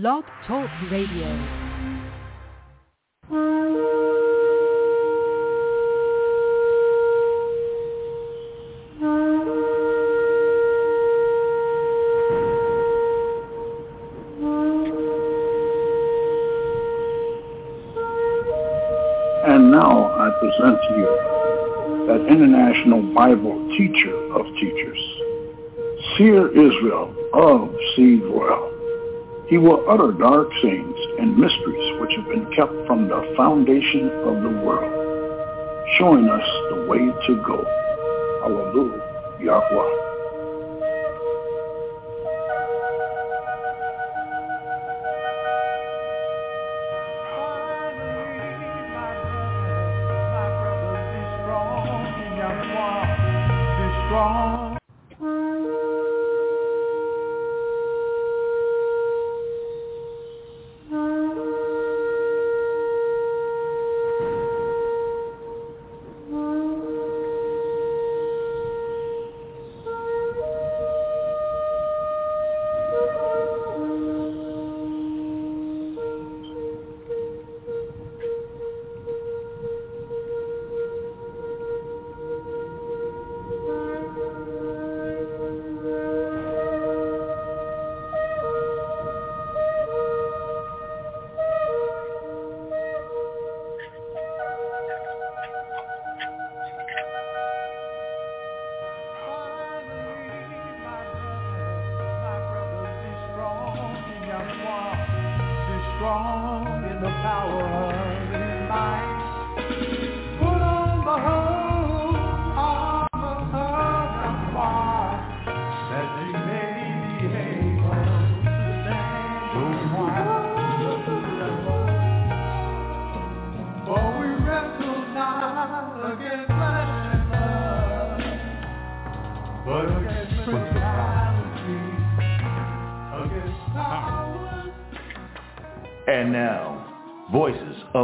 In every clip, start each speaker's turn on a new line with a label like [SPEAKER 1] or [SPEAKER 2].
[SPEAKER 1] Blog Talk Radio.
[SPEAKER 2] And now I present to you that international Bible teacher of teachers, Seer Israel of Seed Royal. He will utter dark sayings and mysteries which have been kept from the foundation of the world, showing us the way to go. Hallelujah, Yahweh.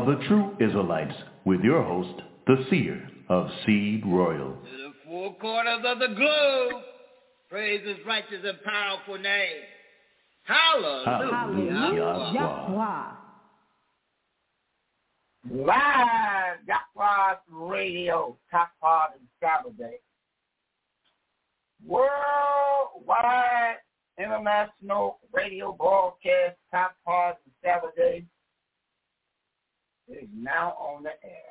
[SPEAKER 3] Of the True Israelites with your host, the Seer of Seed Royal.
[SPEAKER 4] To the four corners of the globe, praise his righteous and powerful name. Hallelujah.
[SPEAKER 3] Hallelujah.
[SPEAKER 1] Yahweh.
[SPEAKER 5] Live Yahweh Radio, top part of Saturday. Worldwide international radio broadcast, top part of Saturday is now on the air.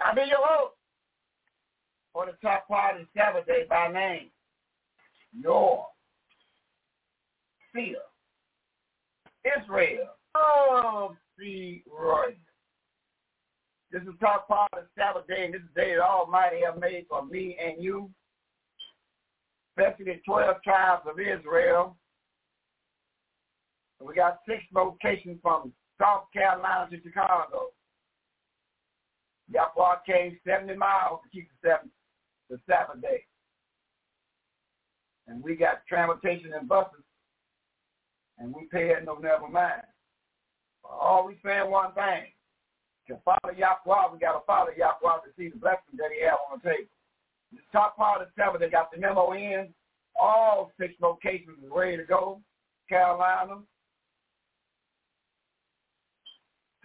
[SPEAKER 5] I'll be your host for the top part of Saturday by name, your seer, Israel of the Royal. This is top part of Saturday, and this is the day the Almighty have made for me and you, especially the 12 tribes of Israel. And We got six locations from South Carolina to Chicago. Yahweh came 70 miles to keep the seven, the Sabbath day. And we got transportation and buses, and we pay it no never mind. All we saying one thing. To follow Yahweh, we got to follow Yahweh to see the blessings that he have on the table. The top part of the seven, they got the memo in. All six locations is ready to go. Carolina,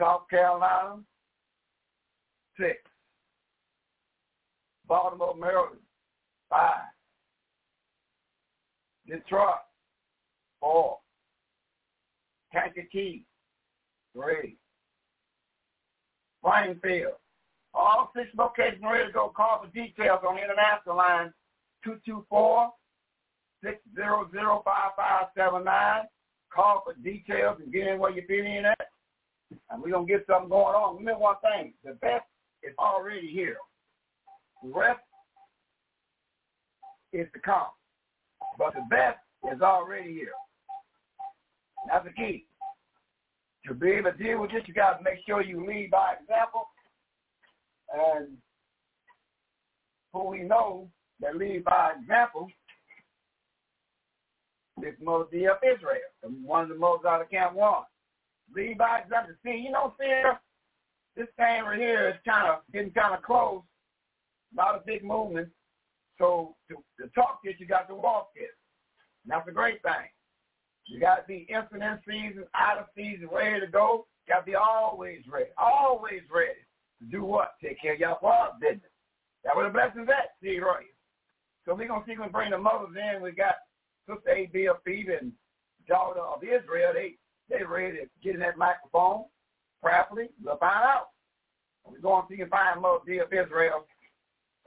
[SPEAKER 5] South Carolina, six. Baltimore, Maryland, five. Detroit, four. Kankakee, three. Springfield. All six locations ready to go. Call for details on the international line 224-600-5579. Call for details and get in where you fit in at. And we're going to get something going on. Remember one thing. The best is already here. The rest is to come. But the best is already here. That's the key. To be able to deal with this, you got to make sure you lead by example. And who we know that lead by example is Moses of Israel, one of the most out of Camp 1. Lead by example. See, you know, fear, this thing right here is kind of getting kind of close. A big movement. So to, to talk this, you got to walk this. And that's a great thing. You got to be in season, out of season, ready to go. Got to be always ready, always ready to do what? Take care of your father's business. That where the blessings at, see right. So we're going to see when we bring the mothers in. We got Sister A.B. of Phoebe and daughter of Israel. They they ready to get in that microphone properly. We'll find out. We're going to see and find Mother D of Israel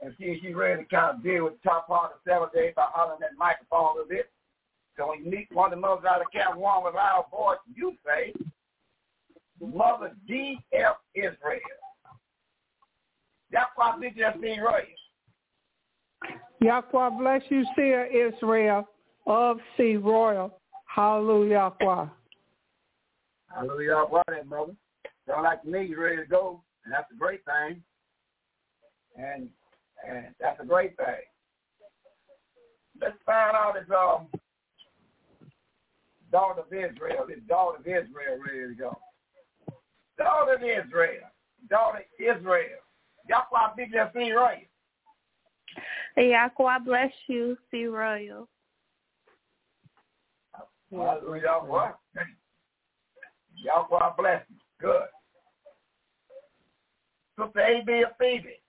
[SPEAKER 5] and see if she's ready to kind of deal with the top part of the seventh day by hollering that microphone a little bit. So when you meet one of the mothers out of Camp One with our voice, you say, Mother D.F. Israel. That's why think that's being raised.
[SPEAKER 6] Yahweh bless you, Seer Israel of Seed Royal. Hallelujah.
[SPEAKER 5] Hallelujah. What that, brother? Sound like me you're ready to go, and that's a great thing. And and that's a great thing. Let's find out if um daughter of Israel, this daughter of Israel ready to go. Daughter of Israel. Daughter of Israel. Yahweh big that thing right.
[SPEAKER 7] Yahweh bless you, C Royal.
[SPEAKER 5] Hallelujah. Yahweh bless you. Good. Sister A.B. of Phoebe.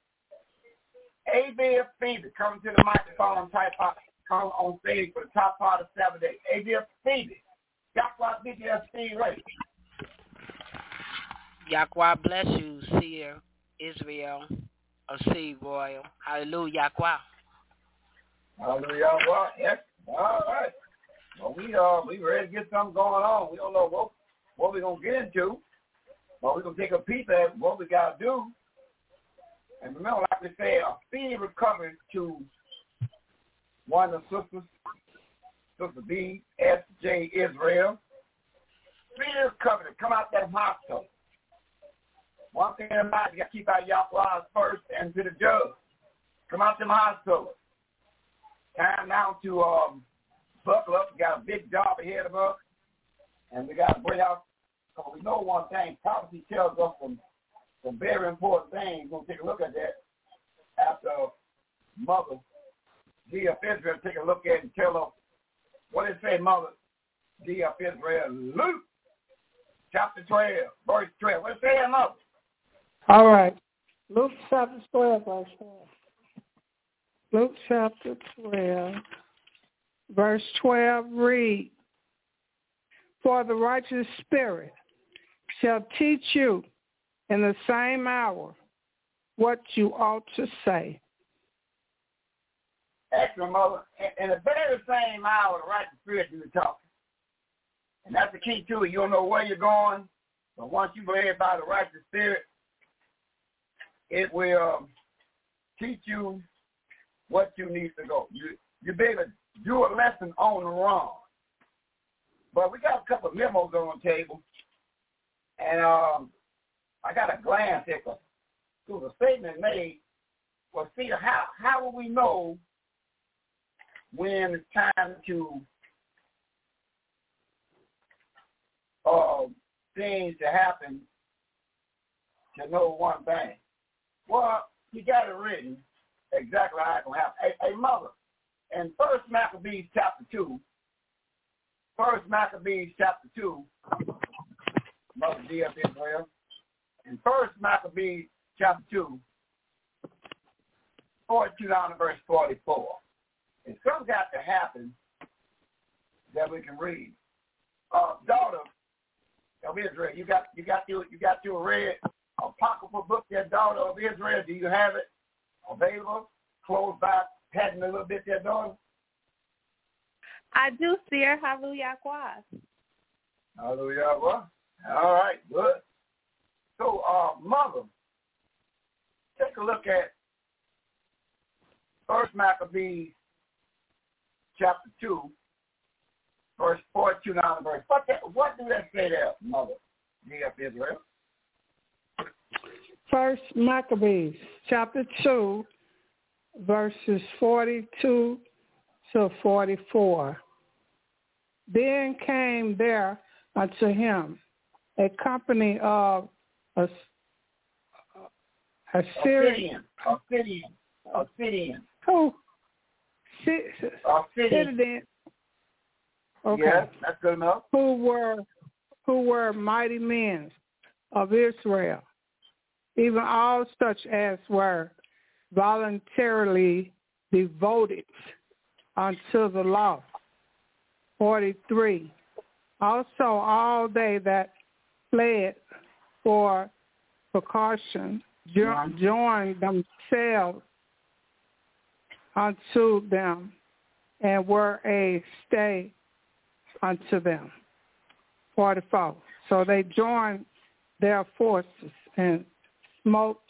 [SPEAKER 5] A.B. of Phoebe, come to the microphone type out, come on stage for the top part of days. A.B. of Phoebe. Yahweh thing right.
[SPEAKER 8] Yahweh bless you, Seer Israel of Seed Royal. Hallelujah, Yahweh.
[SPEAKER 5] Hallelujah. Well, yes. All right. Well, we uh we ready to get something going on. We don't know what what we're gonna get into, but we're gonna take a peep at what we gotta do. And remember, like we said, a speedy recovery to one of the sisters, Sister B. S. J. Israel. Speedy recovery. Come out that hospital. One thing about it, you got to keep out your flies first and to the judge. Come out them hospitals. Time now to um, buckle up. We got a big job ahead of us. And we got to bring out, because we know one thing, prophecy tells us some, some very important things. We're going to take a look at that after Mother D of Israel take a look at and tell us what it say, Mother D of Israel. Luke chapter 12, verse 12. What it say, Mother?
[SPEAKER 6] All right. Luke chapter 12, verse 12. Luke chapter 12, verse 12 read, For the righteous spirit shall teach you in the same hour what you ought to say.
[SPEAKER 5] Excellent, Mother. In the very same hour, the righteous spirit the talking. And that's the key to it. You don't know where you're going, but once you led by the righteous spirit, it will um, teach you what you need to go. You you be able to do a lesson on the run. But we got a couple of memos on the table, and um, I got a glance at the, to the statement made. Well, see, how how will we know when it's time to uh, things to happen to know one thing? Well, he got it written exactly how it's going to happen. A, a mother. In First Maccabees chapter 2, First Maccabees chapter 2, Mother D of Israel, in First Maccabees chapter 2, 42 down to verse 44. And something got to happen that we can read. Uh, daughter of Israel, you got you got your you got your red apocryphal book, that daughter of Israel. Do you have it available? Close by, patting a little bit there, daughter.
[SPEAKER 7] I do, Seer. Hallelujah.
[SPEAKER 5] Hallelujah. All right, good. So, uh, mother, take a look at First Maccabees chapter two, verse forty-two down to verse. What that, what do that say there, mother? Dear Israel.
[SPEAKER 6] First Maccabees chapter 2, verses 42 to 44. Then came there unto him a company of a,
[SPEAKER 5] Assyrian. Assyrian. Assyrian.
[SPEAKER 6] Who?
[SPEAKER 5] Assyrian.
[SPEAKER 6] Citizen. Okay.
[SPEAKER 5] Yes, that's good enough.
[SPEAKER 6] Who were who were mighty men of Israel, even all such as were voluntarily devoted unto the law. 43. Also all they that fled for precaution jo- joined themselves unto them and were a stay unto them. 44. So they joined their forces and smote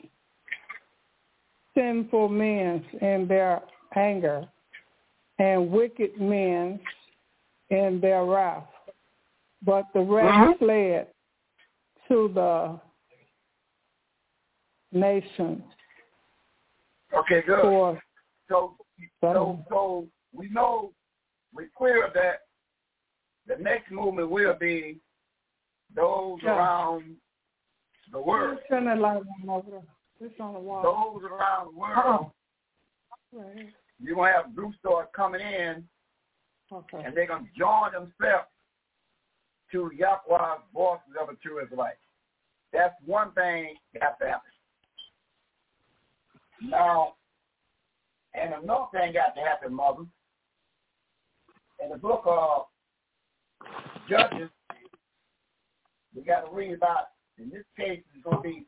[SPEAKER 6] sinful men in their anger and wicked men in their wrath. But the rest
[SPEAKER 5] Uh-huh.
[SPEAKER 6] fled to the nation
[SPEAKER 5] Okay, good.
[SPEAKER 6] for
[SPEAKER 5] So, so, so we know we're clear that the next movement will be those
[SPEAKER 6] Yeah.
[SPEAKER 5] around the world.
[SPEAKER 6] Turn that light on over there. It's on the wall.
[SPEAKER 5] Those around the world,
[SPEAKER 6] Right.
[SPEAKER 5] you're going to have groups start coming in
[SPEAKER 6] Okay.
[SPEAKER 5] and they're going to join themselves to Yahweh's voices of the true Israelites. That's one thing got to happen. Now, and another thing got to happen, mother. In the book of Judges, we got to read about, in this case, it's going to be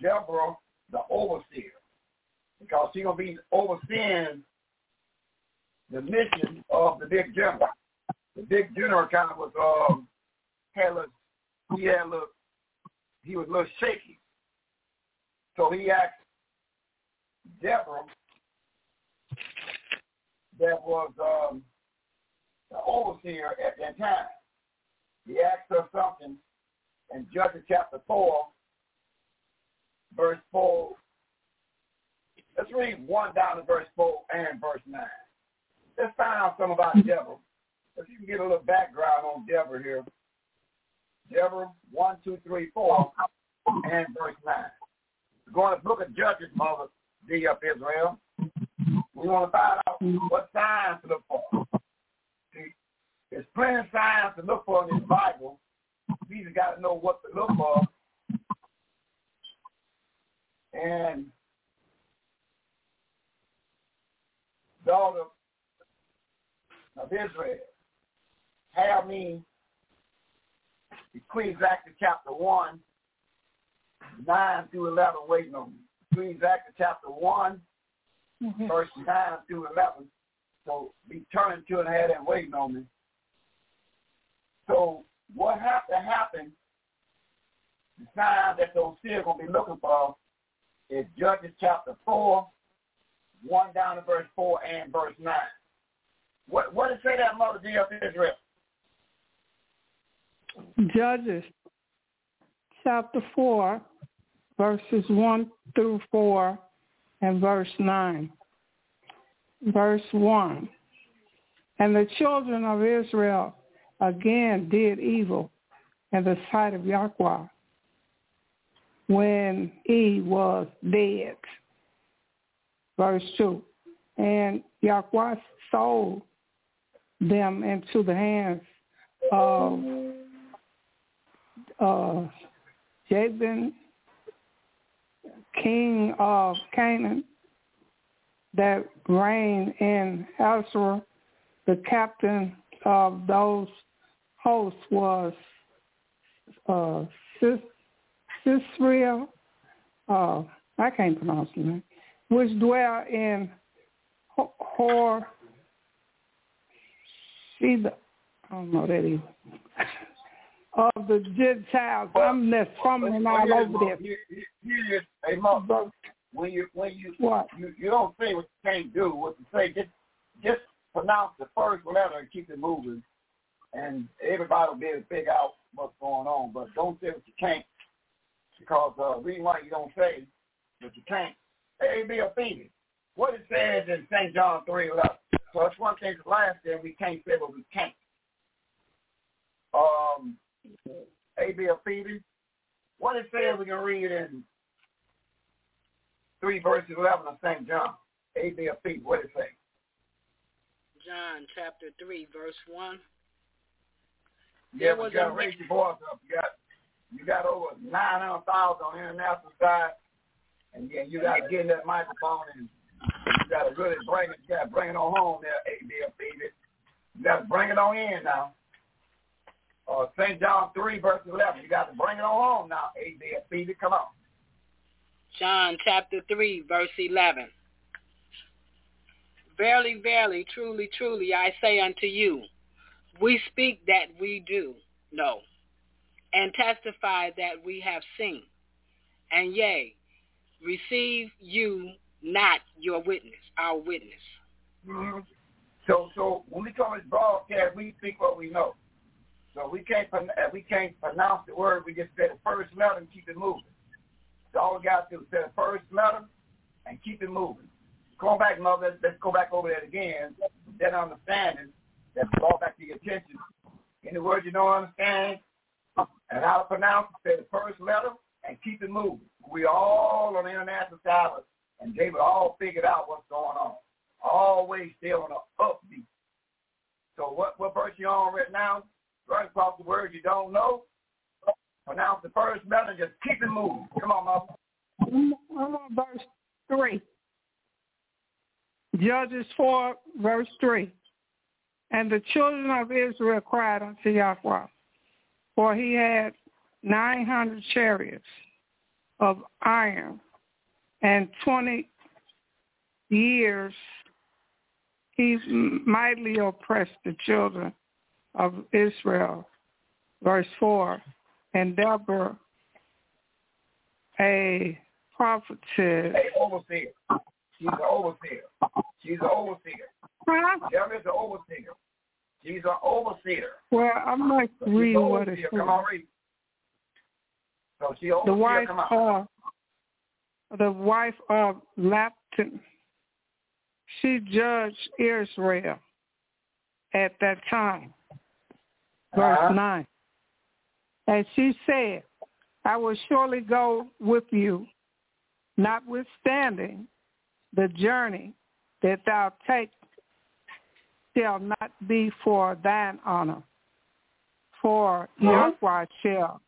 [SPEAKER 5] Deborah, the overseer, because she's going to be overseeing the mission of the big general. The big general kind of was um had a he had a little he was a little shaky. So he asked Deborah that was um the overseer at that time. He asked her something in Judges chapter four, verse four. Let's read one down to verse four and verse nine. Let's find out something about Deborah. If you can get a little background on Deborah here. Deborah, one, two, three, four, and verse 9. We're going to book of Judges, Mother D up Israel. We want to find out what signs to look for. See, there's plenty of signs to look for in this Bible. We just got to know what to look for. And daughter of Israel, have me Ecclesiastes chapter 1, 9 through 11 waiting on me. Ecclesiastes chapter 1,
[SPEAKER 6] Mhm.
[SPEAKER 5] verse 9 through 11. So be turning to and had and waiting on me. So what has to happen, the sign that those still going to be looking for is Judges chapter 4, 1 down to verse 4 and verse 9. What what did say that mother D of Israel?
[SPEAKER 6] Judges chapter 4, verses 1 through 4 and verse 9. Verse 1. And the children of Israel again did evil in the sight of Yahweh when he was dead. Verse 2. And Yahweh sold them into the hands of uh, Jabin, king of Canaan, that reigned in Hazor. The captain of those hosts was uh, uh, I can't pronounce the name, which dwell in Ho- Hor, Sheba, I don't know that either. of the Gentiles. I'm just fumbling all over this.
[SPEAKER 5] Here, here, here is a mother. When you when you
[SPEAKER 6] What?
[SPEAKER 5] you you don't say what you can't do. What you say, just just pronounce the first letter and keep it moving, and everybody will be able to figure out what's going on. But don't say what you can't, because uh, reason why you don't say what you can't, they be offended. What it says in St. John three eleven. So that's one thing. The last thing we can't say what we can't. Um, A.B. Phoebe. What it says we can read in three verses eleven of St. John. A.B. Phoebe. What it say?
[SPEAKER 8] John chapter 3, verse 1.
[SPEAKER 5] Yeah, you got to raise your voice up. You got, you got over 900,000 on the international side, and then you got to get in that microphone and got to really bring it. You got to bring it on home there, ABF baby. You got to bring it on in now. Uh, St. John 3, verse 11. You got to bring it on home now, ABF baby. Come on.
[SPEAKER 8] John chapter 3, verse 11. Verily, verily, truly, truly, I say unto you, we speak that we do know, and testify that we have seen, and yea, receive you not your witness, our witness.
[SPEAKER 5] Mm-hmm. So, so when we come this broadcast, we speak what we know. So we can't we can't pronounce the word. We just say the first letter and keep it moving. So all we got to do is say the first letter and keep it moving. Go back, mother. Let's, go back over that again. That understanding that's brought back to your attention. Any words you don't understand and how to pronounce it, say the first letter and keep it moving. We all on the international side and David all figured out what's going on. Always still on the upbeat. So what, what verse you on right now? Run across the word you don't know. Pronounce the first letter just keep it moving. Come on, mother.
[SPEAKER 6] I'm on verse 3. Judges 4, verse 3. And the children of Israel cried unto Yahweh, for he had 900 chariots of iron and 20 years he mightily oppressed the children of Israel. Verse 4, and Deborah, a prophetess.
[SPEAKER 5] Hey, overseer. She's an overseer. She's an overseer.
[SPEAKER 6] Huh?
[SPEAKER 5] Deborah's an overseer. She's an overseer.
[SPEAKER 6] Well, I'm not so reading what it says.
[SPEAKER 5] Come on, read. So she overseer.
[SPEAKER 6] The wife
[SPEAKER 5] Come on.
[SPEAKER 6] of the wife of Lapton. She judged Israel at that time. Verse
[SPEAKER 5] uh-huh.
[SPEAKER 6] 9. And she said, I will surely go with you, notwithstanding the journey that thou take shall not be for thine honor. For Yahweh shall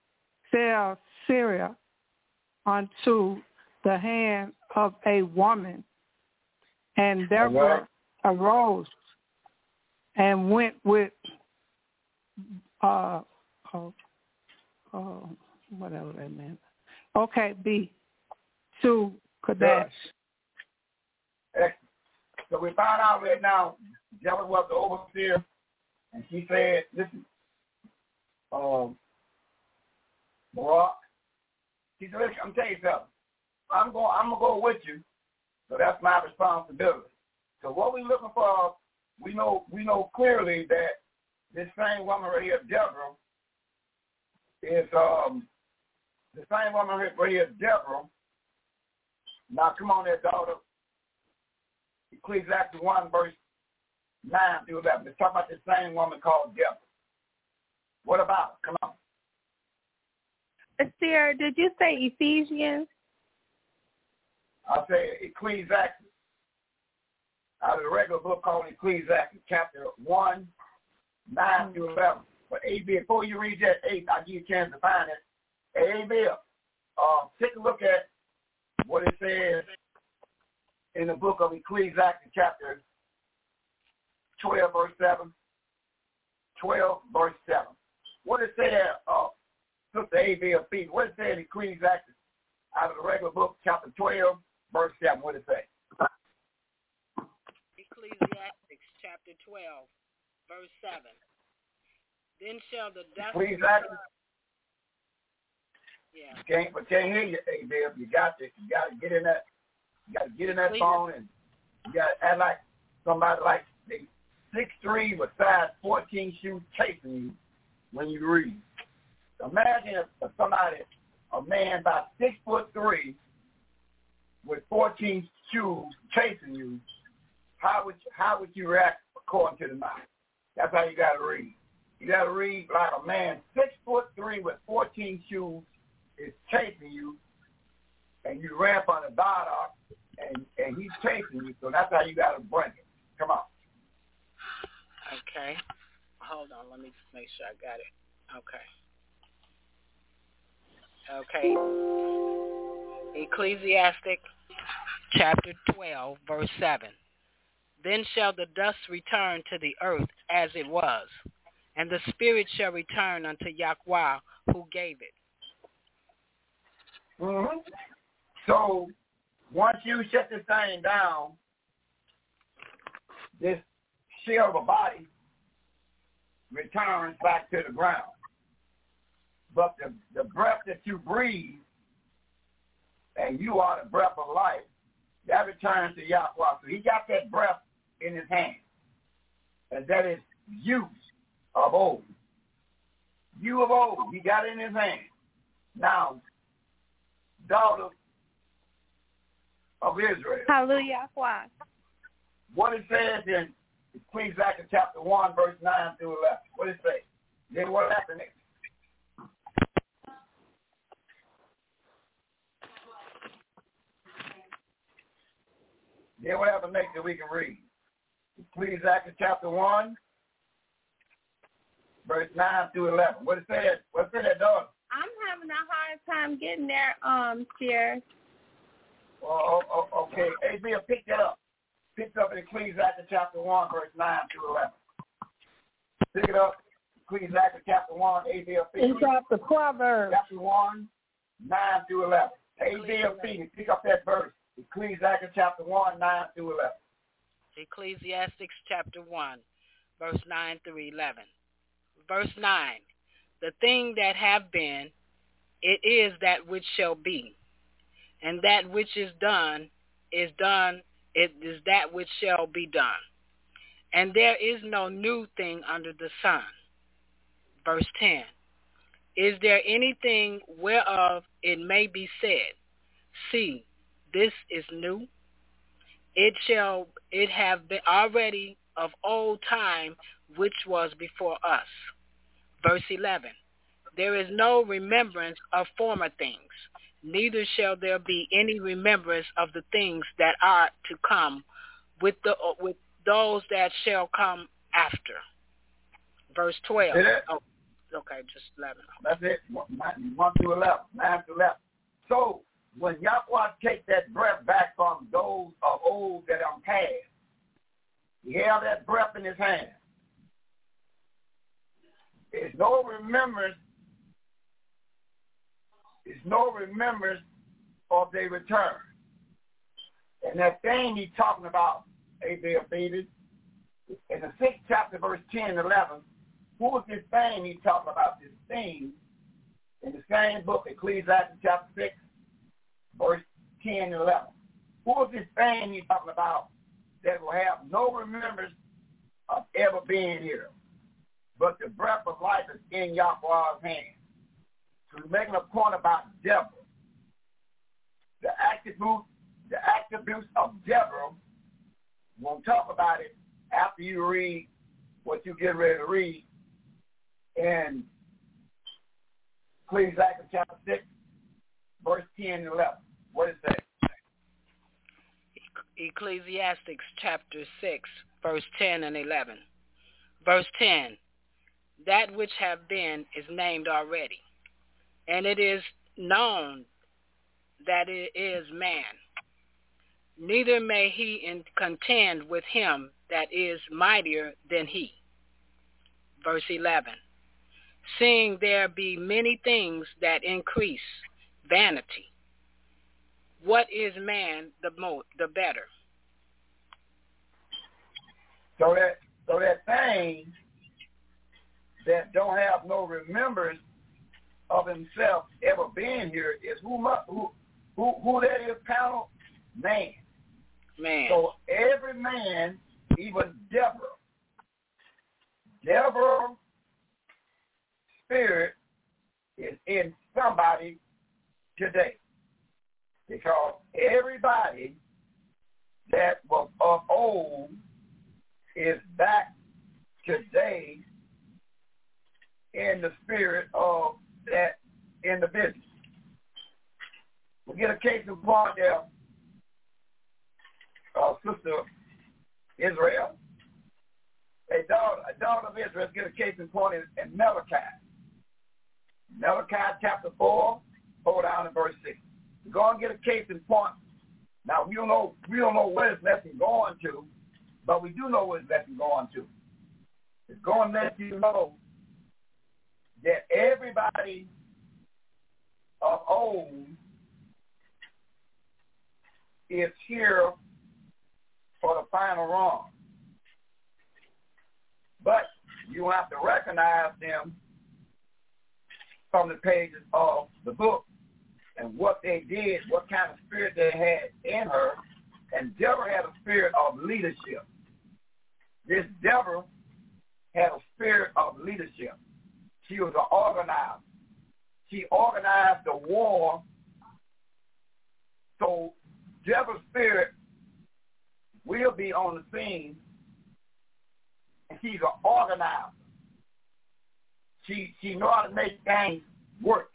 [SPEAKER 6] sell Sisera unto the hand of a woman. And Deborah right. arose and went with uh, oh, oh, whatever that meant. Okay, B, to Kadesh.
[SPEAKER 5] So we found out right now, Deborah was the overseer, and she said, listen, um, Barak, she said, listen, I'm telling you something. I'm going, I'm to go with you, so that's my responsibility. So what we're looking for, we know, we know clearly that this same woman right here, Deborah, is um, the same woman right here, Deborah. Now, come on there, daughter. Ecclesiastes 1, verse 9 through 11. Let's talk about the same woman called Deborah. What about Come on.
[SPEAKER 7] Sarah, did you say Ephesians?
[SPEAKER 5] I say Ecclesiastes. Out of the regular book called Ecclesiastes, chapter 1, 9 through 11. But A.B., before you read that 8, I'll give you a chance to find it. A.B., uh, take a look at what it says in the book of Ecclesiastes chapter 12, verse 7. 12, verse 7. What it say there, uh, Sister A.B. What it say in Ecclesiastes out of the regular book, chapter 12, verse 7? What it say?
[SPEAKER 8] Ecclesiastes chapter 12, verse 7. Then shall the dust
[SPEAKER 5] Ecclesiastes.
[SPEAKER 8] Yeah.
[SPEAKER 5] You can't, but can't hear you, A.B. You got to, you got to get in that you got to get in that phone and you got to act like somebody like six three with size 14 shoes chasing you when you read. Imagine if somebody, a man about six foot three with 14 shoes chasing you, how would you, how would you react according to the mind? That's how you got to read. You got to read like a man six foot three with 14 shoes is chasing you, and you ramp on a dot and and he's chasing you. So that's how you got to bring it. Come on.
[SPEAKER 8] Okay. Hold on. Let me just make sure I got it. Okay. Okay. Ecclesiastic chapter 12, verse 7. Then shall the dust return to the earth as it was, and the spirit shall return unto Yahweh who gave it.
[SPEAKER 5] Mm-hmm. So once you shut this thing down, this shell of a body returns back to the ground. But the, the breath that you breathe, and you are the breath of life, that returns to Yahweh. So he got that breath in his hand. And that is you of old. You of old, he got it in his hand. Now, daughter of Israel.
[SPEAKER 7] Hallelujah.
[SPEAKER 5] What it says in Ecclesiastes chapter 1, verse 9 through 11. What it say? Then what happened next? Then what happened next that we can read? Ecclesiastes chapter 1, verse 9 through 11. What it says? What it said, daughter?
[SPEAKER 7] I'm having a hard time getting there, um, Seer.
[SPEAKER 5] Oh, oh, oh, okay. Hey, Bill, pick that up. Pick it up in Ecclesiastes chapter 1, verse 9 through 11. Pick it up. Ecclesiastes chapter 1, ABL
[SPEAKER 6] It's chapter Proverbs.
[SPEAKER 5] Chapter 1, 9 through 11. ABL pick up that verse. Ecclesiastes chapter 1, 9 through 11.
[SPEAKER 8] Ecclesiastics chapter 1, verse 9 through 11. Verse 9, the thing that have been, it is that which shall be. And that which is done is done, it is that which shall be done. And there is no new thing under the sun. Verse 10, is there anything whereof it may be said, see, this is new? It shall it have been already of old time which was before us. Verse 11, there is no remembrance of former things, neither shall there be any remembrance of the things that are to come with the with those that shall come after. Verse 12. Oh, okay, just 11.
[SPEAKER 5] That's it. 1 through 11. 9 through 11. So when Yahweh take that breath back from those of old that are past, he held that breath in his hand. There's no remembrance. There's no remembrance of their return. And that thing he's talking about, A.B. David, in the sixth chapter, verse 10 and 11, who was this thing he's talking about? This thing in the same book, Ecclesiastes chapter 6, verse 10 and 11. Who is this thing he's talking about that will have no remembrance of ever being here? But the breath of life is in Yahweh's hand. So he's making a point about Deborah. The attribute, the attributes of Deborah, we'll talk about it after you read what you get ready to read And in Ecclesiastes chapter 6, verse 10 and 11. What is that?
[SPEAKER 8] Ecclesiastics chapter 6, verse 10 and 11. Verse 10, that which have been is named already, and it is known that it is man. Neither may he contend with him that is mightier than he. Verse 11, seeing there be many things that increase vanity. What is man the more the better?
[SPEAKER 5] So that so that thing that don't have no remembrance of himself ever being here is who who who who that is panel man.
[SPEAKER 8] Man.
[SPEAKER 5] So every man, even Deborah, Deborah spirit is in somebody today. Because everybody that was of old is back today in the spirit of that individual. We get a case in point there, uh, Sister Israel, a daughter, a daughter of Israel, get a case in point in, in Malachi. Malachi chapter 4, hold down in verse 6. Go and get a case in point. Now we don't know we don't know where this lesson going to, but we do know where this lesson going to. It's going to let you know that everybody of old is here for the final run. But you have to recognize them from the pages of the book and what they did, what kind of spirit they had in her. And Deborah had a spirit of leadership. This Deborah had a spirit of leadership. She was an organizer. She organized the war. So Deborah's spirit will be on the scene. And she's an organizer. She she know how to make things work.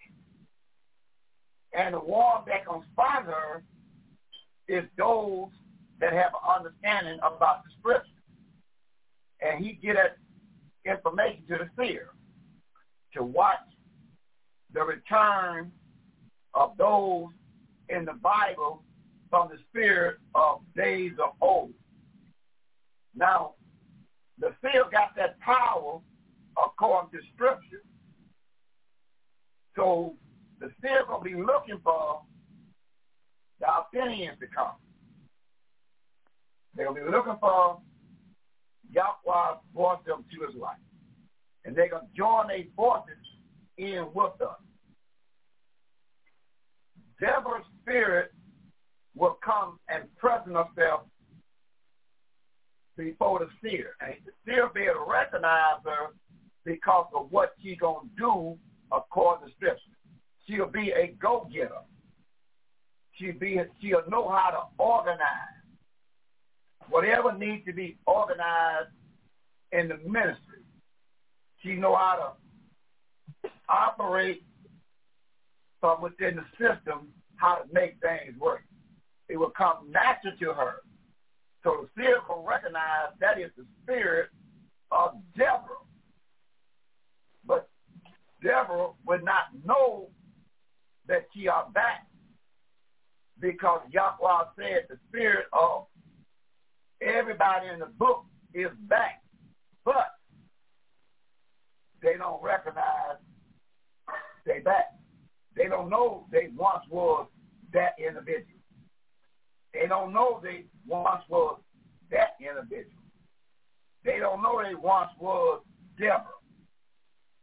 [SPEAKER 5] And the one that spot her is those that have an understanding about the scripture. And he get that information to the seer to watch the return of those in the Bible from the spirit of days of old. Now, the seer got that power according to scripture. So the seer going to be looking for the Athenians to come. They'll be looking for Yahweh brought them to his life. And they're going to join their forces in with us. Deborah's spirit will come and present herself before the seer. And the seer be able to recognize her because of what she's going to do according to Scripture. She'll be a go-getter. She'll, be, she'll know how to organize. Whatever needs to be organized in the ministry, she know how to operate from within the system how to make things work. It will come natural to her. So the spirit will recognize that is the spirit of Deborah. But Deborah would not know that she are back because Yahweh said the spirit of everybody in the book is back. But they don't recognize they back. They don't know they once was that individual. They don't know they once was that individual. They don't know they once was Deborah.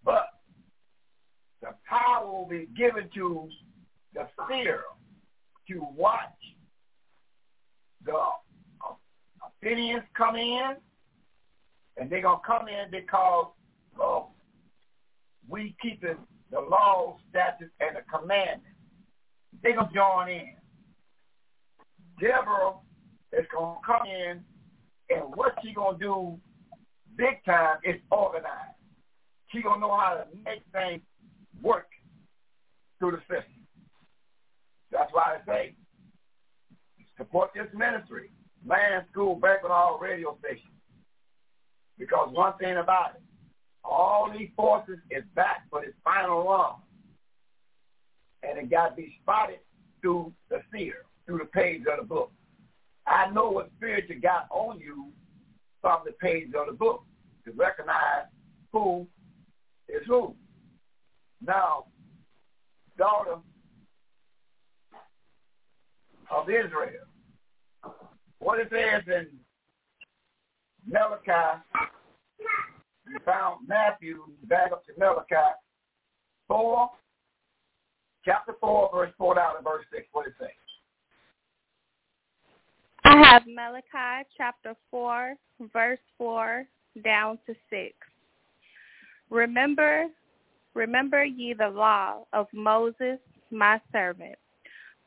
[SPEAKER 5] But the power will be given to the fear to watch the Athenians come in, and they're going to come in because of we keeping the laws, statutes, and the commandments. They're going to join in. Deborah is going to come in, and what she going to do big time is organize. She going to know how to make things work through the system. That's why I say support this ministry, man school, banquet all radio stations. Because one thing about it, all these forces is back for this final run. And it got to be spotted through the seer, through the page of the book. I know what spirit you got on you from the page of the book to recognize who is who. Now, daughter of Israel, what it says in Malachi you found Matthew, back up to Malachi 4, chapter 4, verse 4 down to verse 6. What it says?
[SPEAKER 7] I have Malachi chapter 4, verse 4 down to 6. Remember, remember ye the law of Moses, my servant,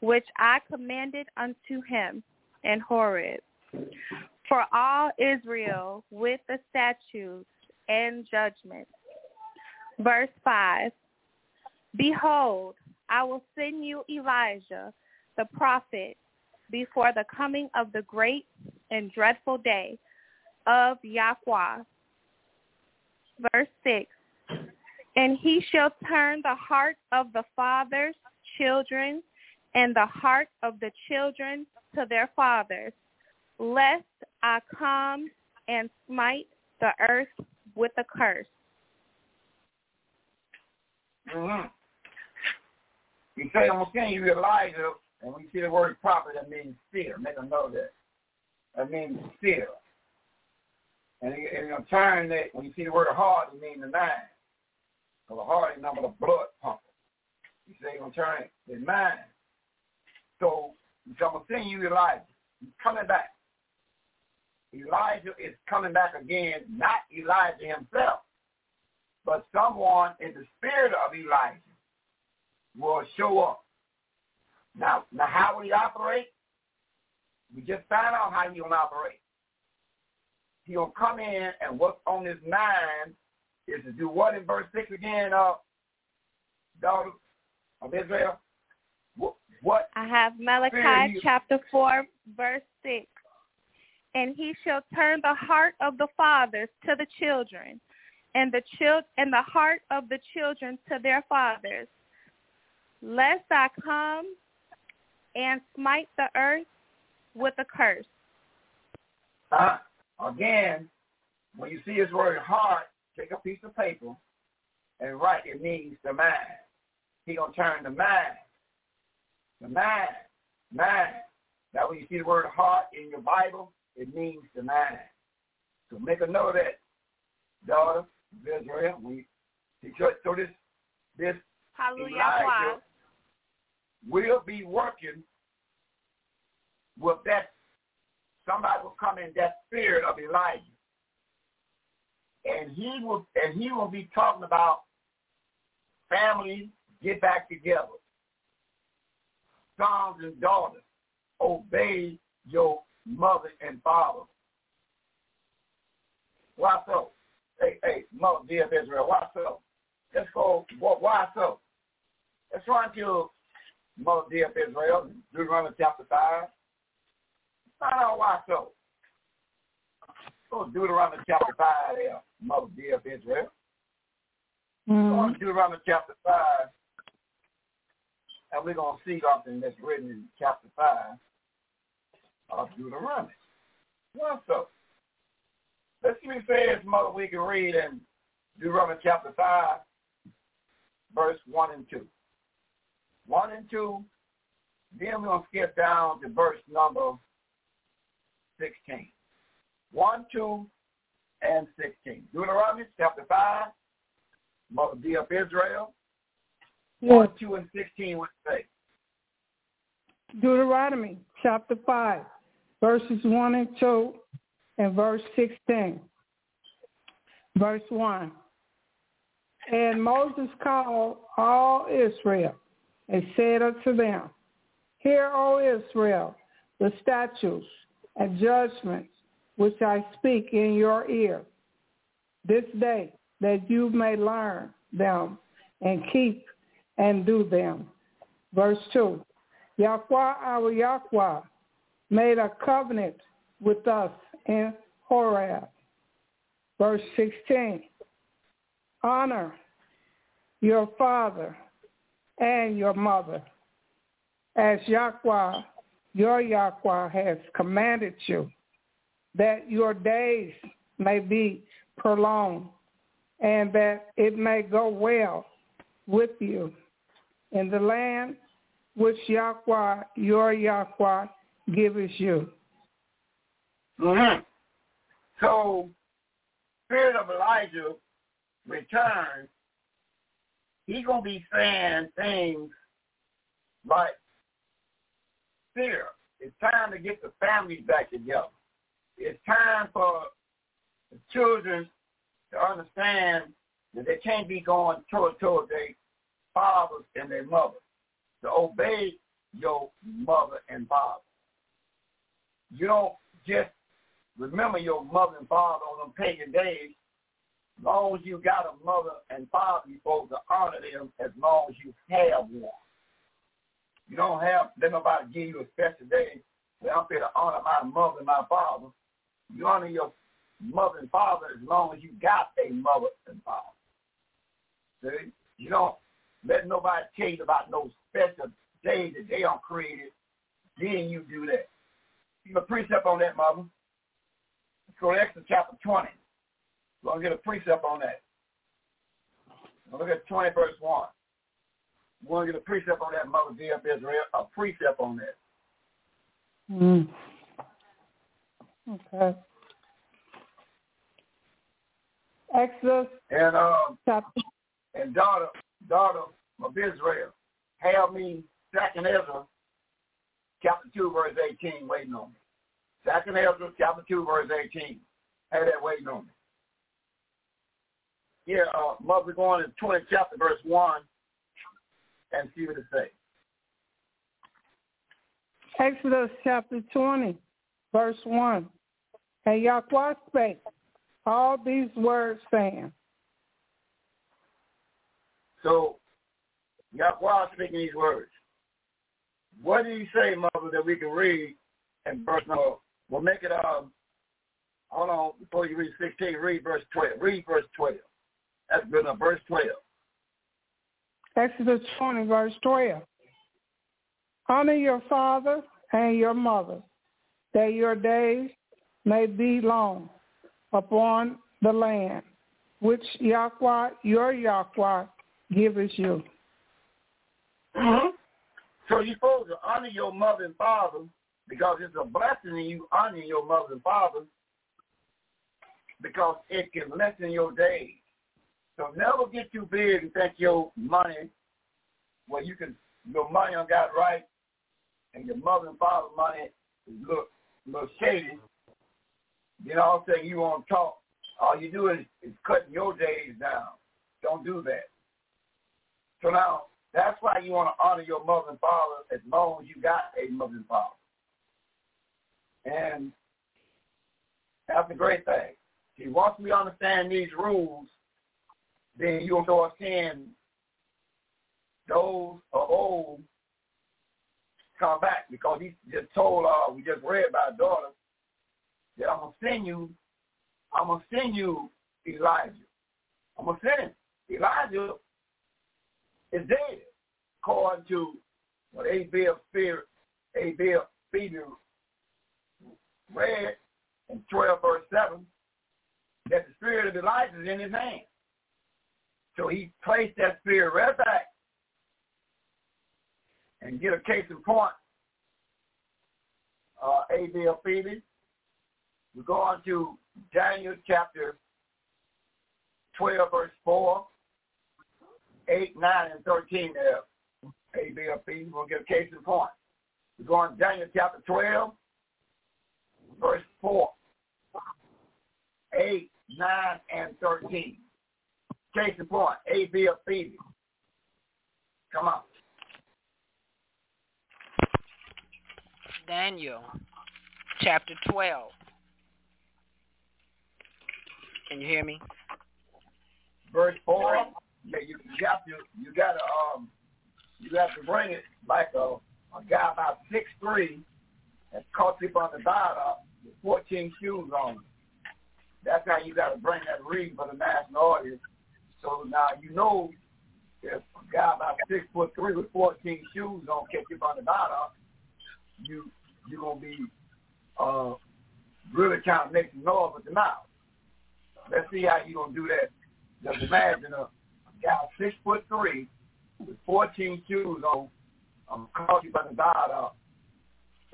[SPEAKER 7] which I commanded unto him in Horeb, for all Israel with the statutes and judgment. Verse 5 Behold, I will send you Elijah, the prophet, before the coming of the great and dreadful day of Yahweh, verse 6. And he shall turn the heart of the fathers, children, and the heart of the children to their fathers, lest I come and smite the earth with a curse.
[SPEAKER 5] Mm-hmm. You say, I'm going to you Elijah, and we see the word prophet, that means seer. Make them know that. That means seer. And in a turn that, when you see the word heart, it means the mind. The heart is number the blood pump. He say, you're going to turn the mind. So, so I'm going to send you Elijah. He's coming back. Elijah is coming back again, not Elijah himself, but someone in the spirit of Elijah will show up. Now, now how will he operate? We just found out how he's going to operate. He's to come in and what's on his mind is to do what in verse 6 again, uh, daughter of Israel? What? what
[SPEAKER 7] I have Malachi chapter 4, verse 6 and he shall turn the heart of the fathers to the children, and the child and the heart of the children to their fathers, lest I come and smite the earth with a curse.
[SPEAKER 5] Uh, again, when you see his word heart, take a piece of paper and write it means the mind. He gonna turn the mind. The mind. Mind. Now when you see the word heart in your Bible, it means the mind. So make a note of that, daughter of Israel. We so this this
[SPEAKER 7] Hallelujah.
[SPEAKER 5] Elijah will be working with that somebody will come in that spirit of Elijah. And he will and he will be talking about families get back together. Sons and daughters, obey your mother and father. Why so? Hey, hey, mother, dear Israel, why so? Let's go, why so? Let's run to Mother dear Israel, Deuteronomy chapter 5. Find out why so. Go to Deuteronomy chapter 5 there, Mother dear Israel. Mm-hmm. Go to Deuteronomy chapter 5, and we're going to see something that's written in chapter 5 of Deuteronomy. What's up? Let's see what it says, Mother, we can read in Deuteronomy chapter 5, verse 1 and 2. 1 and 2, then we're going to skip down to verse number 16. 1, 2, and 16. Deuteronomy chapter 5, Mother of Israel. 1, 2, and 16 would say.
[SPEAKER 6] Deuteronomy chapter 5, verses 1 and 2, and verse 16. Verse 1. And Moses called all Israel and said unto them, Hear, O Israel, the statutes and judgments which I speak in your ear this day, that you may learn them and keep and do them. Verse 2. Yahweh our Yahweh made a covenant with us in Horeb. Verse 16, honor your father and your mother as Yahweh, your Yahweh has commanded you, that your days may be prolonged and that it may go well with you in the land which Yahweh, your Yahweh, gives you.
[SPEAKER 5] Mm-hmm. So, spirit of Elijah returns. He's going to be saying things like, fear. It's time to get the families back together. It's time for the children to understand that they can't be going toward toward their fathers and their mothers. To obey your mother and father. You don't just remember your mother and father on them pagan days. As long as you got a mother and father, you're supposed to honor them as long as you have one. You don't have, let nobody give you a special day. Well, I'm here to honor my mother and my father. You honor your mother and father as long as you got a mother and father. See? You don't let nobody tell you about no special day that they are created. Then you do that. Give a precept on that, mother. Let's go to Exodus chapter 20. We're going to get a precept on that. Look at 20 verse 1. We're going to get a precept on that, Mother dear Israel, a precept on that.
[SPEAKER 6] Mm. Okay. Exodus
[SPEAKER 5] and um
[SPEAKER 6] chapter
[SPEAKER 5] and daughter daughter of Israel, have me second Ezra chapter two verse eighteen waiting on me. Second Ezra chapter two verse eighteen. Have that waiting on me. Yeah, uh mother going in twenty chapter verse one and see what it says.
[SPEAKER 6] Exodus chapter 20, verse 1. And Yahweh spake all these words saying.
[SPEAKER 5] So, Yahweh speaking these words. What do you say, Mother, that we can read in verse number? We'll make it, um, hold on, before you read 16, read verse 12. Read verse 12. That's good enough, verse 12.
[SPEAKER 6] Exodus 20, verse 12. Honor your father and your mother, that your days may be long upon the land which Yahweh, your Yahweh, gives you.
[SPEAKER 5] Mm-hmm. So you're supposed to honor your mother and father because it's a blessing in you honoring your mother and father because it can lessen your days. So never get too big and think your money, well, you can, your money on got right and your mother and father money look look shady, all of a sudden you want to talk. All you do is, is cutting your days down. Don't do that. So now that's why you want to honor your mother and father as long as you got a mother and father. And that's a great thing. See, once we understand these rules, then you'll start seeing those of old come back because he just told uh we just read by daughter that I'm gonna send you I'm gonna send you Elijah. I'm gonna send him. Elijah is dead. According to what Abel Spirit Abel Phoebe read in twelve verse seven that the spirit of Elijah is in his hand. So he placed that spirit right back and get a case in point, uh, A.B.L. Phoebe. We go on to Daniel chapter 12, verse 4, 8, 9, and 13 there. A.B.L. Phoebe. We'll get a case in point. We go on to Daniel chapter 12, verse 4, 8, 9, and 13. Case in point. A.B.L. Phoebe. Come on.
[SPEAKER 8] Daniel chapter 12. Can you hear me?
[SPEAKER 5] Verse 4. Yeah, you, you got to you got to um you got to bring it like a a guy about six three that caught you on the bottom with 14 shoes on. That's how you got to bring that reading for the national audience. So now you know if a guy about six foot three with 14 shoes on catch you on the bottom, you you're gonna be uh, really kind of making noise with the mouth. Let's see how you're gonna do that. Just imagine a, guy six foot three with 14 shoes on, um, caught you by the dial up,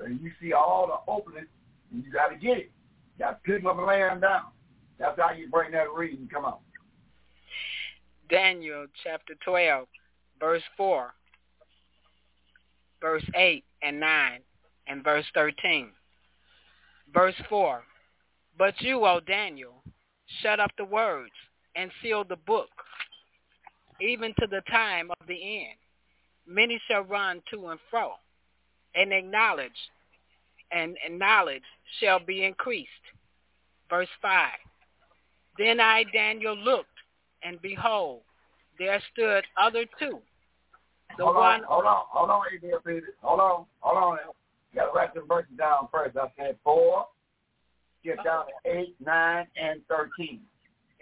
[SPEAKER 5] and you see all the openings, and you got to get it. You got to pick them up and lay them down. That's how you bring that reading. Come on.
[SPEAKER 8] Daniel chapter 12, verse 4, verse 8 and 9 and verse 13. Verse 4, But you, O Daniel, shut up the words and seal the book, even to the time of the end. Many shall run to and fro, and acknowledge, and, and knowledge shall be increased. Verse 5, Then I, Daniel, looked, and behold, there stood other two. The
[SPEAKER 5] hold
[SPEAKER 8] one,
[SPEAKER 5] on, hold on, hold on, hold on, hold on. You got to write them verses down first. I said four, skip down to 8, 9, and 13.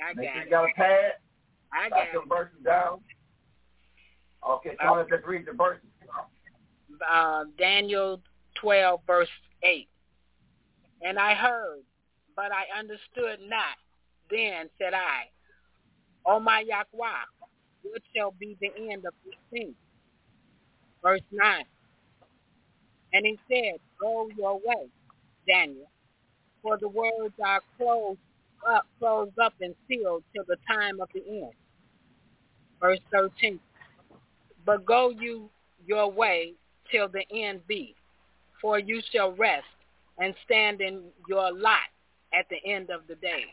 [SPEAKER 8] I
[SPEAKER 5] Make
[SPEAKER 8] got
[SPEAKER 5] sure
[SPEAKER 8] it.
[SPEAKER 5] you got a pad.
[SPEAKER 8] I got
[SPEAKER 5] some verses down. Okay, so let's just read the verses.
[SPEAKER 8] Uh, Daniel 12, verse 8. And I heard, but I understood not. Then said I, O my Yahweh, what shall be the end of this thing? Verse 9. And he said, Go your way, Daniel, for the words are closed up, closed up and sealed till the time of the end. Verse 13. But go you your way till the end be, for you shall rest and stand in your lot at the end of the day.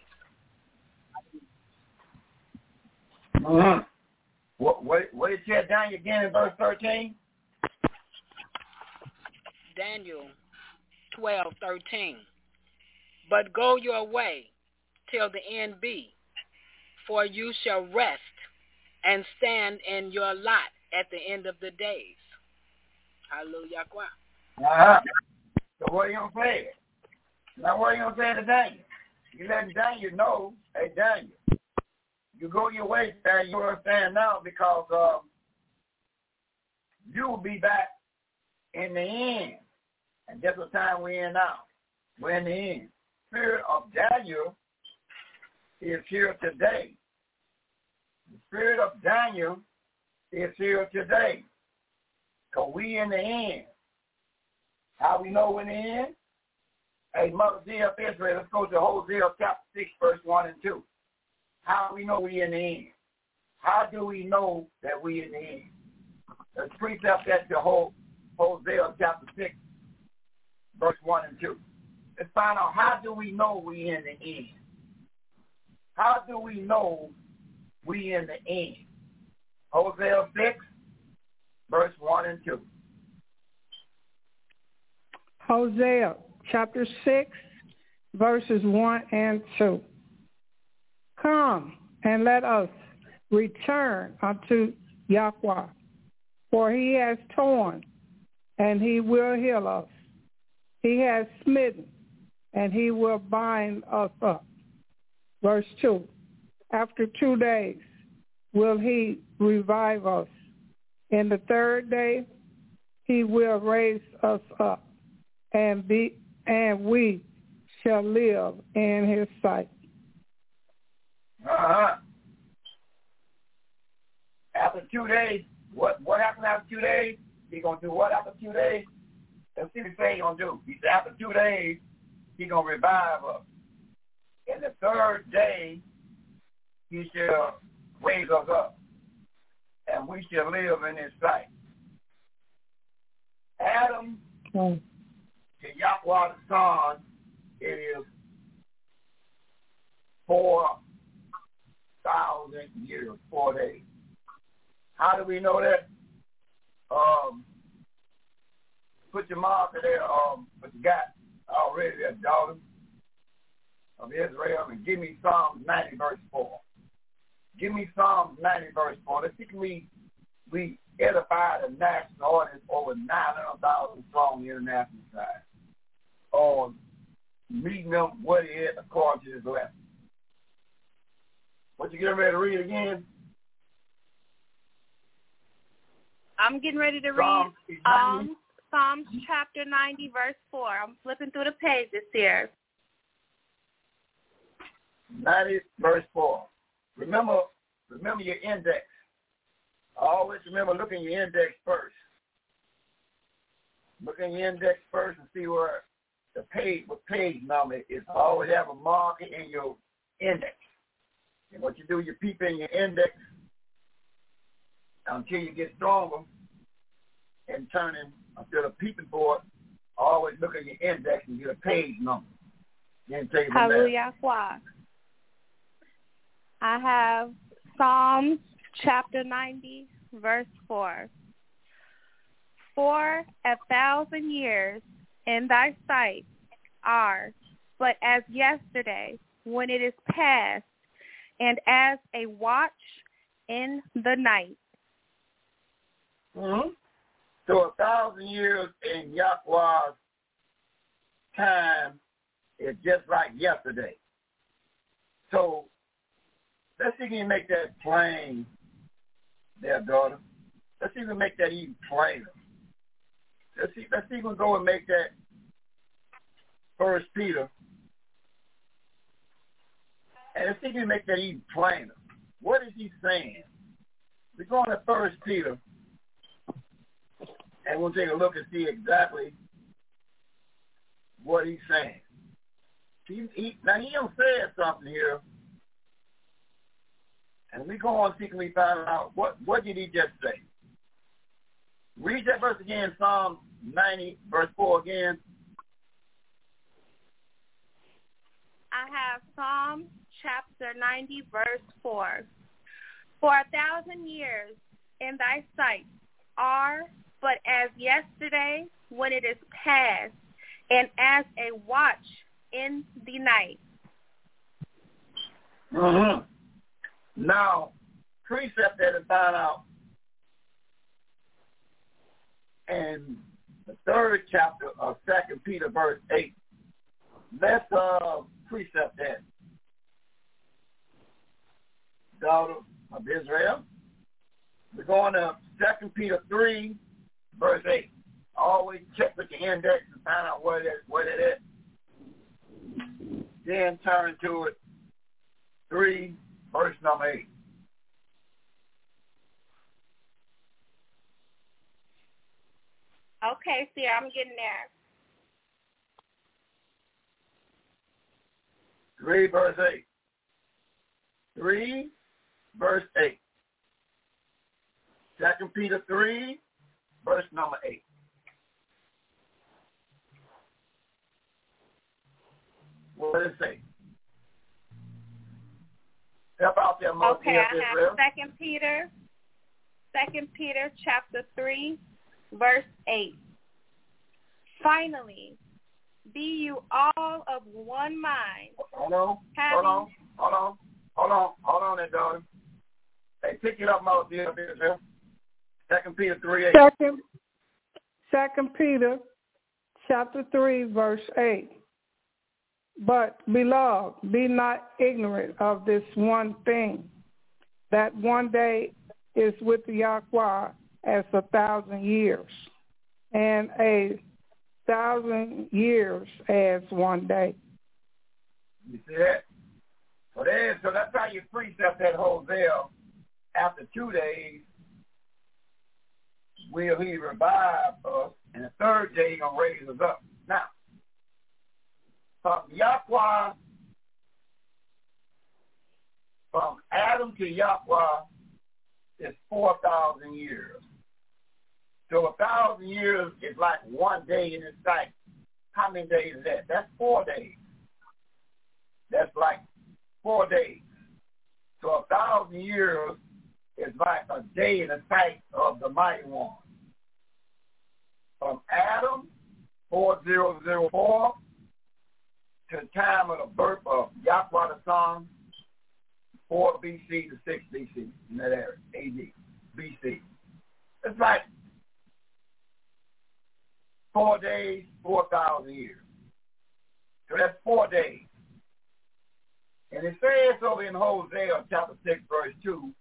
[SPEAKER 5] Mm-hmm. What, what, what did you say down again in verse 13?
[SPEAKER 8] Daniel 12, 13. But go your way till the end be, for you shall rest and stand in your lot at the end of the days. Hallelujah.
[SPEAKER 5] Uh-huh. So what are you going to say? Now what are you going to say to Daniel? You let Daniel know, hey, Daniel, you go your way, Daniel, you understand now because um, you will be back in the end. And that's the time we're in now. We're in the end. The spirit of Daniel is here today. The spirit of Daniel is here today. Because we in the end. How we know in the end? Hey, Mother Zia of Israel, let's go to Hosea chapter 6, verse 1 and 2. How we know we in the end? How do we know that we in the end? Let's precept that to whole Hosea chapter 6, verse 1 and 2. Let's find out how do we know we in the end? How do we know we in the end? Hosea 6, verse 1 and 2.
[SPEAKER 6] Hosea chapter 6, verses 1 and 2. Come and let us return unto Yahweh, for he has torn, and he will heal us. He has smitten, and he will bind us up. Verse 2. After two days will he revive us. In the third day he will raise us up, and be and we shall live in his sight.
[SPEAKER 5] Uh-huh. After two days, what what happened after two days? He gonna do what after two days? Let's see what he say he gonna do. He said after two days, he gonna revive us. And the third day, he shall raise us up, and we shall live in his sight. Adam to Yahweh the Son, it is four thousand years, four days. How do we know that? Um, put your marker there, um, what you got already there, daughter of Israel, and give me Psalms 90, verse 4. Give me Psalms 90, verse 4. Let's see can we, we edify the national audience over 900,000 strong international side on meeting them what it is according to this lesson. What you getting ready to read again?
[SPEAKER 7] I'm getting ready to read
[SPEAKER 5] Psalms 90.
[SPEAKER 7] um, Psalms chapter 90, verse 4. I'm flipping through the pages here.
[SPEAKER 5] 90 verse 4. Remember, remember your index. Always remember look in your index first. Look in your index first and see where the page, what page number is. Always have a marker in your index. And what you do, you peep in your index until you get stronger and turning until the peeping board. Always look at your index and get a page number. Then take it.
[SPEAKER 7] Hallelujah. I have Psalms chapter 90, verse 4. For a thousand years in thy sight are but as yesterday when it is past, and as a watch in the night.
[SPEAKER 5] Mm-hmm. So a thousand years in Yahweh's time is just like yesterday. So let's see if can make that plain there, daughter. Let's can make that even plainer. Let's see, let's go and make that First Peter. And let's see if can make that even plainer. What is he saying? We're going to First Peter, and we'll take a look and see exactly what he's saying. He, he, now he don't say something here, and we go on see can we find out what what did he just say. Read that verse again, Psalm 90, verse 4 again.
[SPEAKER 7] I have Psalm chapter 90, verse 4. For a thousand years in thy sight are but as yesterday when it is past, and as a watch in the night.
[SPEAKER 5] Mm-hmm. Now, precept that is found out in the third chapter of Second Peter, verse eight. Let's uh, precept that. Daughter of Israel. We're going to Second Peter three, verse eight. Always check with your index and find out what it is. What it is. Then turn to it. Three, verse number eight.
[SPEAKER 7] Okay, see, I'm getting there.
[SPEAKER 5] Three, verse eight. Three, verse eight. Second Peter three, verse number eight. What does it say? Help out there, Mother
[SPEAKER 7] Okay, I have Second Peter, Second Peter chapter three, verse eight. Finally, be you all of one mind.
[SPEAKER 5] Hold on,
[SPEAKER 7] Having,
[SPEAKER 5] hold on, hold on, hold on, hold on there, daughter. Hey, pick it up, Mother Israel. Second Peter three eight.
[SPEAKER 6] Second, Second Peter, chapter three, verse eight. But beloved, be not ignorant of this one thing, that one day is with the Yahweh as a thousand years, and a thousand years as one day.
[SPEAKER 5] You see that? So there, so that's how you precept that Hosea. After two days, will he revive us, and the third day he gonna raise us up. Now, from Yahweh, from Adam to Yahweh is four thousand years. So a thousand years is like one day in his sight. How many days is that? That's four days. That's like four days. So a thousand years is like a day in the sight of the mighty one. From Adam, 4004, to the time of the birth of Yahweh the Son, 4 BC to 6 BC, in that area, AD, BC. It's like four days, 4,000 years. So that's four days. And it says over in Hosea chapter 6, verse 2,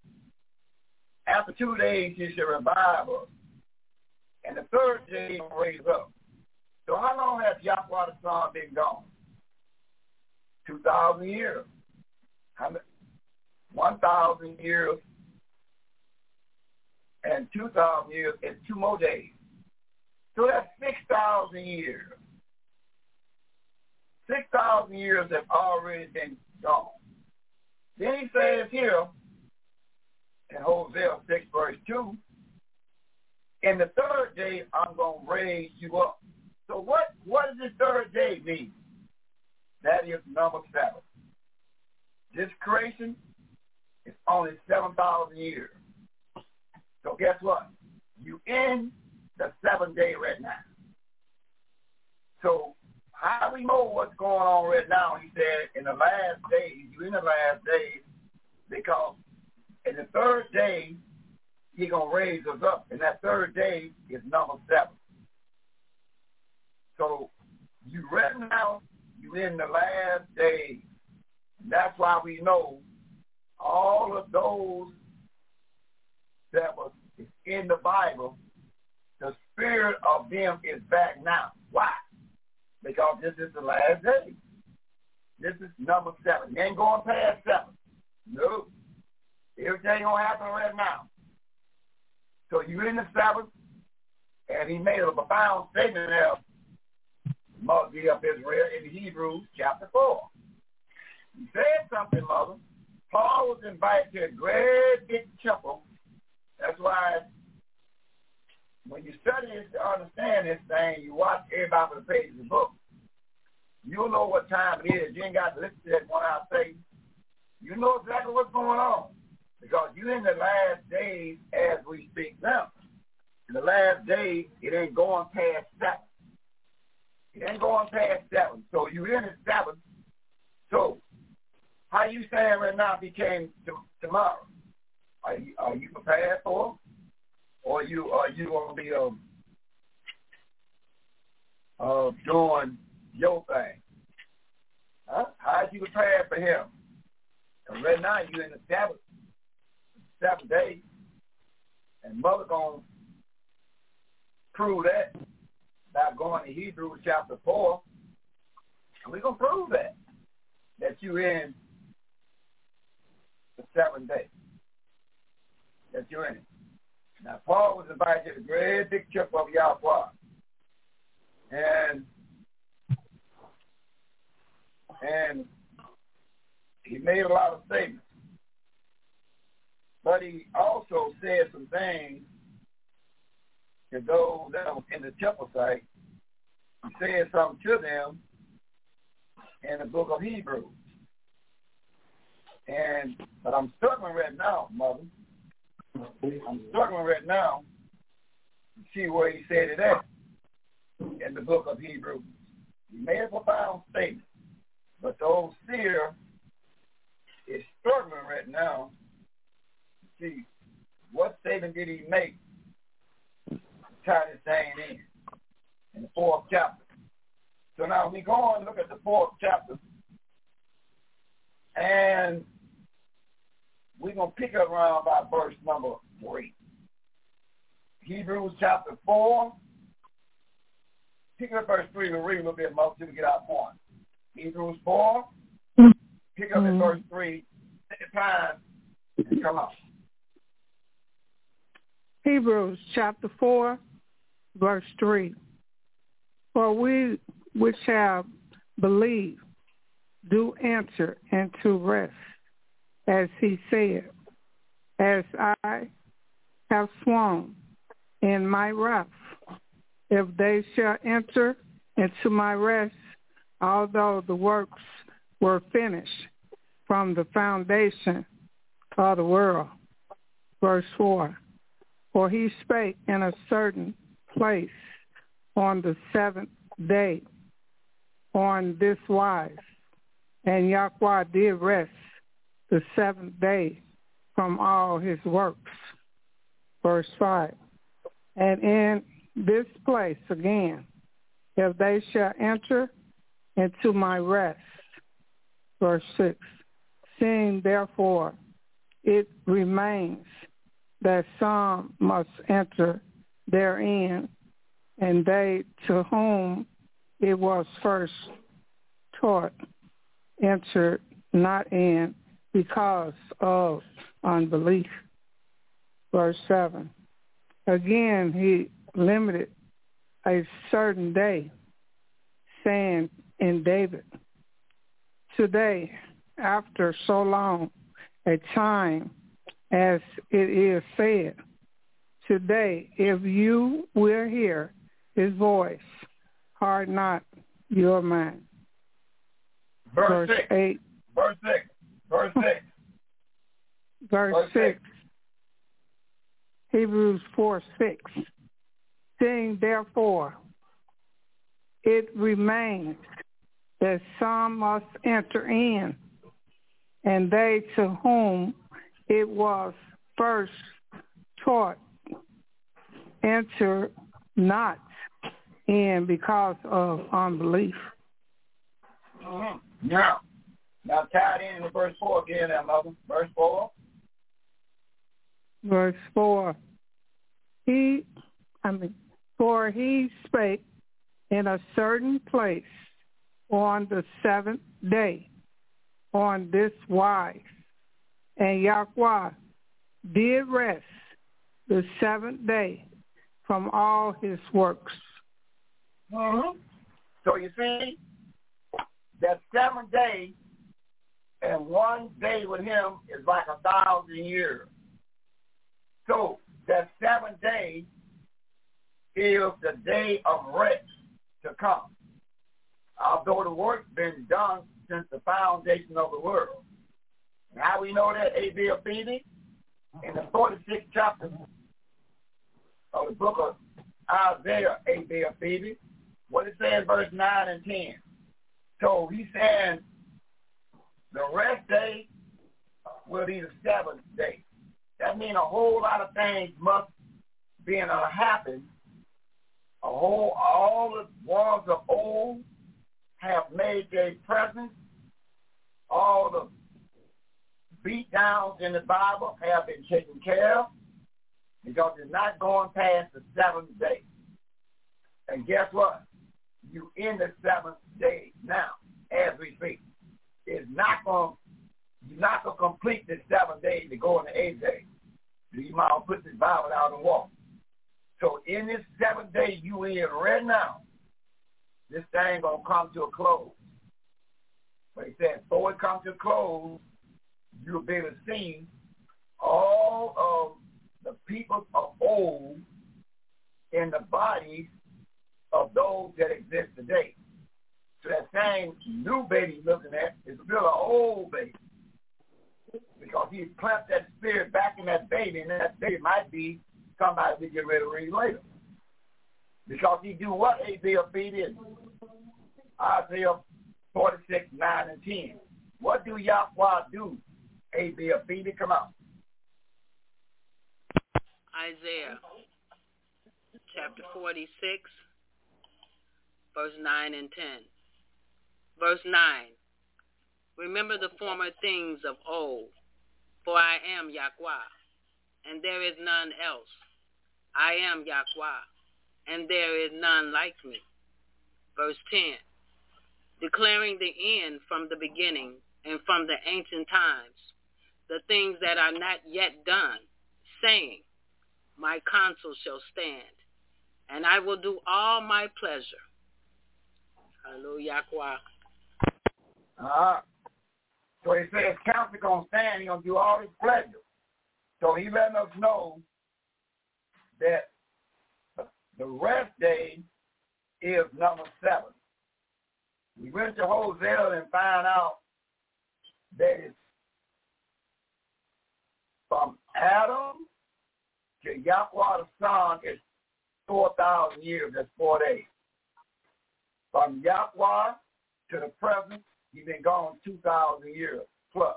[SPEAKER 5] after two days he shall revive us, and the third day he will raise up. So how long has Yahweh the Son been gone? 2,000 years. 1,000 years and 2,000 years is two more days. So that's 6,000 years. 6,000 years have already been gone. Then he says here in Hosea 6 verse 2, in the third day I'm going to raise you up. So what, what does this third day mean? That is number seven. This creation is only 7,000 years. So guess what? You in the seventh day right now. So how we know what's going on right now? He said in the last days, you in the last days, because in the third day, he gonna raise us up, and that third day is number seven. So you right now, you in the last days. That's why we know all of those that was in the Bible, the spirit of them is back now. Why? Because this is the last day. This is number seven. Ain't going past seven. No. Everything gonna happen right now. So you in the Sabbath, and he made a profound statement there, Mother of Israel, in Hebrews chapter 4. He said something, Mother. Paul was invited to a great big chapel. That's why when you study this to understand this thing, you watch everybody on the page of the book. You'll know what time it is. You ain't got to listen to that one I say. You know exactly what's going on because you're in the last days as we speak now. In the last days, it ain't going past that. It ain't going past seven. So you're in the seven. So how you saying right now became to, tomorrow? Are you, are you prepared for? Or you are you gonna be um uh doing your thing? Huh? How you prepared for him? And right now you in the Sabbath seven days. And mother gonna prove that by going to Hebrews chapter four. And we're gonna prove that. That you in the seventh day. That you're in it. Now Paul was invited to the great big trip of Yahweh. And and he made a lot of statements. But he also said some things to those that were in the temple site. He said something to them in the book of Hebrews. And but I'm struggling right now, mother. I'm struggling right now to see where he said it at in the book of Hebrews. He made a profound statement, but the old seer is struggling right now see what statement did he make to tie this thing in in the fourth chapter. So now we go on and look at the fourth chapter, and we're going to pick up around by verse number 3. Hebrews chapter 4. Pick up verse 3. We'll read a little bit more till we get our point. Hebrews 4. Pick up mm-hmm. in verse 3. Take your time and come on.
[SPEAKER 6] Hebrews chapter 4, verse 3. For we which have believed do enter into rest as he said, as I have sworn in my wrath, if they shall enter into my rest, although the works were finished from the foundation of the world. Verse 4, For he spake in a certain place on the seventh day on this wise, and Yahweh did rest the seventh day from all his works. Verse 5. And in this place again, if they shall enter into my rest. Verse 6. Seeing therefore it remains that some must enter therein, and they to whom it was first taught entered not in because of unbelief. Verse 7. Again, he limited a certain day, saying in David, Today, after so long a time as it is said, Today, if you will hear his voice, harden not your mind.
[SPEAKER 5] Verse, Verse 8. Verse 6. Verse 6.
[SPEAKER 6] Verse, Verse 6. 6. Hebrews 4, 6. Seeing therefore it remains that some must enter in, and they to whom it was first taught enter not in because of unbelief.
[SPEAKER 5] Mm-hmm. Now, now tie it in to verse 4 again, there, mother. Verse 4.
[SPEAKER 6] Verse 4. He, I mean, for he spake in a certain place on the seventh day on this wise. And Yahweh did rest the seventh day from all his works.
[SPEAKER 5] Mm-hmm. So you see, that seven day and one day with him is like a thousand years. So that seven day is the day of rest to come. Although the work's been done since the foundation of the world. And how we know that, A.B. Phoebe? In the 46th chapter of the book of Isaiah, A.B. Phoebe, what it says, verse 9 and 10. So he's saying the rest day will be the seventh day. That means a whole lot of things must be in a happen. A whole, all the ones of old have made their presence. All the beat downs in the Bible have been taken care of because it's not going past the seventh day. And guess what? You in the seventh day now, as we speak. It's not going you're not gonna complete the seventh day to go in the eighth day. You might well put this Bible out and walk. So in this seventh day you in right now, this thing gonna come to a close. But he said, before it comes to a close, you'll be able to see all of the people of old in the bodies of those that exist today. So that same new baby looking at is still an old baby. Because he clamped that spirit back in that baby, and that baby might be somebody we get ready to read later. Because he do what A.B. obedient? Isaiah 46, 9 and 10. What do Yahweh do? A.B. obedient, come out.
[SPEAKER 8] Isaiah chapter 46, verse 9 and 10. Verse 9. Remember the former things of old, for I am Yahweh, and there is none else. I am Yahweh, and there is none like me. Verse 10. Declaring the end from the beginning and from the ancient times, the things that are not yet done, saying, My counsel shall stand, and I will do all my pleasure. Hallelujah.
[SPEAKER 5] Uh-huh. So he says counsel going to stand. He's going to do all his pleasure. So he letting us know that the rest day is number seven. We went to Hosea and found out that it's from Adam to Yahweh the Son is 4,000 years. That's four days. From Yahweh to the present, he's been gone 2,000 years plus.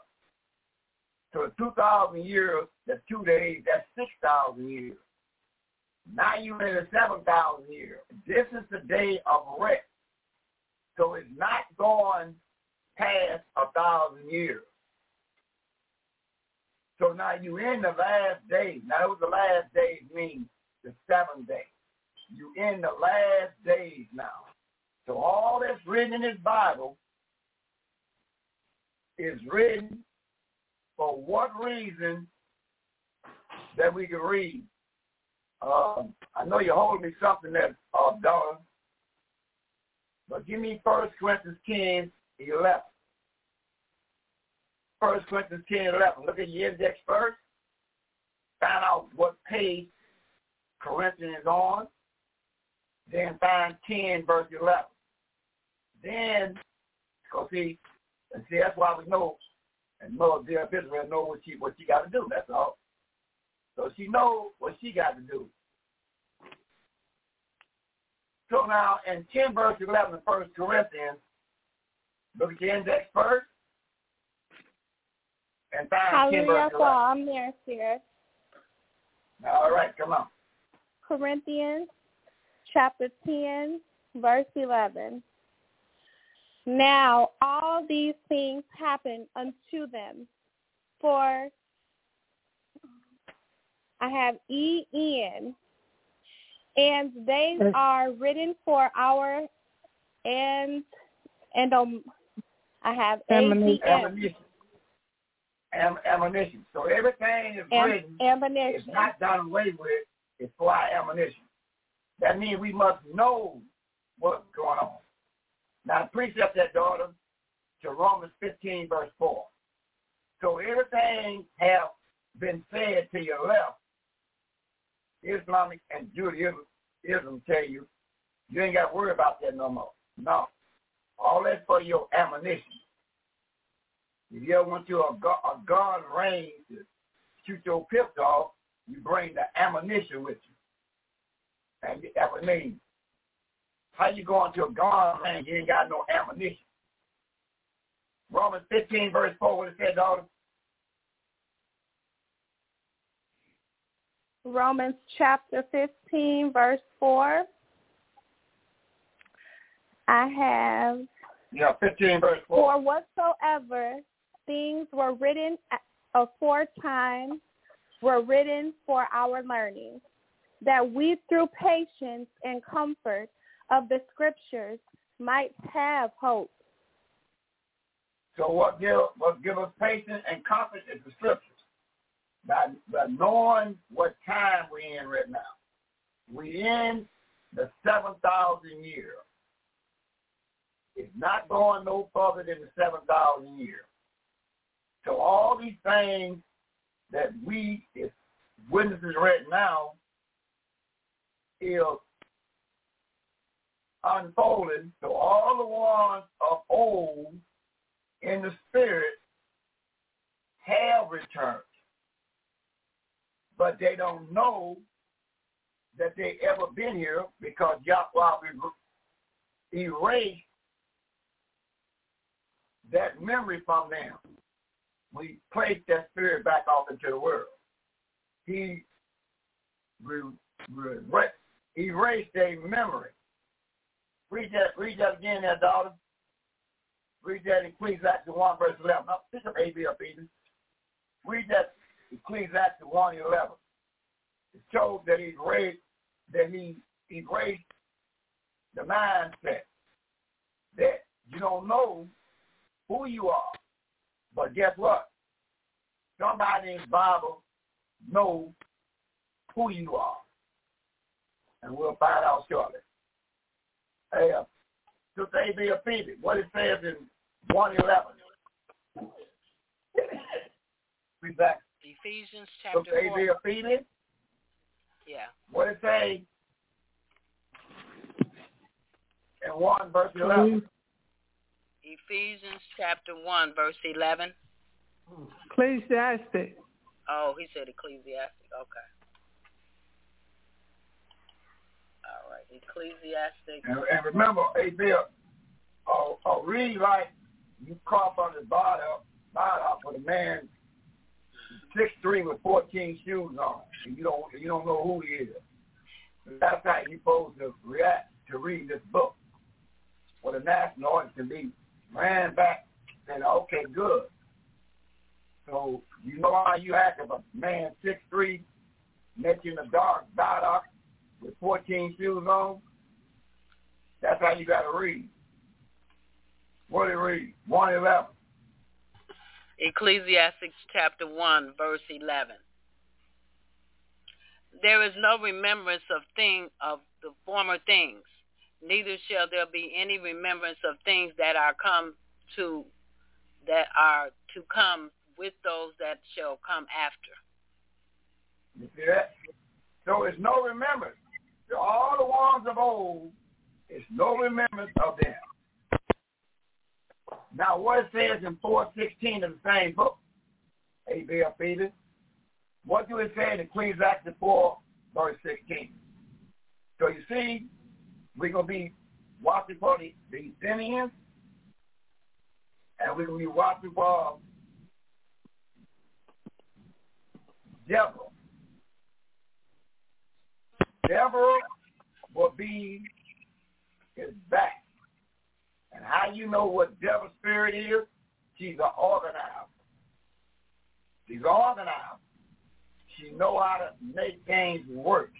[SPEAKER 5] So 2,000 years, that's two days, that's 6,000 years. Now you're in the 7,000 years. This is the day of rest. So it's not going past a thousand years. So now you in the last days. Now what the last days mean the seventh day. You in the last days now. So all that's written in this Bible is written for what reason that we can read. Uh, I know you're holding me something that, uh, daughter, but give me First Corinthians 10, 11. First Corinthians 10, 11. Look at your index first. Find out what page Corinthians is on. Then find 10, verse 11. Then, because see, and see, that's why we know, and Mother dear Israel know what she what she got to do. That's all. So she knows what she got to do. So now, in 10 verse 11 of 1 Corinthians, look at your index first. And find 10 verse 11.
[SPEAKER 7] I'm there, sir.
[SPEAKER 5] All right, come on.
[SPEAKER 7] Corinthians chapter 10, verse 11. Now all these things happen unto them, for I have E N, and they are written for our and and um I have A T M
[SPEAKER 5] Ammunition. Am- ammunition. So everything is written.
[SPEAKER 7] Am-
[SPEAKER 5] It's
[SPEAKER 7] ammunition.
[SPEAKER 5] not done away with. It's for our ammunition. That means we must know what's going on. Now, precept that, daughter, to Romans 15, verse 4. So everything has been said to your left. Islamic and Judaism Islam tell you, you ain't got to worry about that no more. No. All that's for your ammunition. If you ever went to a, a gun range to shoot your pistol off, you bring the ammunition with you. And that would mean, how you going to a gun range, you ain't got no ammunition. Romans 15, verse 4, what it said, daughter?
[SPEAKER 7] Romans chapter 15, verse 4. I have,
[SPEAKER 5] Yeah, 15, verse 4.
[SPEAKER 7] for whatsoever things were written aforetime were written for our learning, that we through patience and comfort of the scriptures might have hope.
[SPEAKER 5] So what give, what give us patience and confidence is the scriptures. By, by knowing what time we're in right now. We're in the 7,000 year. It's not going no further than the 7,000 year. So all these things that we, as witnesses right now, is unfolding. So all the ones of old in the spirit have returned. But they don't know that they ever been here because Yahweh erased that memory from them. We placed that spirit back off into the world. He re, re, erased their memory. Read that, read that again there, daughter. Read that Ecclesiastes 1, verse 11. Now, pick up A.B. up, Eden. Read that Ecclesiastes 1, 11. It shows that he erased, that he erased the mindset that you don't know who you are. But guess what? Somebody in the Bible knows who you are. And we'll find out shortly. Hey, uh, Sister A.B. Phoebe, what it says in 111. Read back.
[SPEAKER 8] Ephesians chapter
[SPEAKER 5] A.B.
[SPEAKER 8] 4.
[SPEAKER 5] Phoebe,
[SPEAKER 8] Yeah.
[SPEAKER 5] what it say in 1 verse 11?
[SPEAKER 8] Ephesians chapter 1, verse 11.
[SPEAKER 6] Ecclesiastic.
[SPEAKER 8] Oh, he said Ecclesiastic. Okay. All right. Ecclesiastic.
[SPEAKER 5] And, and remember, hey Bill, a, a read like you cough on his body up, body up with a man six three with fourteen shoes on, and you don't you don't know who he is. That's how you're supposed to react to read this book. For the national audience to be ran back and okay, good. So you know how you act if a man six three, naked in the dark, dark with fourteen shoes on. That's how you got to read. What do you read? One eleven.
[SPEAKER 8] Ecclesiastes chapter 1, verse 11. There is no remembrance of thing of the former things, neither shall there be any remembrance of things that are come to that are to come with those that shall come after.
[SPEAKER 5] You see that? So it's no remembrance. To all the ones of old, it's no remembrance of them. Now what it says in 416 of the same book, A.B.F. Peter, what do it say in Ecclesiastes 4, verse 16? So you see, we're going to be watching for the, the Athenians, and we're going to be watching for Deborah. Deborah will be his back. And how you know what Deborah spirit is? She's an organizer. She's organized. She know how to make things work.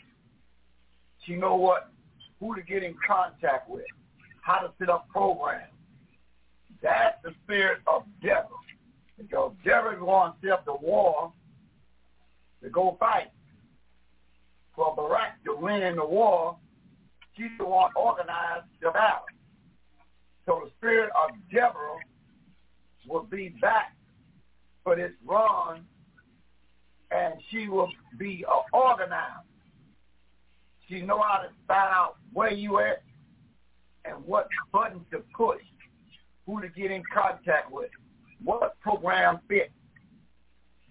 [SPEAKER 5] She know what who to get in contact with, how to set up programs. That's the spirit of Deborah. Because Deborah wants to set the war to go fight. For Barak to win in the war, she's the one organized the battle. So the spirit of Deborah will be back for this run, and she will be uh, organized. She know how to find out where you at and what buttons to push, who to get in contact with, what program fits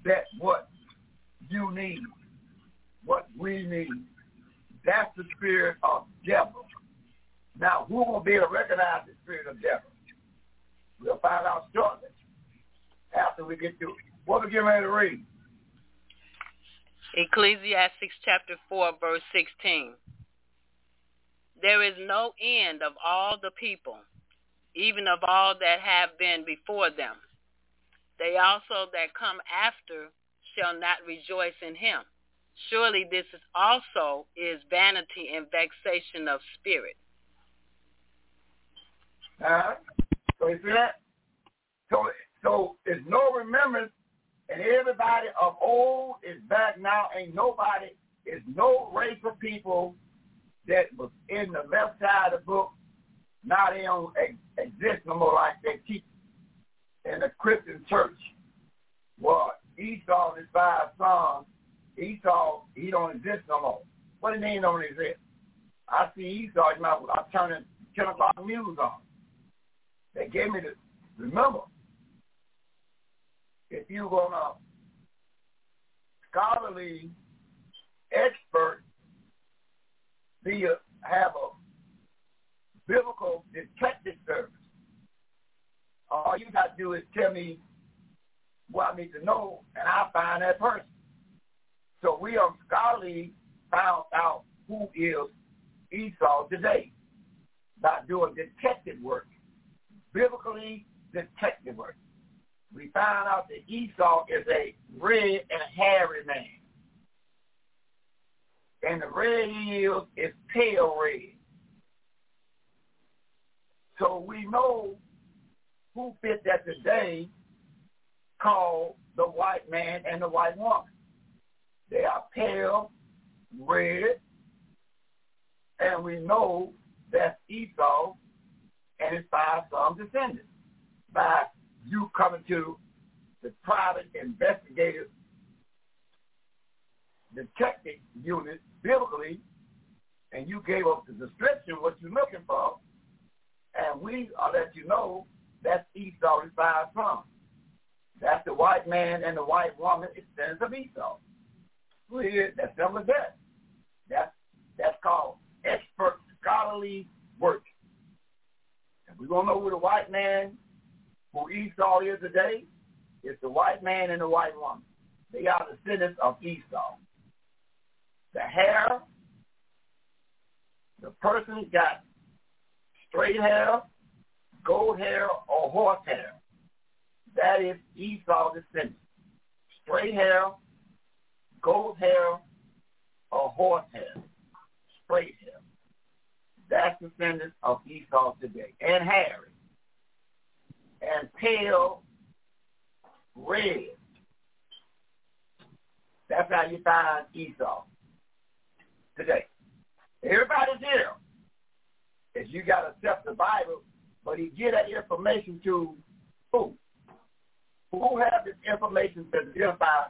[SPEAKER 5] that what you need, what we need. That's the spirit of Deborah. Now, who will be able to recognize the spirit of Deborah? We'll find out shortly after we get through. What we get ready to read?
[SPEAKER 8] Ecclesiastes chapter 4, verse 16. There is no end of all the people, even of all that have been before them. They also that come after shall not rejoice in him. Surely this is also is vanity and vexation of spirit.
[SPEAKER 5] Uh, so that? So, so there's no remembrance, and everybody of old is back now. Ain't nobody, is no race of people that was in the left side of the book. Now they don't exist no more like they teach in the Christian church. Well, Esau and his five sons, Esau, he don't exist no more. What do you mean don't exist? I see Esau, I'm turning 10 o'clock news on. They gave me the, remember, if you're going to scholarly expert, be a, have a biblical detective service, all you got to do is tell me what I need to know, and I'll find that person. So we are scholarly found out who is Esau today by doing detective work biblically detective work. We found out that Esau is a red and hairy man. And the red is is pale red. So we know who fit that today called the white man and the white woman. They are pale, red, and we know that's Esau and his five sons descendants by you coming to the private investigative detective unit biblically, and you gave us the description what you're looking for, and we are let you know that's Esau's five sons. That's the white man and the white woman descendants of Esau. Clear, that's simple as that. That's that's called expert scholarly work. And we're going to know who the white man who Esau is today. is the white man and the white woman. They are descendants of Esau. The hair, the person got straight hair, gold hair, or horse hair. That is Esau's descendants. Straight hair, gold hair, or horse hair. Straight hair. That's the descendants of Esau today. And Harry. And pale red. That's how you find Esau today. Everybody's here. Is you got to accept the Bible, but he get that information to who? Who have this information to identify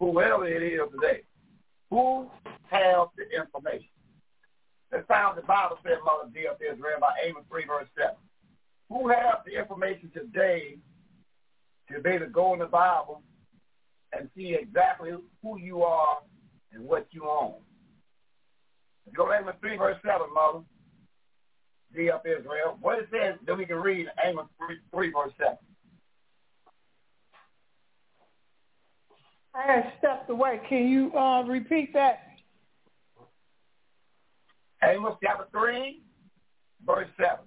[SPEAKER 5] whoever it is today? Who has the information? that found the Bible said, Mother dear Israel, by Amos 3, verse 7. Who have the information today to be able to go in the Bible and see exactly who you are and what you own? Go to Amos 3, verse 7, Mother. Dear up Israel. What it says, then we can read Amos 3, 3 verse 7.
[SPEAKER 6] I had stepped away. Can you uh, repeat that?
[SPEAKER 5] Amos chapter 3, verse 7.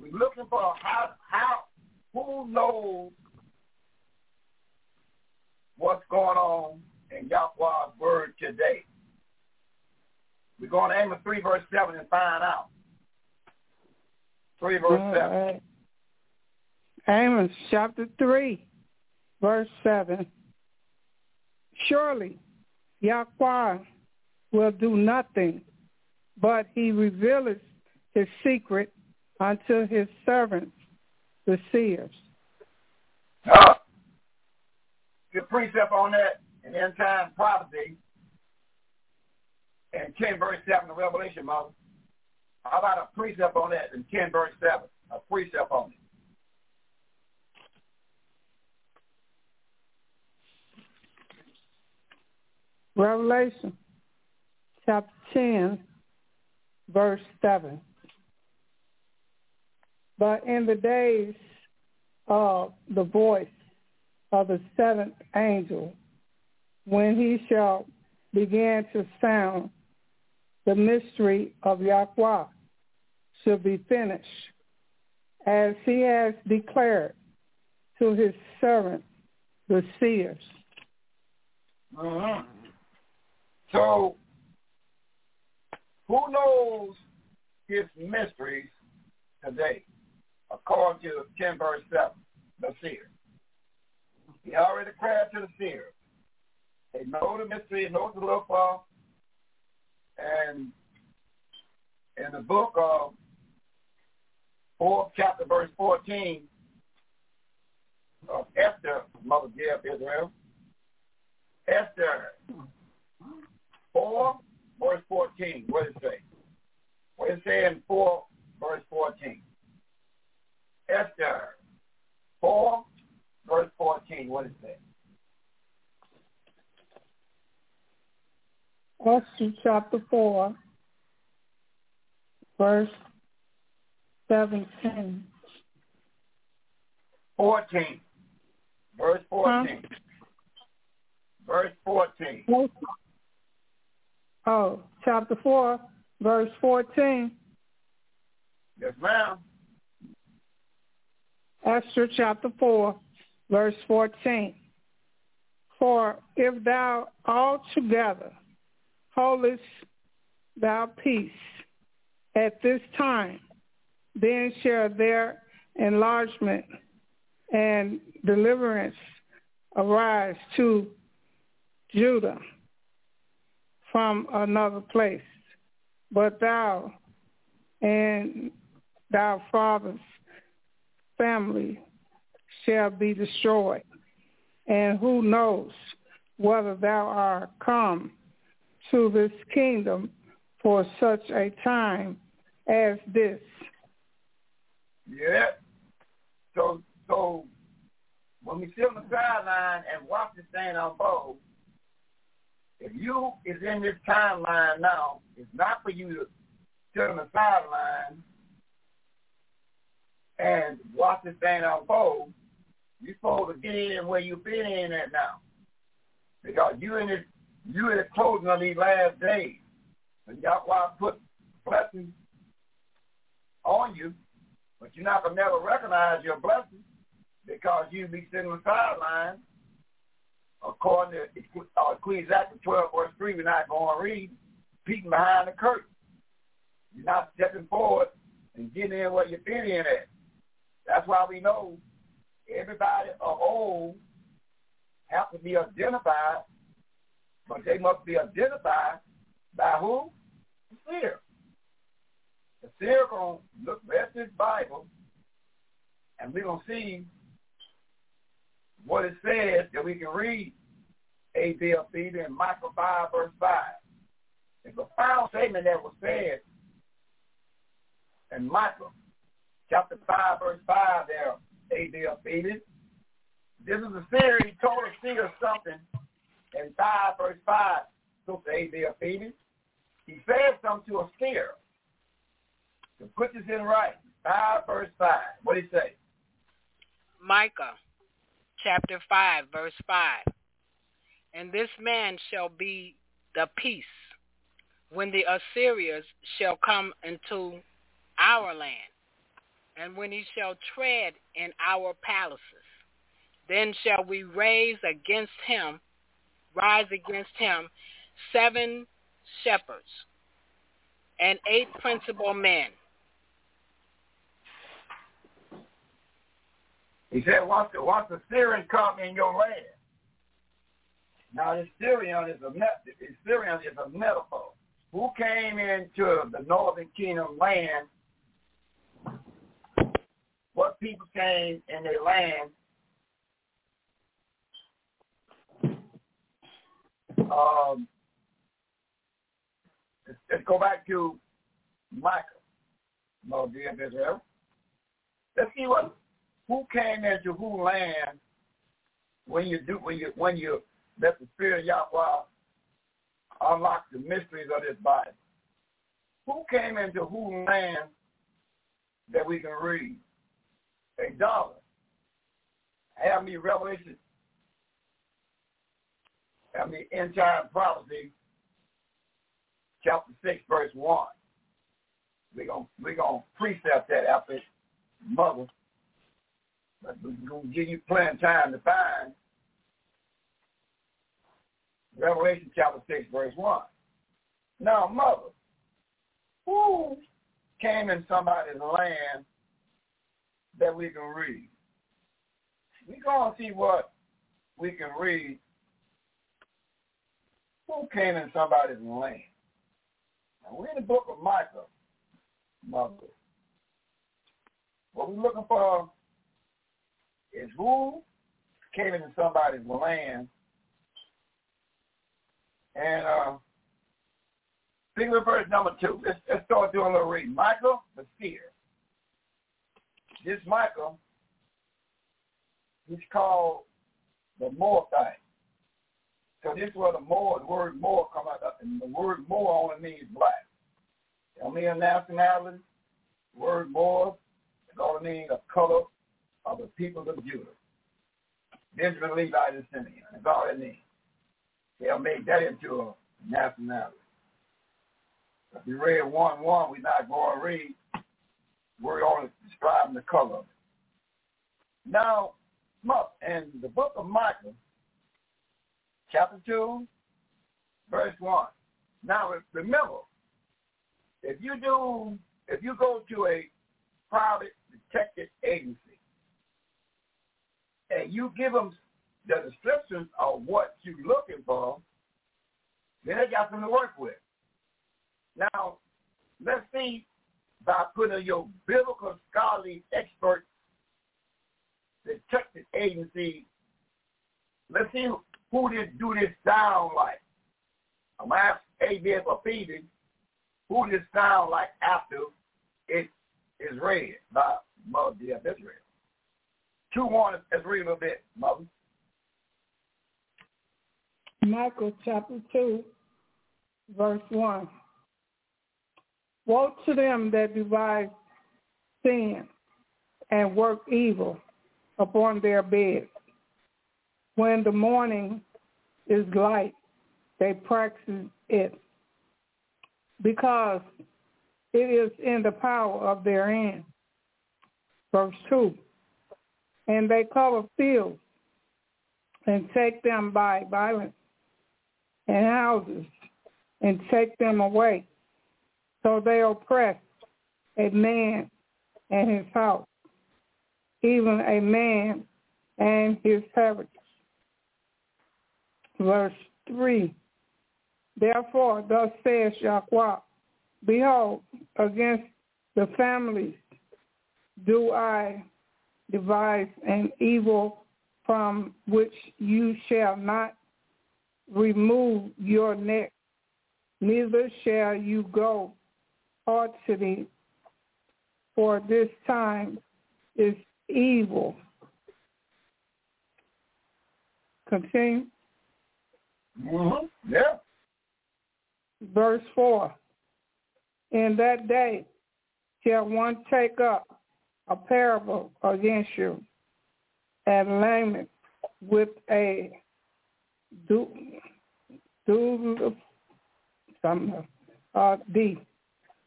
[SPEAKER 5] We're looking for how, how, who knows what's going on in Yahweh's word today. We're going to Amos 3 verse 7 and find out. 3 verse 7. Right.
[SPEAKER 6] Amos chapter 3 verse 7. Surely Yahweh will do nothing, but he revealeth his secret unto his servants, the seers.
[SPEAKER 5] Uh, good precept on that in end time prophecy and 10 verse 7 of Revelation, Mother. How about a precept on that in 10 verse 7? A precept on it.
[SPEAKER 6] Revelation chapter 10, verse 7. But in the days of the voice of the seventh angel, when he shall begin to sound, the mystery of Yahweh shall be finished, as he has declared to his servants, the seers.
[SPEAKER 5] Uh-huh. So, who knows his mysteries today? According to 10 verse 7, the seer. He already declared to the seer. They know the mystery, know the look for. And in the book of 4th chapter, verse 14 of Esther, Mother Jeff Israel, Esther 4, verse 14. What does it say? What does it say in 4, verse 14? Esther 4, verse 14. What is that?
[SPEAKER 6] Esther chapter 4, verse 17.
[SPEAKER 5] 14. Verse 14. Huh? Verse 14.
[SPEAKER 6] Oh, chapter 4, verse 14.
[SPEAKER 5] Yes, ma'am.
[SPEAKER 6] Esther chapter 4, verse 14. For if thou altogether holdest thou peace at this time, then shall their enlargement and deliverance arise to Judah from another place. But thou and thy father's family shall be destroyed. And who knows whether thou art come to this kingdom for such a time as this.
[SPEAKER 5] Yeah. So so when we sit on the sideline and watch this thing unfold, if you is in this timeline now, it's not for you to sit on the sideline and watch this thing unfold. You're supposed to get in where you fit in at now. Because you in this you in the closing of these last days. And Yahweh put blessings on you, but you're not gonna never recognize your blessings because you be sitting on the sideline according to uh, Ecclesiastes 12, verse 3, we're not going to read, peeking behind the curtain. You're not stepping forward and getting in where you fit in at. That's why we know everybody of old have to be identified, but they must be identified by who? The seer. The seer going to look at this Bible, and we're going to see what it says that we can read A.B.L. Phoebe in Micah 5, verse 5. It's a profound statement that was said in Micah chapter 5, verse 5 there, A.B.L. Phoebe. This is a series, told a seer something in 5, verse 5, to A.B.L. Phoebe. He said something to a seer to put this in right. 5, verse 5. What did he say?
[SPEAKER 8] Micah chapter 5, verse 5. And this man shall be the peace when the Assyrians shall come into our land. And when he shall tread in our palaces. Then shall we raise against him, rise against him, seven shepherds and eight principal men.
[SPEAKER 5] He said, once the, once the Syrian come in your land. Now, the Syrian is a the Syrian is a metaphor. Who came into the northern kingdom land? What people came in their land? Um, let's, let's go back to Micah, Modia of Israel. Let's see what who came into who land when you do when you when you let the Spirit of Yahweh unlock the mysteries of this Bible. Who came into who land that we can read? A dollar. Have me Revelation. Have me end time prophecy, chapter six, verse one. We're gonna we're gonna precept that after mother. But we're gonna give you plenty time to find Revelation chapter 6, verse 1. Now, mother, who came in somebody's land that we can read? We're going to see what we can read. Who came in somebody's land? Now, we're in the book of Micah, mother. What we're looking for is who came into somebody's land and uh, think of verse number two. Let's, let's start doing a little reading. Micah the seer. This Micah, he's called the more thing. So this is where the more, the word more come out. And the word more only means black. It don't nationality. The word more it only means a color of the people of Judah. Benjamin, Levi, and Simeon. That's all it means. They'll make that into a nationality. If we read 1 1, we're not going to read. We're only describing the color of it. Now, in the book of Micah, chapter 2, verse 1. Now, remember, if you do, if you go to a private detective agency and you give them the descriptions of what you're looking for, then they got something to work with. Now, let's see by putting your biblical scholarly expert detective agency, let's see who this do this sound like. I'm asking ABS or Phoebe, who this sound like after it is read by Mother of Israel. Two one, let's read a little bit, Mother.
[SPEAKER 6] Micah chapter 2, verse 1. Woe to them that devise sin and work evil upon their beds. When the morning is light, they practice it, because it is in the power of their hand. Verse 2. And they cover fields and take them by violence and houses and take them away. So they oppress a man and his house, even a man and his heritage. Verse 3, Therefore thus says Yahweh, Behold, against the families do I devise an evil from which you shall not remove your neck, neither shall you go haughtily, for this time is evil. Continue.
[SPEAKER 5] Mm-hmm. Yeah.
[SPEAKER 6] Verse 4. In that day shall one take up a parable against you and lament with a do do some uh D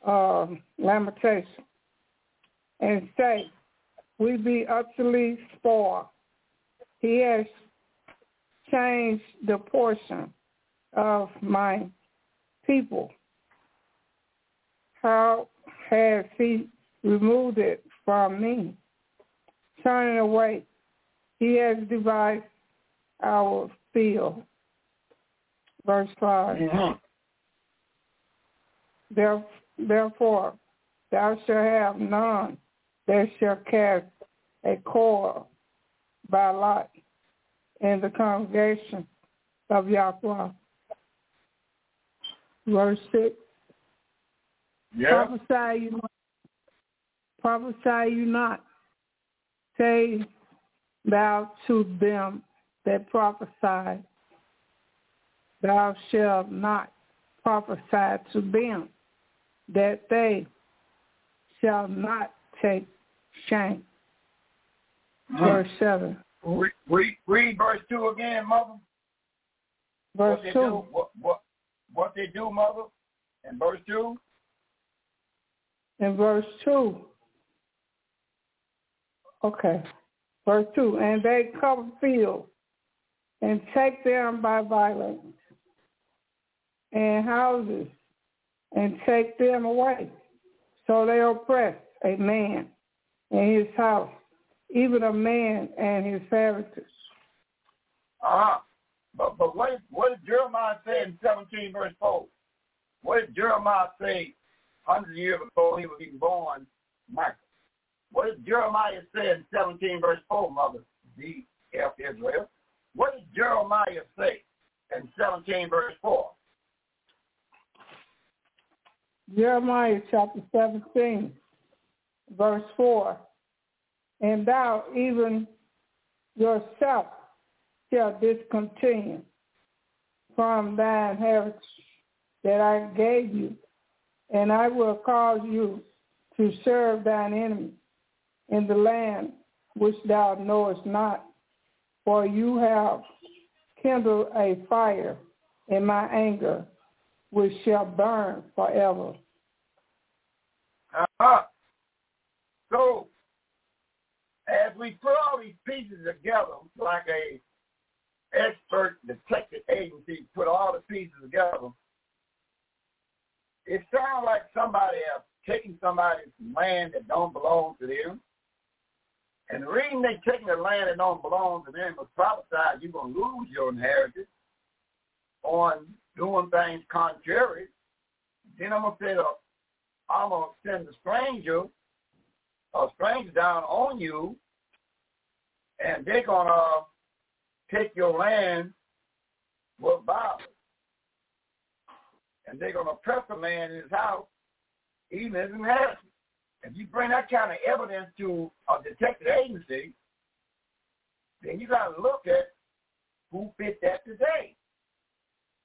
[SPEAKER 6] uh lamentation and say, we be utterly spoiled. He has changed the portion of my people. How has he removed it from me? Turning away, he has divided our field. Verse 5.
[SPEAKER 5] Mm-hmm.
[SPEAKER 6] Therefore, thou shalt have none that shall cast a cord by lot in the congregation of Yahweh. Verse 6.
[SPEAKER 5] Yeah.
[SPEAKER 6] Prophesy you not. Prophesy you not. Say thou to them that prophesy, thou shalt not prophesy to them that they shall not take shame. Verse 7.
[SPEAKER 5] Read, read, read verse 2 again, mother.
[SPEAKER 6] Verse
[SPEAKER 5] what they
[SPEAKER 6] 2.
[SPEAKER 5] Do, what, what, what they do, mother, in verse 2.
[SPEAKER 6] In verse 2. Okay. Verse 2. And they cover fields and take them by violence and houses and take them away. So they oppress a man and his house, even a man and his heritage.
[SPEAKER 5] Uh-huh. But but what did, what did Jeremiah say in 17 verse 4? What did Jeremiah say hundred years before he was even born, Micah? What did Jeremiah say in 17 verse 4, Mother D. F. Israel? What did Jeremiah say in 17 verse 4?
[SPEAKER 6] Jeremiah chapter 17, verse 4. And thou even yourself shall discontinue from thine heritage that I gave you, and I will cause you to serve thine enemy in the land which thou knowest not, for you have kindled a fire in my anger, which shall burn forever.
[SPEAKER 5] Uh-huh. So, as we put all these pieces together, like a expert detective agency put all the pieces together, it sounds like somebody has taken somebody's land that don't belong to them. And the reason they taking the land that don't belong to them was prophesied you're going to lose your inheritance on doing things contrary. Then I'm going to say, uh, I'm going to send a stranger, a stranger down on you, and they're going to take your land with violence. And they're going to oppress a man in his house, even his inheritance. If you bring that kind of evidence to a detective agency, then you got to look at who fit that today.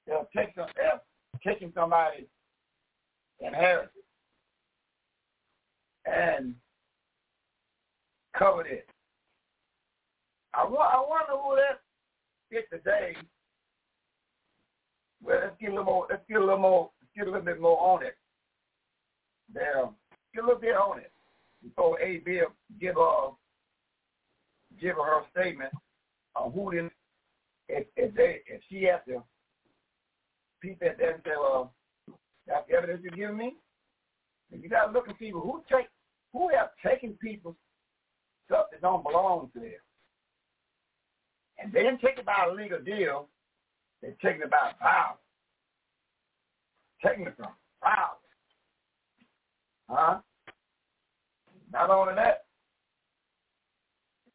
[SPEAKER 5] They'll take some, they're taking somebody's inheritance and covered it. I, I wonder who that fit today. Well, let's get a little more. Let's get a little more. Let's get a little bit more on it. There, get a little bit on it before A. Bill give her give her statement on who then if if they if she has to peep at that and say, well, that's the evidence you're giving me. And you gotta look and see who take who have taken people's stuff that don't belong to them. And they didn't take it by a legal deal. They're taking it by violence. Taking it from violence. Huh? Not only that,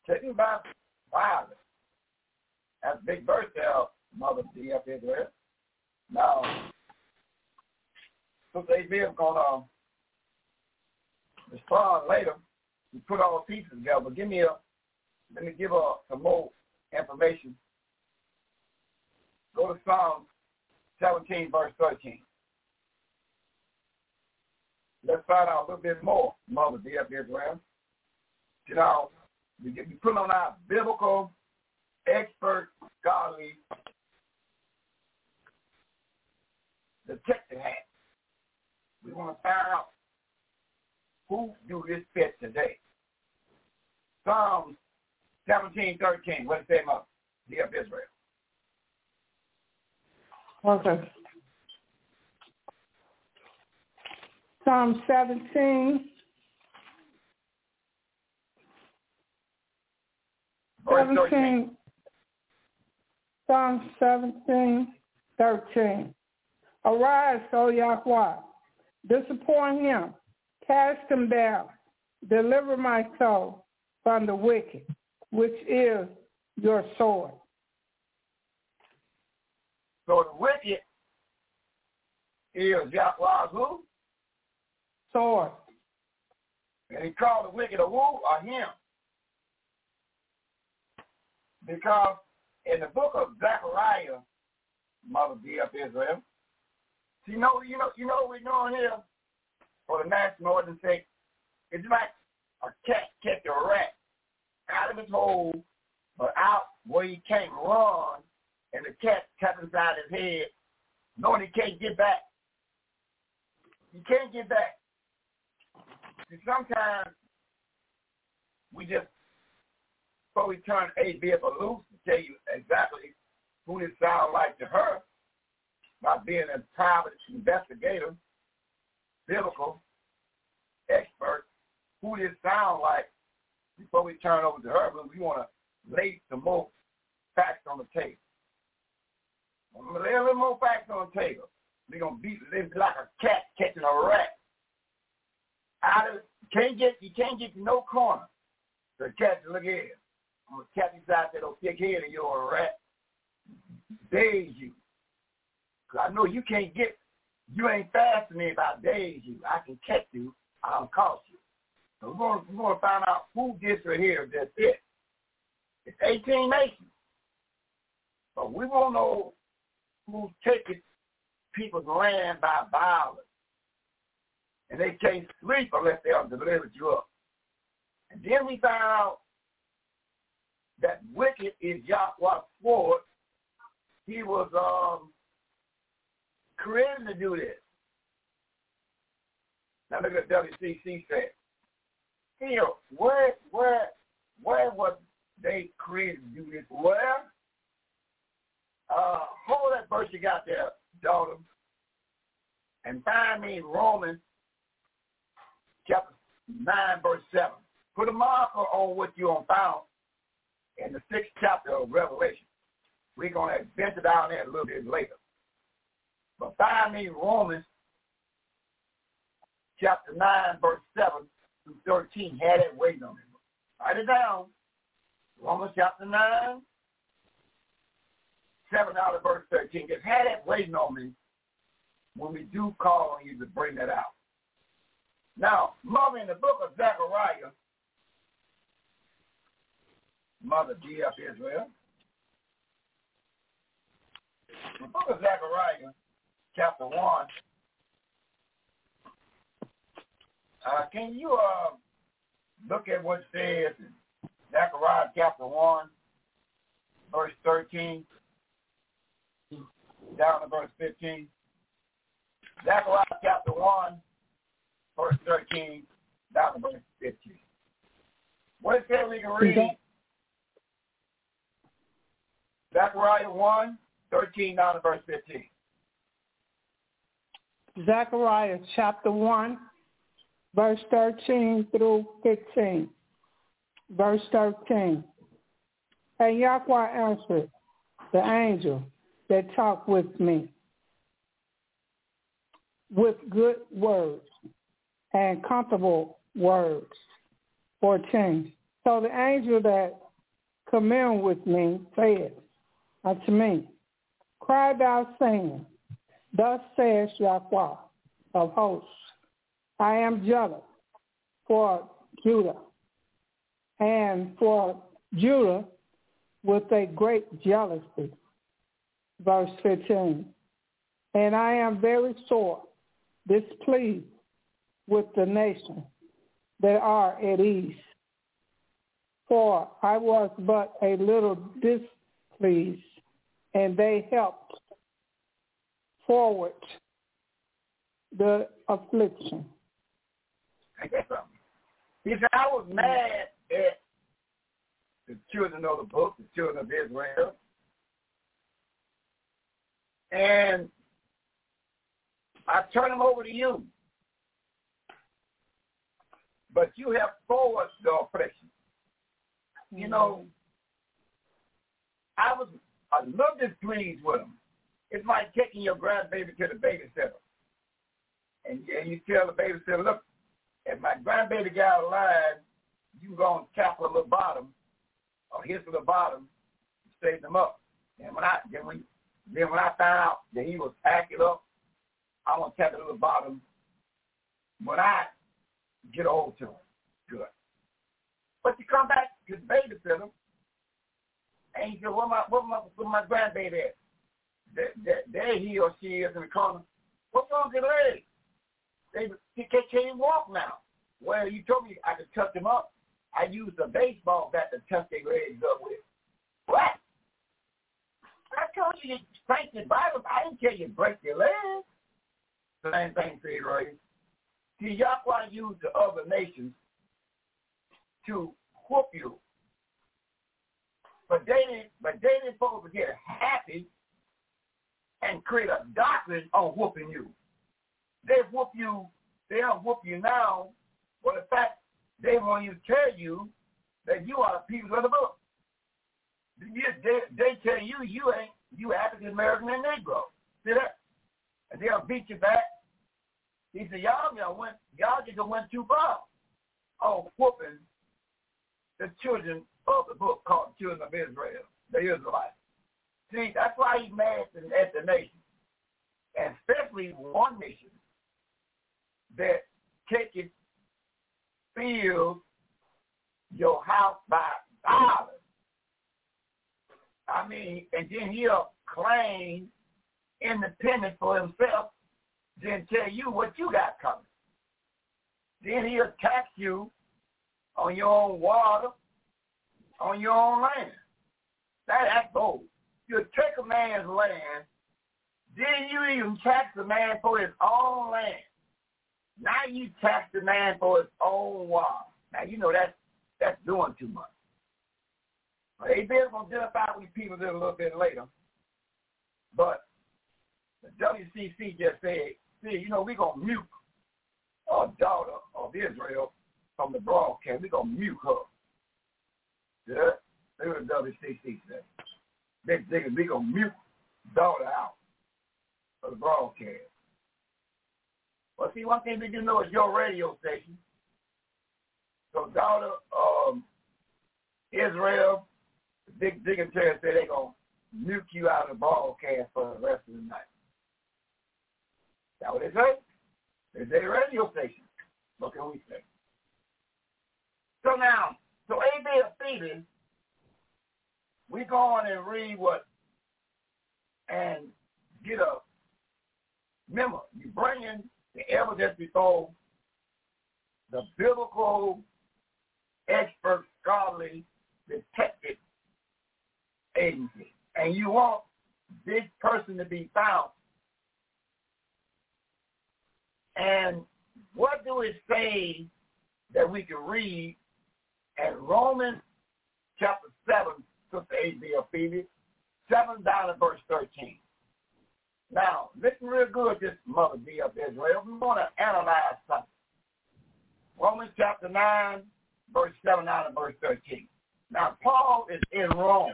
[SPEAKER 5] taking by violence. That's big verse there, Mother D.F. Israel. Now, Sister A.B. is going to respond later. We put all the pieces together. But give me a, let me give her some more information. Go to Psalm 17, verse 13. Let's find out a little bit more, Mother D.F. Israel. You know, we, get, we put on our biblical, expert, godly detective hat. We want to find out who do this fit today? Psalms 17, 13. What does it say about the of Israel?
[SPEAKER 6] Okay. Psalm 17.
[SPEAKER 5] Verse
[SPEAKER 6] 17.
[SPEAKER 5] 13.
[SPEAKER 6] Psalm 17, 13. Arise, O Yahweh, disappoint him, cast him down, deliver my soul from the wicked, which is your sword.
[SPEAKER 5] So the wicked is Yahweh's who?
[SPEAKER 6] Sword.
[SPEAKER 5] And he called the wicked a who or him. Because in the book of Zechariah, Mother D of Israel, you know, you know, you know what we're doing here for the national ordinance sake. It's like a cat catch a rat out of his hole, but out where he can't run, and the cat taps inside his head, knowing he can't get back. He can't get back. See, sometimes we just, before we turn A loose, to tell you exactly who this sound like to her, by being a private investigator, biblical expert, who this sound like before we turn over to her, but we want to lay some more facts on the table. I'm gonna lay a little more facts on the table. We're gonna beat it like a cat catching a rat. Out of can't get you can't get to no corner. The cat look here. I'm gonna catch you out that little thick head and you're a rat. Days you. Cause I know you can't get you ain't fast to me about days you. I can catch you, I'll cost you. So we're gonna we're gonna find out who gets right here that's it. It's eighteen nations. But we won't know who's taking people's land by violence. And they can't sleep unless they are delivered you up. And then we found out that wicked is Yahweh Ford. He was um, created to do this. Now look at WCC said. You know, where where where was they created to do this? Where? Uh, hold that verse you got there, daughter, and find me Romans chapter 9, verse 7. Put a marker on what you found in the sixth chapter of Revelation. We're going to venture down there a little bit later. But find me Romans chapter 9, verse 7 through 13. Had it waiting on me. Write it down. Romans chapter 9, 7 out of verse 13. Just had it waiting on me when we do call on you to bring that out. Now, Mother, in the book of Zechariah, Mother G.F. Israel, the book of Zechariah, chapter 1, uh, can you uh, look at what it says in Zechariah chapter 1, verse 13, down to verse 15? Zechariah chapter 1, verse 13 down to verse 15. What it says we can read? Zechariah 1, 13 down to verse 15.
[SPEAKER 6] Zechariah chapter 1, verse 13 through 15. Verse 13. And Yahweh answered the angel that talked with me with good words and comfortable words. 14. So the angel that communed with me said unto me, Cry thou saying, Thus says Yahweh of hosts, I am jealous for Judah, and for Judah with a great jealousy. Verse 15. And I am very sore displeased with the nation that are at ease. For I was but a little displeased, and they helped forward the affliction.
[SPEAKER 5] He said, I was mad at the children of the book, the children of Israel. And I turn them over to you. But you have forced the oppression. You know, mm-hmm. I was a little displeased with them. It's like taking your grandbaby to the babysitter. And, and you tell the babysitter, look, if my grandbaby got alive, you go and tap her little bottom or his little bottom to save them up. And when I then when then when I found out that he was acting up, I want to tap the little bottom when I get a hold to him. Good. But you come back to the babysitter and you say, "What my what my what my grandbaby at?" That, that there he or she is in the corner. What's wrong with your legs? They he can't even walk now. Well, you told me I could touch them up. I used a baseball bat to touch their legs up with. What? I told you to spank the Bible. I didn't tell you to break your legs. Same thing you, right? See, Yahweh used the other nations to whoop you. But they didn't but they didn't supposed to get happy and create a doctrine on whooping you. They whoop you, they don't whoop you now, but in fact, they want you to tell you that you are the people of the book. They, they tell you you ain't you African American and Negro. See that? And they'll beat you back. He said, y'all y'all went y'all just went too far on whooping the children of the book called Children of Israel, the Israelites. See, that's why he's mad at the nation, and especially one nation that take it, fill your house by violence. I mean, and then he'll claim independence for himself, then tell you what you got coming. Then he'll tax you on your own water, on your own land. That, that's bold. You take a man's land, then you even tax the man for his own land. Now you tax the man for his own water. Now you know that's that's doing too much. But AB's gonna identify with people a little bit later. But the WCC just said, see, you know, we're gonna mute our daughter of Israel from the broadcast. We're gonna mute her. Yeah, that's what the WCC said. They think we're gonna mute daughter out of the broadcast. Well, see, one thing we do know is your radio station. So daughter um, Israel, Dick Dignitary said they're going to nuke you out of the broadcast for the rest of the night. That what they say? They say radio station. What can we say? So now, so A.B. Phoebe, we go on and read what and get a remember you bring in the evidence before the biblical expert scholarly detective agency. And you want this person to be found. And what do it say that we can read in Romans chapter 7, Sister A.B. Ophelia, 7 down to verse 13. Now, listen real good, this mother be of Israel. We want to analyze something. Romans chapter 9, verse 7 down to verse 13. Now, Paul is in Rome.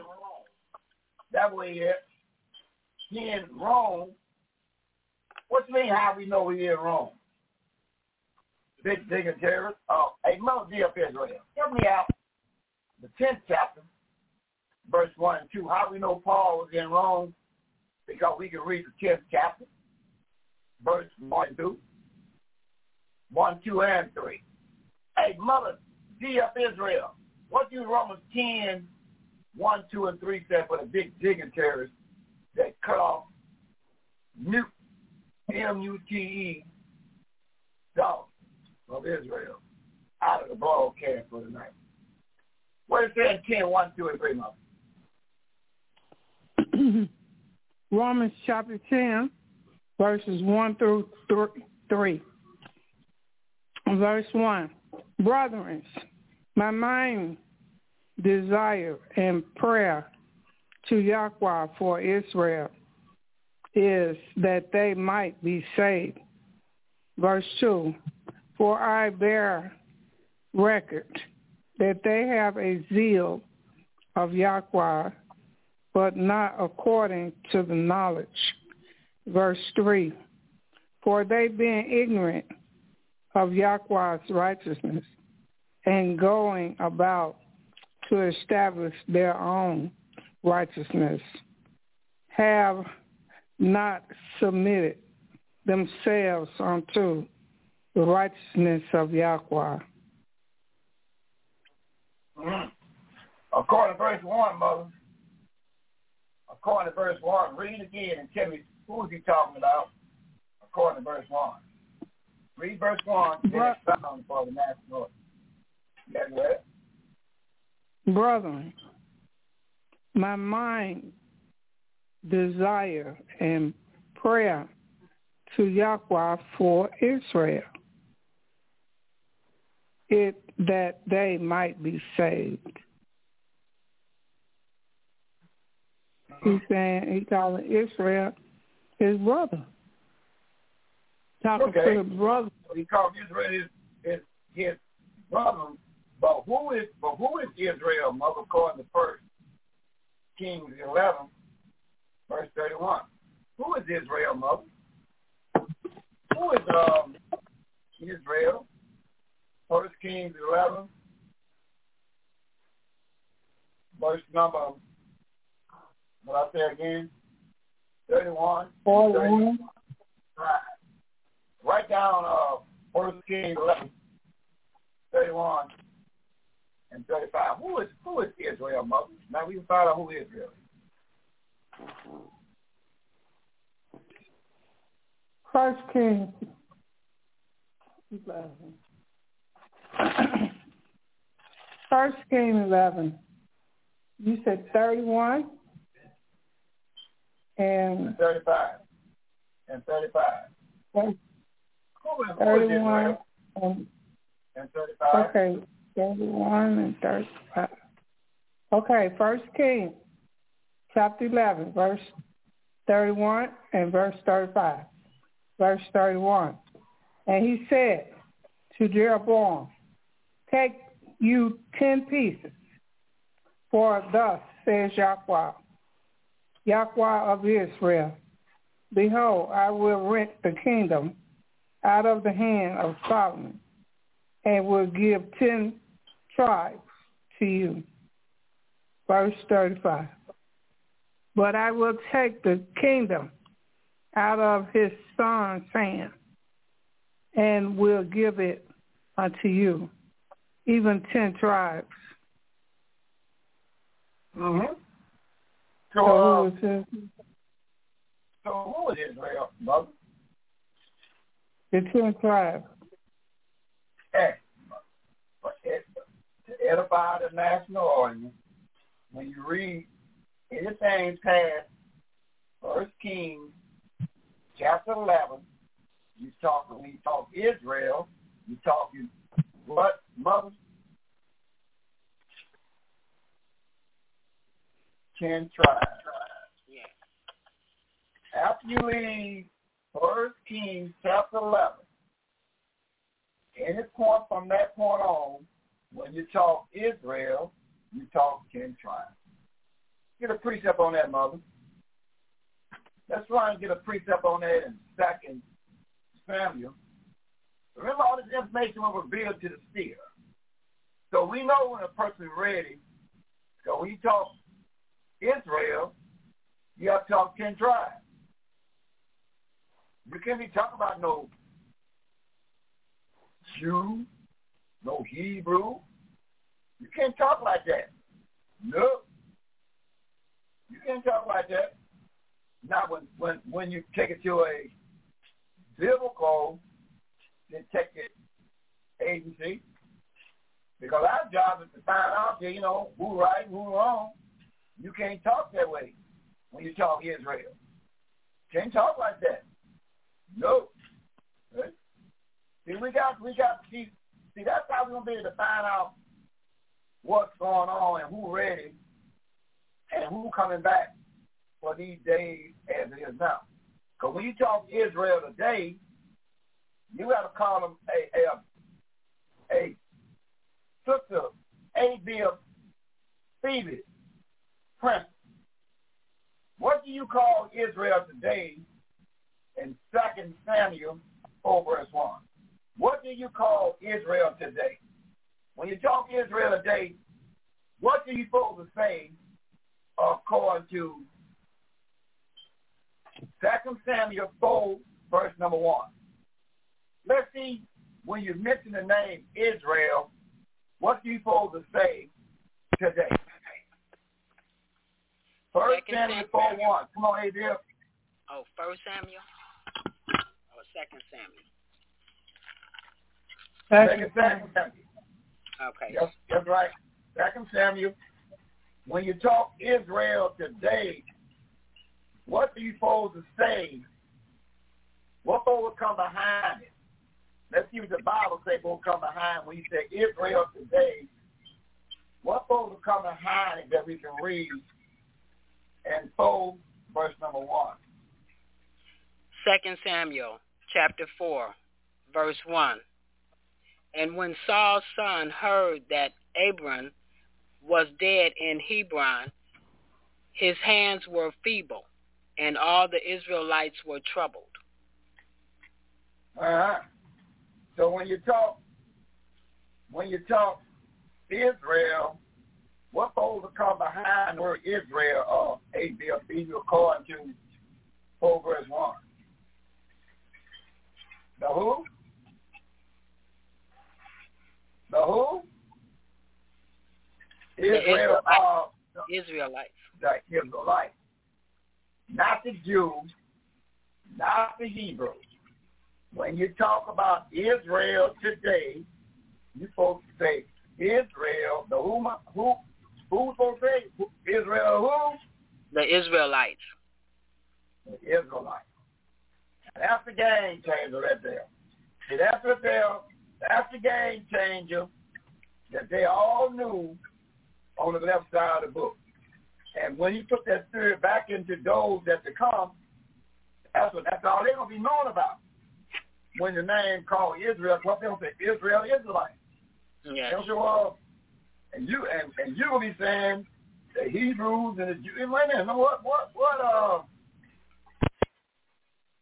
[SPEAKER 5] That way he is. He in Rome. What do you mean how we know he in Rome? Big. Oh, hey, mother be of Israel. Help me out. The 10th chapter, verse 1 and 2. How we know Paul was in Rome? because we can read the 10th chapter, verse 1 and 2, 1, 2, and 3. Hey, mother, D of Israel, what do Romans 10, 1, 2, and 3 say for the big dignitaries that cut off mute, M-U-T-E, dogs of Israel out of the broadcast for the night? What is it in 10, 1, 2, and 3,
[SPEAKER 6] mother? Romans chapter 10, verses 1 through 3. Verse 1. Brethren, my mind desire and prayer to Yahweh for Israel is that they might be saved. Verse 2. For I bear record that they have a zeal of Yahweh, but not according to the knowledge. Verse 3. For they being ignorant of Yahweh's righteousness and going about to establish their own righteousness, have not submitted themselves unto the righteousness of Yahweh.
[SPEAKER 5] Mm-hmm. According to verse 1, Mother, according to verse 1, read again and tell me who is he talking about according to verse 1. Read verse 1, then expound for the national. What?
[SPEAKER 6] Brethren, my mind desire and prayer to Yahweh for Israel, it that they might be saved. He's saying he calling Israel his brother. Talking
[SPEAKER 5] okay.
[SPEAKER 6] to the brother.
[SPEAKER 5] He called Israel his, his, his brother. But who is but who is Israel, mother, according to first Kings eleven, verse thirty one. Who is Israel, mother? Who is um Israel? First Kings eleven, verse number what I say again? Thirty-one.
[SPEAKER 6] Forty-one.
[SPEAKER 5] Write down uh First Kings eleven, thirty-one and thirty-five. Who is who is Israel, mother? Now we can find out who Israel is.
[SPEAKER 6] First Kings First King eleven. You said thirty-one and
[SPEAKER 5] thirty-five and thirty-five.
[SPEAKER 6] Who
[SPEAKER 5] is,
[SPEAKER 6] thirty-one and,
[SPEAKER 5] and thirty-five.
[SPEAKER 6] Okay, thirty-one and thirty-five. Okay, First King, chapter eleven, verse thirty-one and verse thirty-five. Verse thirty-one, and he said to Jeroboam, "Take you ten pieces, for thus says Yahweh, Yahweh of Israel, Behold, I will rent the kingdom out of the hand of Solomon, and will give ten tribes to you. Verse 35. But I will take the kingdom out of his son's hand, and will give it unto you, even ten tribes.
[SPEAKER 5] Mm-hmm. So,
[SPEAKER 6] So
[SPEAKER 5] uh,
[SPEAKER 6] who is his?
[SPEAKER 5] so who is Israel, mother?
[SPEAKER 6] The ten tribes.
[SPEAKER 5] Hey, to edify the national audience, when you read anything past First Kings chapter eleven, you talk when you talk Israel, you talking what mother? Ten tribes.
[SPEAKER 8] Yes.
[SPEAKER 5] After you leave First Kings chapter eleven, any point from that point on, when you talk Israel, you talk ten tribes. Get a precept on that, mother. Let's try and get a precept on that in Second Samuel. Remember, all this information was revealed to the seer. So we know when a person is ready. So when you talk Israel, you have to talk ten tribes. You can't be talking about no Jew, no Hebrew. You can't talk like that. No. You can't talk like that. Not when when when you take it to a biblical detective agency. Because our job is to find out, you know, who right, who wrong. You can't talk that way when you talk Israel. Can't talk like that. No. See, See, we got, we got, see, see, that's how we're to be able to find out what's going on and who ready and who coming back for these days as it is now. Because when you talk Israel today, you got to call them a, a, a sister, a bill, Phoebe, Prince. What do you call Israel today in 2 Samuel 4 verse 1? What do you call Israel today? When you talk Israel today, what do you supposed to say according to 2 Samuel 4 verse number 1? Let's see, when you mention the name Israel, what do you supposed to say today? First Samuel 4 1. Come on, Adriel.
[SPEAKER 8] Oh, First Samuel? Or Second Samuel?
[SPEAKER 5] Second Samuel.
[SPEAKER 8] Okay.
[SPEAKER 5] Yes, that's right. Second Samuel. When you talk Israel today, what do you supposed to say? What will come behind it? Let's see what the Bible say will come behind when you say Israel today. What folks will come behind it that we can read and 4, verse number 1.
[SPEAKER 8] Second Samuel chapter 4, verse 1. And when Saul's son heard that Abner was dead in Hebron, his hands were feeble, and all the Israelites were troubled.
[SPEAKER 5] Uh-huh. So when you talk, when you talk Israel, what supposed to come behind word Israel or ABFB according to 4 verse 1? The who? The who?
[SPEAKER 8] Israel.
[SPEAKER 5] Uh,
[SPEAKER 8] Israelites.
[SPEAKER 5] The Israelites. Not the Jews, not the Hebrews. When you talk about Israel today, you folks say Israel, the who Who's supposed to say Israel who?
[SPEAKER 8] The Israelites.
[SPEAKER 5] The Israelites. That's the game changer right there. See, that's what they're, that's the game changer that they all knew on the left side of the book. And when he put that spirit back into those that to come, that's what that's all they're gonna be known about. When the name called Israel, what they'll say, Israel Israelite.
[SPEAKER 8] Yes.
[SPEAKER 5] They'll and you and, and you will be saying the Hebrews and the Jews. Wait a minute, what what what uh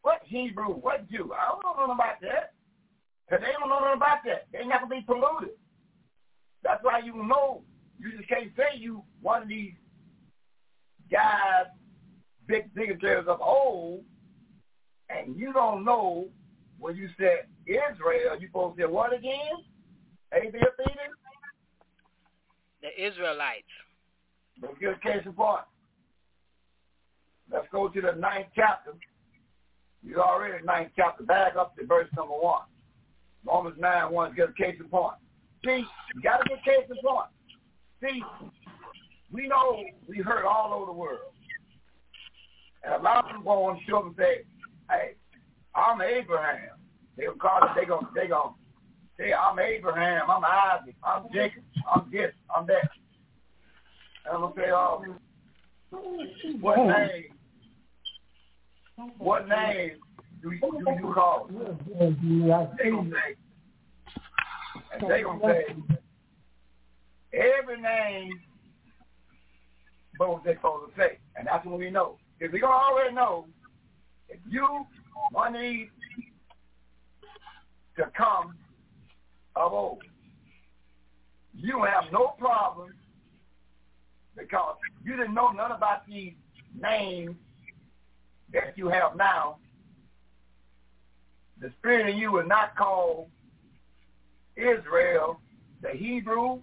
[SPEAKER 5] what Hebrew, what Jew? I don't know nothing about that. Cause they don't know nothing about that. They never be polluted. That's why you know you just can't say you one of these guys, big dignitaries of old, and you don't know when you said Israel, you supposed to say what again? A.B.
[SPEAKER 8] the Israelites.
[SPEAKER 5] Let's get a case in point. Let's go to the ninth chapter. You're already ninth chapter. Back up to verse number one. Romans 9, 1, get a case in point. See, you got to get case in point. See, we know we heard all over the world. And a lot of people go on show and say, hey, I'm Abraham. They'll call it, they go, they go, say, I'm Abraham, I'm Isaac, I'm Jacob, I'm this, I'm that. And I'm going to say, oh, what hmm. name, what name do you, do you call? They to say, and they going to say, every name both they supposed to say. And that's what we know. If we gonna already know, if you want these to come of old, you have no problem because you didn't know none about these names that you have now. The spirit in you will not call Israel the Hebrew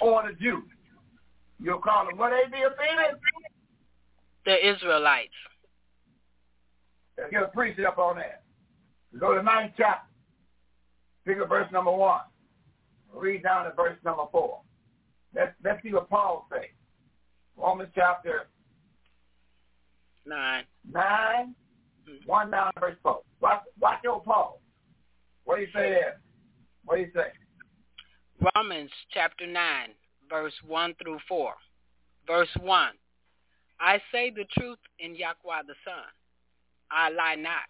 [SPEAKER 5] or the Jew. You'll call them what they be offended?
[SPEAKER 8] The Israelites.
[SPEAKER 5] Let's get a precept on that. Go to the ninth chapter. Pick up verse number one. Read down to verse number four. Let's let's see what Paul say. Romans chapter
[SPEAKER 8] nine.
[SPEAKER 5] Nine. Mm-hmm. One down to verse four. Watch watch your Paul. What do you say there? What do you say?
[SPEAKER 8] Romans chapter 9, verse 1 through 4. Verse 1. I say the truth in Yahweh the Son. I lie not.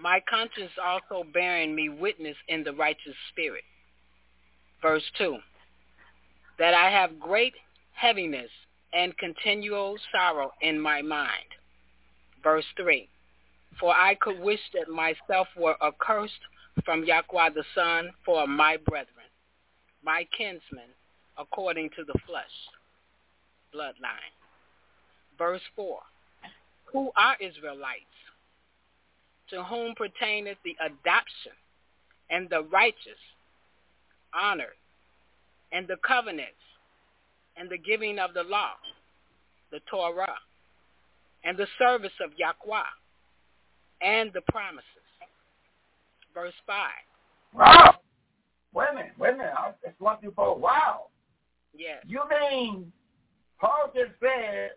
[SPEAKER 8] My conscience also bearing me witness in the righteous spirit. Verse 2. That I have great heaviness and continual sorrow in my mind. Verse 3. For I could wish that myself were accursed from Yahweh the Son for my brethren, my kinsmen, according to the flesh, bloodline. Verse 4. Who are Israelites? To whom pertaineth the adoption and the righteous, honor, and the covenants, and the giving of the law, the Torah, and the service of Yahweh, and the promises. Verse 5.
[SPEAKER 5] Wow. Wait a minute, wait a minute. I just want you for wow.
[SPEAKER 8] Yes.
[SPEAKER 5] You mean Paul just said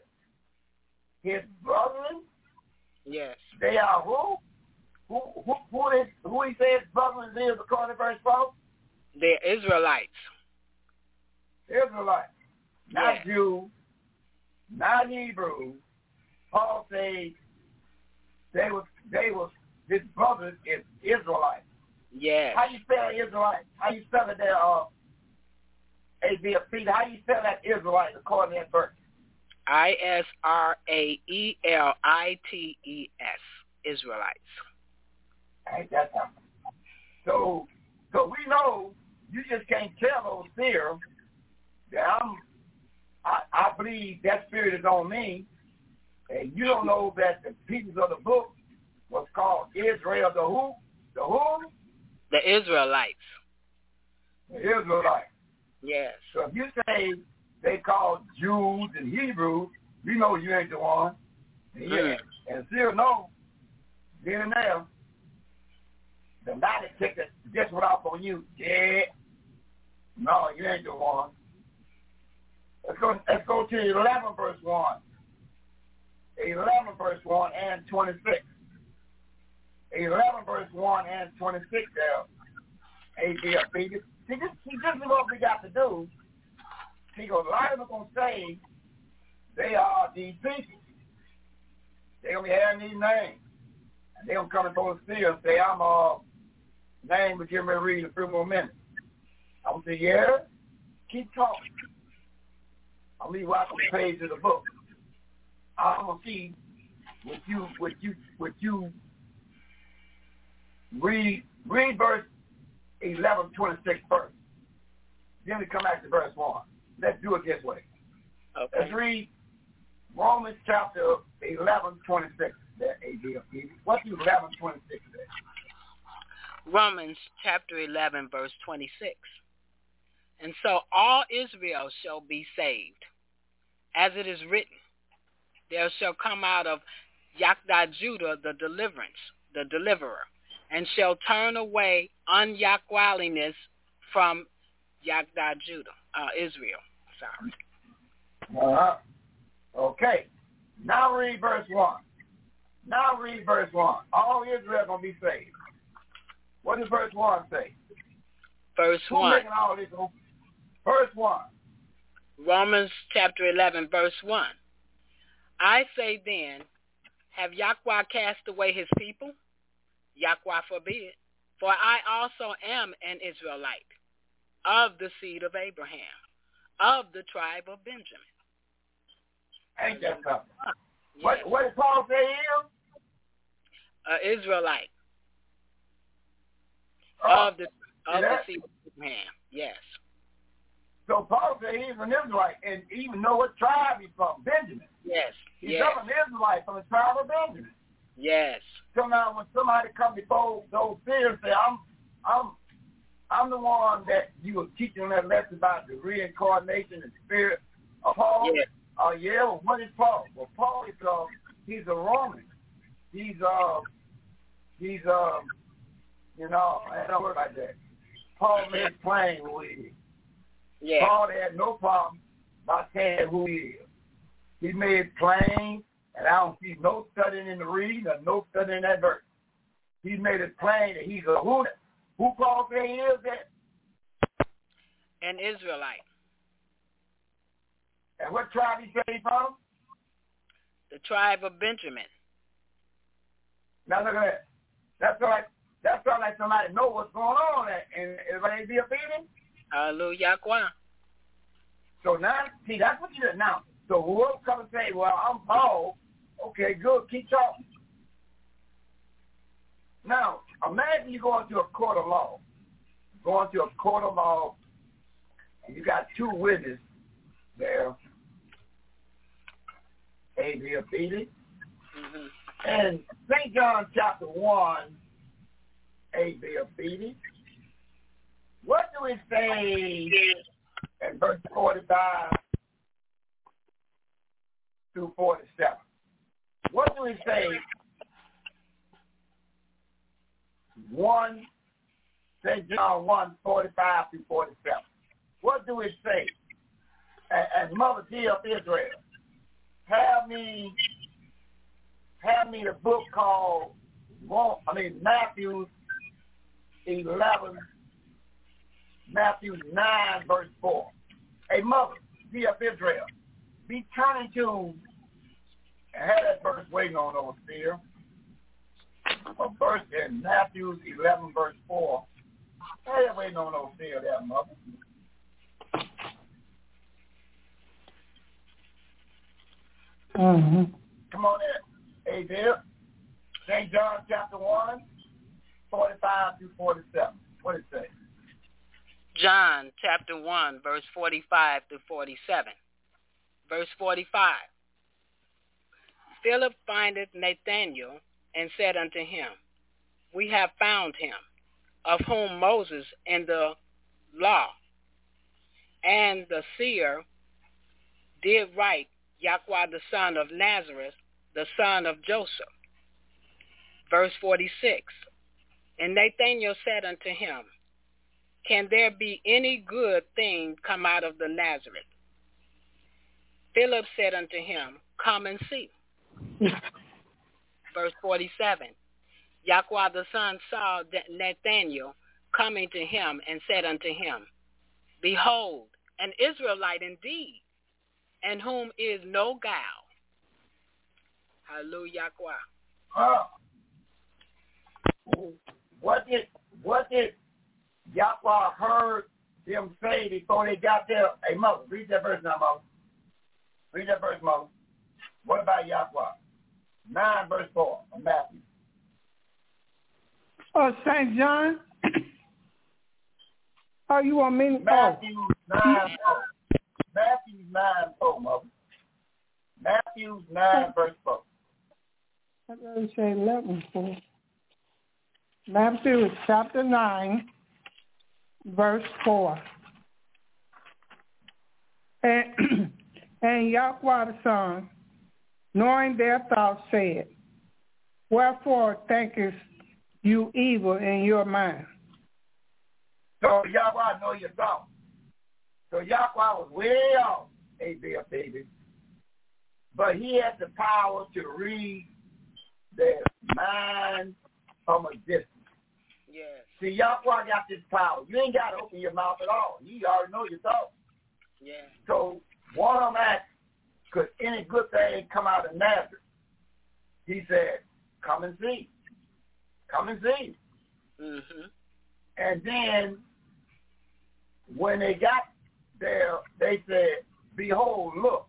[SPEAKER 5] his brethren,
[SPEAKER 8] Yes.
[SPEAKER 5] they are who? Who who who, is, who he says brothers is according to verse 4?
[SPEAKER 8] They're Israelites.
[SPEAKER 5] Israelites. Not
[SPEAKER 8] Yes.
[SPEAKER 5] Jew, not Hebrew. Paul says they was they was his brothers is Israelites.
[SPEAKER 8] Yes.
[SPEAKER 5] How you spell Israelite? How you spell it there, uh, A B F P? How you spell that Israelite according to that verse?
[SPEAKER 8] I-S-R-A-E-L-I-T-E-S. Israelites.
[SPEAKER 5] Ain't that something? So, so we know you just can't tell those seers that I'm. I, I believe that spirit is on me, and you don't know that the pieces of the book was called Israel. The who? The who?
[SPEAKER 8] The Israelites.
[SPEAKER 5] The Israelites.
[SPEAKER 8] Yes.
[SPEAKER 5] So if you say they called Jews and Hebrews, you know you ain't the one. And yeah, and still know, then and there, the lie detector just went off on you. Yeah. No, you ain't the one. Let's go let's go to eleven verse one. Eleven verse one and twenty six. Eleven verse one and twenty six there. ABFB. See this see this is what we got to do. See, a lot of them gonna say they are these people. They gonna be having these names. And they gonna come and go to see and say, I'm uh name but give me a read in a few more minutes. I'm say, yeah, keep talking. I'll leave on the page of the book. I'm gonna see what you what you what you read read verse eleven twenty six first. Then we come back to verse one. Let's do it this way.
[SPEAKER 8] Okay.
[SPEAKER 5] Let's read Romans chapter 11, 26. There, ADFP. What do 11, 26 say?
[SPEAKER 8] Romans chapter 11, verse 26. And so all Israel shall be saved. As it is written, there shall come out of Yahda Judah the deliverance, the deliverer, and shall turn away unyahwaliness from Yahda Judah, uh, Israel. Sorry.
[SPEAKER 5] Uh-huh. Okay. Now read verse 1. Now read verse 1. All Israel going to be saved. What does verse 1 say?
[SPEAKER 8] Verse
[SPEAKER 5] Who
[SPEAKER 8] 1.
[SPEAKER 5] making all this? Verse 1.
[SPEAKER 8] Romans chapter 11, verse 1. I say then, have Yahweh cast away his people? Yahweh forbid. For I also am an Israelite, of the seed of Abraham, of the tribe of Benjamin.
[SPEAKER 5] Ain't that something?
[SPEAKER 8] Yes.
[SPEAKER 5] What, what did Paul say here?
[SPEAKER 8] A Israelite, of the of the seed of Abraham. Yes.
[SPEAKER 5] so Paul said he's an Israelite and even know what tribe he's from, Benjamin.
[SPEAKER 8] Yes.
[SPEAKER 5] He's
[SPEAKER 8] Yes.
[SPEAKER 5] from an Israelite from the tribe of Benjamin.
[SPEAKER 8] Yes.
[SPEAKER 5] So now when somebody come before those seers say, I'm I'm I'm the one that you were teaching that lesson about the reincarnation and spirit of Paul.
[SPEAKER 8] Yes.
[SPEAKER 5] Uh, yeah, well, what is Paul? Well, Paul is uh, he's a Roman. He's uh, he's um, you know, I don't worry about that. Paul made it plain who he is.
[SPEAKER 8] Yes.
[SPEAKER 5] Paul had no problem about saying who he is. He made it plain, and I don't see no studying in the reading or no studying in that verse. He made it plain that he's a who Who Paul say he is that?
[SPEAKER 8] An Israelite.
[SPEAKER 5] And what tribe he say he from?
[SPEAKER 8] The tribe of Benjamin.
[SPEAKER 5] Now look at that. That's like that's like somebody know what's going on and everybody be obedient.
[SPEAKER 8] Hallelujah.
[SPEAKER 5] So now, see, that's what you do now. So whoever come and say, well, I'm Paul, okay, good, keep talking. Now, imagine you go into a court of law. Going to a court of law, and you got two witnesses there. A.B. Beatty. Mm-hmm. And St. John chapter 1, A.B. Beatty. What do we say in verse 45 through 47? What do we say 1, St. John 1, 45 through 47. What do it say? And, and Mother G of Israel, have me, have me the book called, I mean, Matthew 11, Matthew 9, verse 4. Hey, Mother be of Israel, be turning to, and have that verse waiting on over there a verse in Matthew 11, verse 4. Hey, waiting on fear there, mother.
[SPEAKER 6] Mm-hmm.
[SPEAKER 5] Come on in. Hey, there. St. John chapter 1, 45 through 47. What it say?
[SPEAKER 8] John chapter 1, verse 45 through 47. Verse 45. Philip findeth Nathanael and said unto him, We have found him, of whom Moses in the law and the seer did write Yahweh the son of Nazareth, the son of Joseph. Verse 46, And Nathanael said unto him, Can there be any good thing come out of the Nazareth? Philip said unto him, Come and see. verse 47. Yahweh the son saw Nathanael coming to him and said unto him, Behold, an Israelite indeed, and whom is no guile. Hallelujah.
[SPEAKER 5] Uh, what did what did Yahweh heard them say before they got there? Hey, Mother, read that verse now, Mother. Read that verse, Mother. What about Yahweh? 9 verse 4 of Matthew.
[SPEAKER 6] Uh, oh, St. John? oh, you want me
[SPEAKER 5] Matthew 9 4. Matthew 9 4, mother. Matthew 9 verse 4.
[SPEAKER 6] I thought say 11 4. Matthew chapter 9, verse 4. And, and Yahweh the Son knowing their thoughts, said, Wherefore thinkest you evil in your mind?
[SPEAKER 5] So Yahweh know your thoughts. So Yahweh was way off, A.B. baby. But he had the power to read their mind from a distance.
[SPEAKER 8] Yes.
[SPEAKER 5] See, Yahweh got this power. You ain't got to open your mouth at all. You already know your thoughts.
[SPEAKER 8] Yeah.
[SPEAKER 5] So one of them asked, could any good thing come out of Nazareth? He said, come and see. Come and see.
[SPEAKER 8] Mm-hmm.
[SPEAKER 5] And then when they got there, they said, behold, look.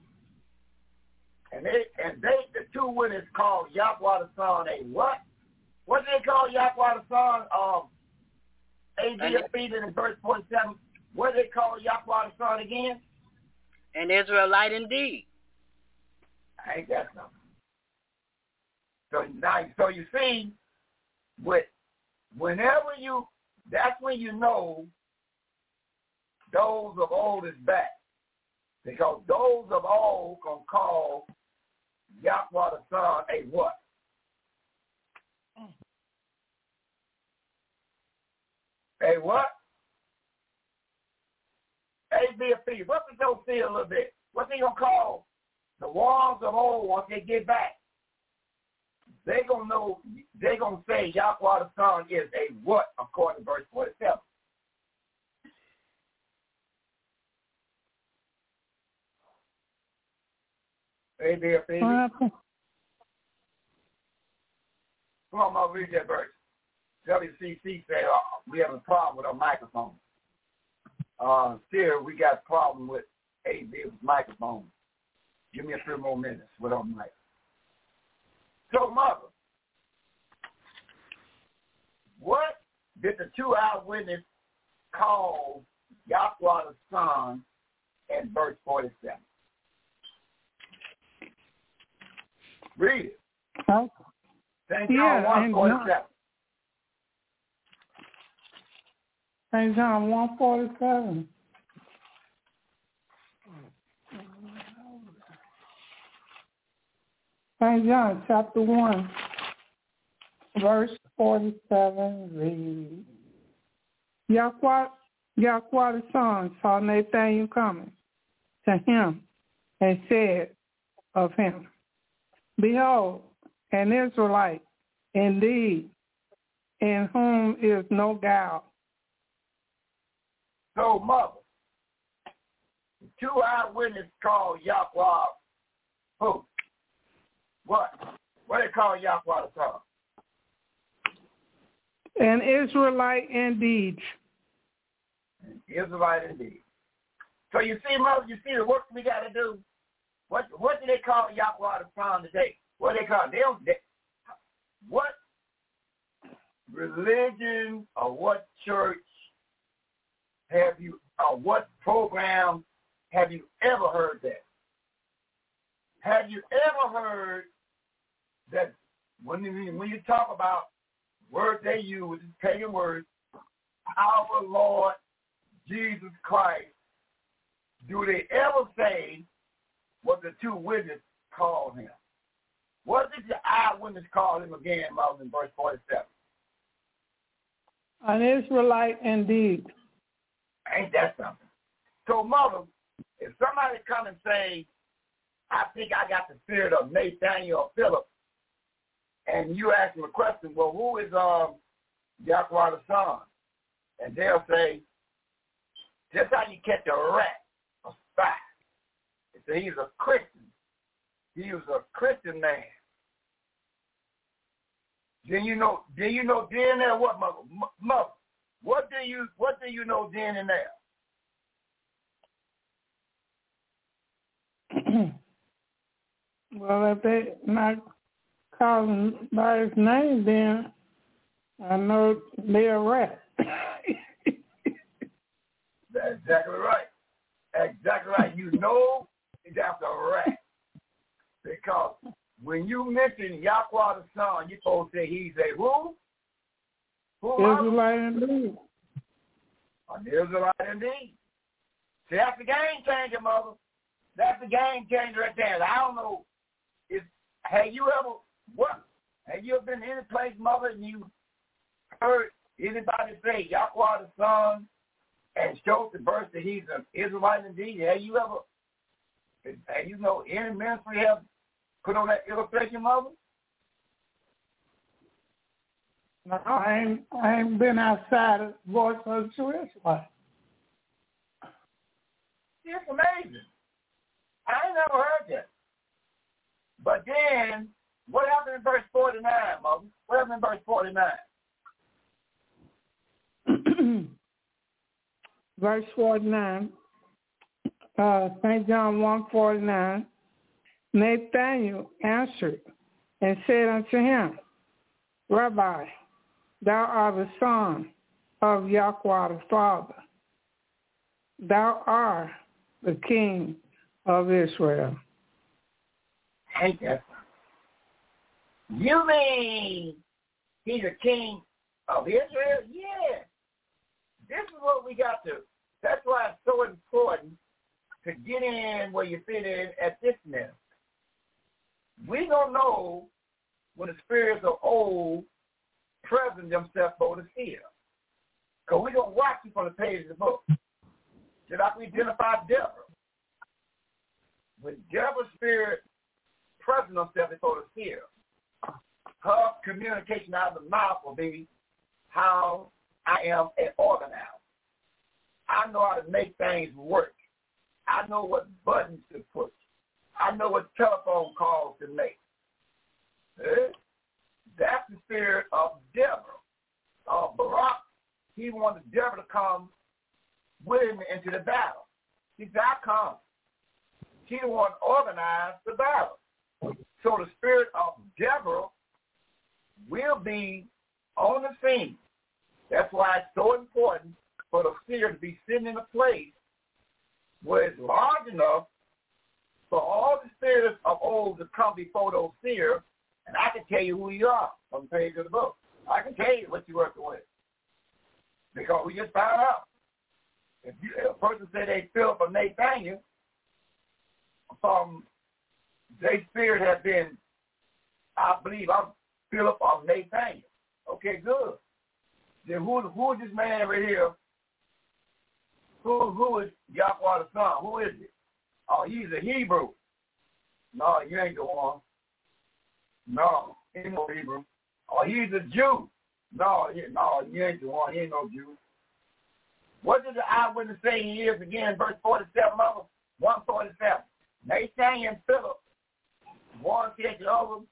[SPEAKER 5] And they and they the two witnesses called Yahweh the Son a what? What did they call Yahweh the Son? Um A.B. in verse 47. What did they call Yahweh the Son again?
[SPEAKER 8] An Israelite indeed.
[SPEAKER 5] I ain't got nothing. So now, so you see, with whenever you, that's when you know those of old is back, because those of old gonna call Yahweh the Son a what? A what? A be a fee. What's the go see a little bit? What's he gonna call the walls of old, once they get back, they gonna know they gonna say Yahweh the Son is a what according to verse forty seven. Hey there, baby. Come on, I'll read that verse. WCC said oh, we have a problem with our microphone. Uh, still, we got a problem with AB's microphone. Give me a few more minutes with our mic. So, mother, what did the two eyewitnesses call Yahweh the Son in verse 47? Read it.
[SPEAKER 6] Oh.
[SPEAKER 5] St. John
[SPEAKER 6] Yeah,
[SPEAKER 5] 1, 47.
[SPEAKER 6] St. John 147. St. John chapter 1, verse 47 reads, Yahweh, Yahweh the Son saw Nathanael coming to him and said of him, Behold, an Israelite indeed, in whom is no guile.
[SPEAKER 5] So, mother, two eyewitnesses called Yahweh who? What? What they call Yahweh the Son?
[SPEAKER 6] An Israelite indeed.
[SPEAKER 5] An Israelite indeed. So you see, mother, you see the work we got to do. What what do they call Yahweh the Son today? What do they call it? They don't, they, what religion or what church have you, or what program have you ever heard that? Have you ever heard that when you, when you talk about words they use, pagan words, our Lord Jesus Christ, do they ever say what the two witnesses called him? What did the eyewitness call him again, Mother, in verse 47?
[SPEAKER 6] An Israelite indeed.
[SPEAKER 5] Ain't that something? So, Mother, if somebody come and say, I think I got the spirit of Nathaniel or Philip, and you ask them a question, well, who is um, Yahweh the Son? And they'll say, just how you catch a rat, a spy. Say he's a Christian. He was a Christian man. Then you know, then you know, then there what, mother, mother? What do you, what do you know then and
[SPEAKER 6] now? well, if they not calling by his name, then I know they're a rat.
[SPEAKER 5] That's exactly right. Exactly right. You know that's a rat. Because when you mention Yahweh the Son, you're supposed to say he's a who?
[SPEAKER 6] Israelite indeed.
[SPEAKER 5] An Israelite indeed. See, that's the game changer, mother. That's the game changer right there. I don't know. Is have you ever what? Have you ever been in any place, mother, and you heard anybody say Yahweh the Son and showed the verse that he's an Israelite indeed? Have you ever? Have you know any ministry have put on that illustration, mother?
[SPEAKER 6] No, I ain't, I ain't been outside of voice of the true
[SPEAKER 5] It's amazing. I ain't never heard that. But then, what happened in verse 49, mother? What happened in verse 49?
[SPEAKER 6] verse 49, uh, St. John 149, Nathanael answered and said unto him, Rabbi, thou art the son of Yahweh the Father. Thou art the king of Israel.
[SPEAKER 5] Ain't that You mean he's a king of Israel? Yeah. This is what we got to. That's why it's so important to get in where you fit in at this minute. We don't know when the spirits of old present themselves for the seer. Because we're going to watch you from the page of the book. Just like we identified Deborah. When Deborah's spirit present themselves before the seer, her communication out of the mouth will be how I am an organizer. I know how to make things work. I know what buttons to push. I know what telephone calls to make. Eh? That's the spirit of Deborah. Uh, Barak, he wanted Deborah to come with him into the battle. He said, I come. He wanted to organize the battle. So the spirit of Deborah will be on the scene. That's why it's so important for the seer to be sitting in a place where it's large enough for all the spirits of old to come before those seers, and I can tell you who you are on the page of the book. I can tell you what you're working with. Because we just found out. If, you, if a person said they Philip or Nathaniel, from their spirit has been, I believe I'm Philip or Nathaniel. Okay, good. Then who who is this man right here? Who who is Yahweh the Son? Who is it? Oh, he's a Hebrew. No, you ain't the one. No, he ain't no Hebrew. Oh, he's a Jew. No, he, no, you ain't the one. He ain't no Jew. What did the eyewitness say he is again? Verse 47 of 147. Nathaniel and Philip, one said to other,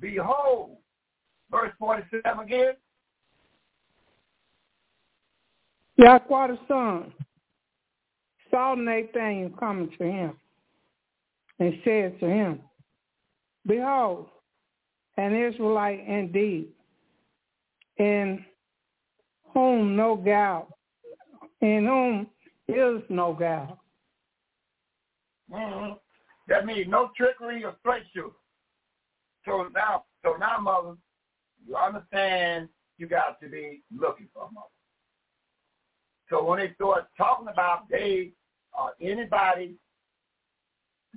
[SPEAKER 5] Behold, verse 47 again.
[SPEAKER 6] Yahweh the son saw Nathaniel coming to him and said to him, Behold, an Israelite indeed, in whom no guile, in whom is no guile.
[SPEAKER 5] Mm-hmm. That means no trickery or straight. So now, so now, mother, you understand you got to be looking for mother. So when they start talking about they or anybody,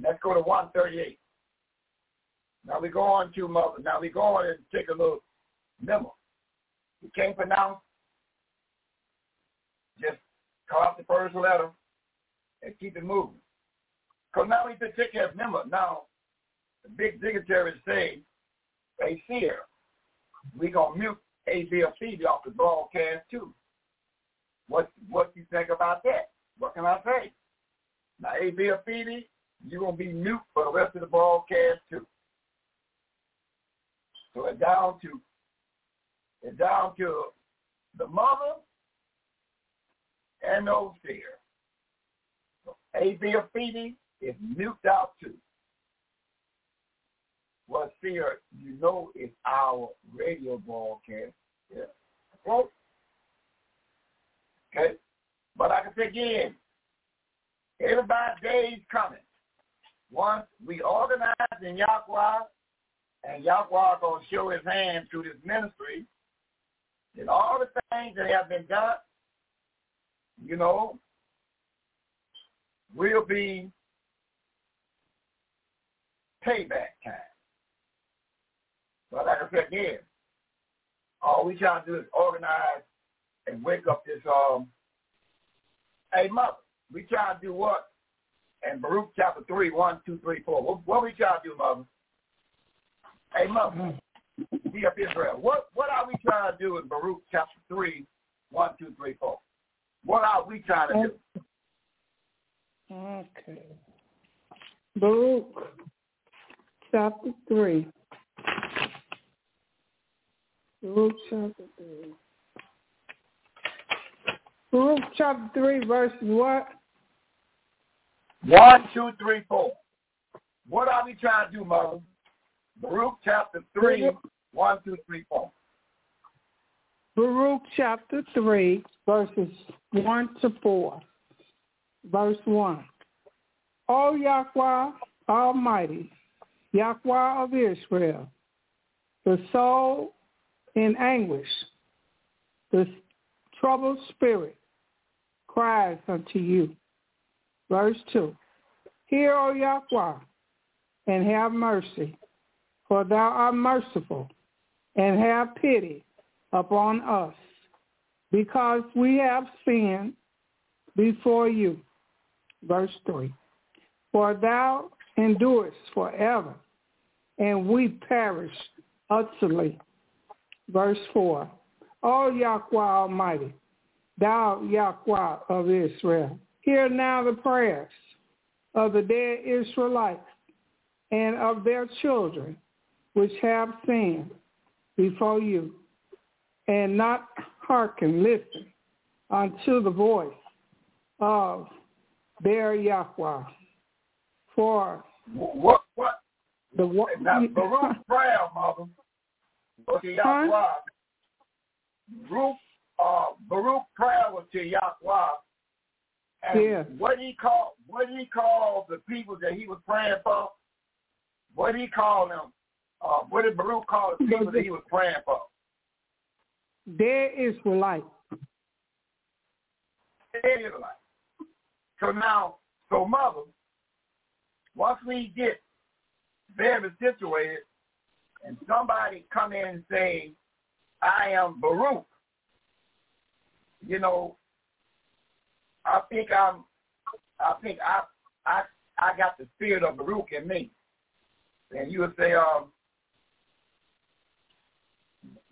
[SPEAKER 5] let's go to 138. Now we go on to mother. Now we go on and take a little memo. You can't pronounce. Just cut off the first letter and keep it moving. Because now we take care of member. Now, the big dignitaries say, they fear. we going to mute ABFC off the broadcast too. What what you think about that? What can I say? Now, ABFC, you're going to be mute for the rest of the broadcast too. So it's down to it's down to the mother and those fear. So ABFC is mute out too. Well, fear, you know, is our radio broadcast. Yeah. Well, Okay. But I can say again, everybody's is coming. Once we organize in Yahweh, and Yahweh going to show his hand through this ministry, and all the things that have been done, you know, will be payback time. But like I said again, all we try to do is organize and wake up this um hey mother. We try to do what? And Baruch chapter 3, 1, 2, 3, 4. What, what we try to do, mother? Hey mother, hmm. be up Israel. What what are we trying to do in Baruch chapter 3, 1, 2, 3, 4? What are we trying to do?
[SPEAKER 6] Okay. Baruch chapter 3. Luke chapter 3. Luke chapter 3, verse what?
[SPEAKER 5] 1, 2, 3, 4. What are we trying to do, Mother? Baruch chapter 3, 1, 2, 3, 4.
[SPEAKER 6] Baruch chapter 3, verses 1 to 4. Verse 1. O Yahweh Almighty, Yahweh of Israel, the soul in anguish, the troubled spirit cries unto you. Verse 2. Hear, O Yahweh, and have mercy, for thou art merciful, and have pity upon us, because we have sinned before you. Verse 3. For thou endurest forever, and we perish utterly. Verse 4. O Yahweh Almighty, thou Yahweh of Israel, hear now the prayers of the dead Israelites and of their children which have sinned before you, and not hearken, listen unto the voice of their Yahweh. For
[SPEAKER 5] what what
[SPEAKER 6] the what
[SPEAKER 5] Baruch prayer, mother. Yahweh. Baruch uh Baruch prayer was to Yahweh. And
[SPEAKER 6] yeah.
[SPEAKER 5] what he call what he called the people that he was praying for? What he called them? Uh, what did Baruch call the people that he was praying for?
[SPEAKER 6] Their Israelite.
[SPEAKER 5] Their Israelite. So now, so mother, once we get very situated and somebody come in and say, I am Baruch, you know, I think I'm I think I I I got the spirit of Baruch in me. And you would say, um,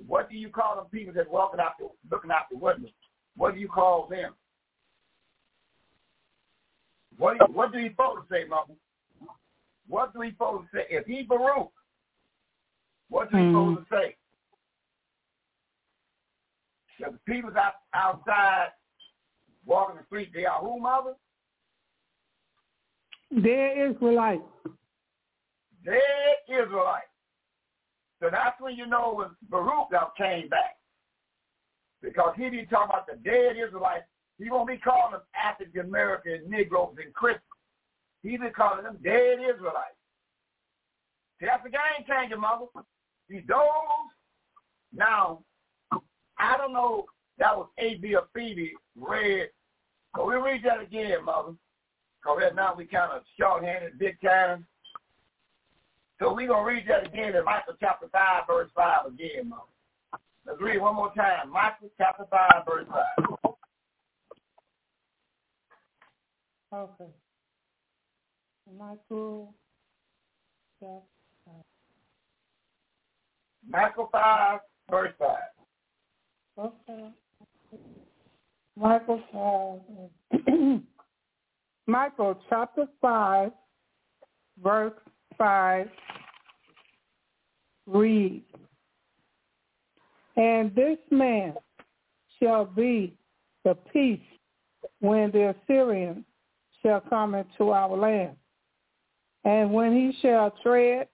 [SPEAKER 5] what do you call them people that walking out the looking out the window? What do you call them? What do you, what do you supposed to say, Mama? What do we supposed to say? If he Baruch, what do we
[SPEAKER 6] Mm.
[SPEAKER 5] supposed to say? The people's out, outside walking the street, they are who, mother?
[SPEAKER 6] Their Israelite.
[SPEAKER 5] Dead Israelite. So that's when you know when Baruch came back. Because he be talking about the dead Israelites. He won't be calling them African American Negroes and Christians. He be calling them dead Israelites. See, that's the game changer, mother. See, those, now, I don't know, that was A.B. or Phoebe read, but we read that again, mother. Because right now we kind of short-handed big time. So we're going to read that again in Micah chapter 5, verse 5 again, Mom. Let's read one more time. Micah chapter 5, verse 5.
[SPEAKER 6] Okay. Michael. chapter five.
[SPEAKER 5] Micah 5, verse 5.
[SPEAKER 6] Okay. Michael 5. Michael chapter 5, verse 5. Read. And this man shall be the peace when the Assyrians shall come into our land. And when he shall tread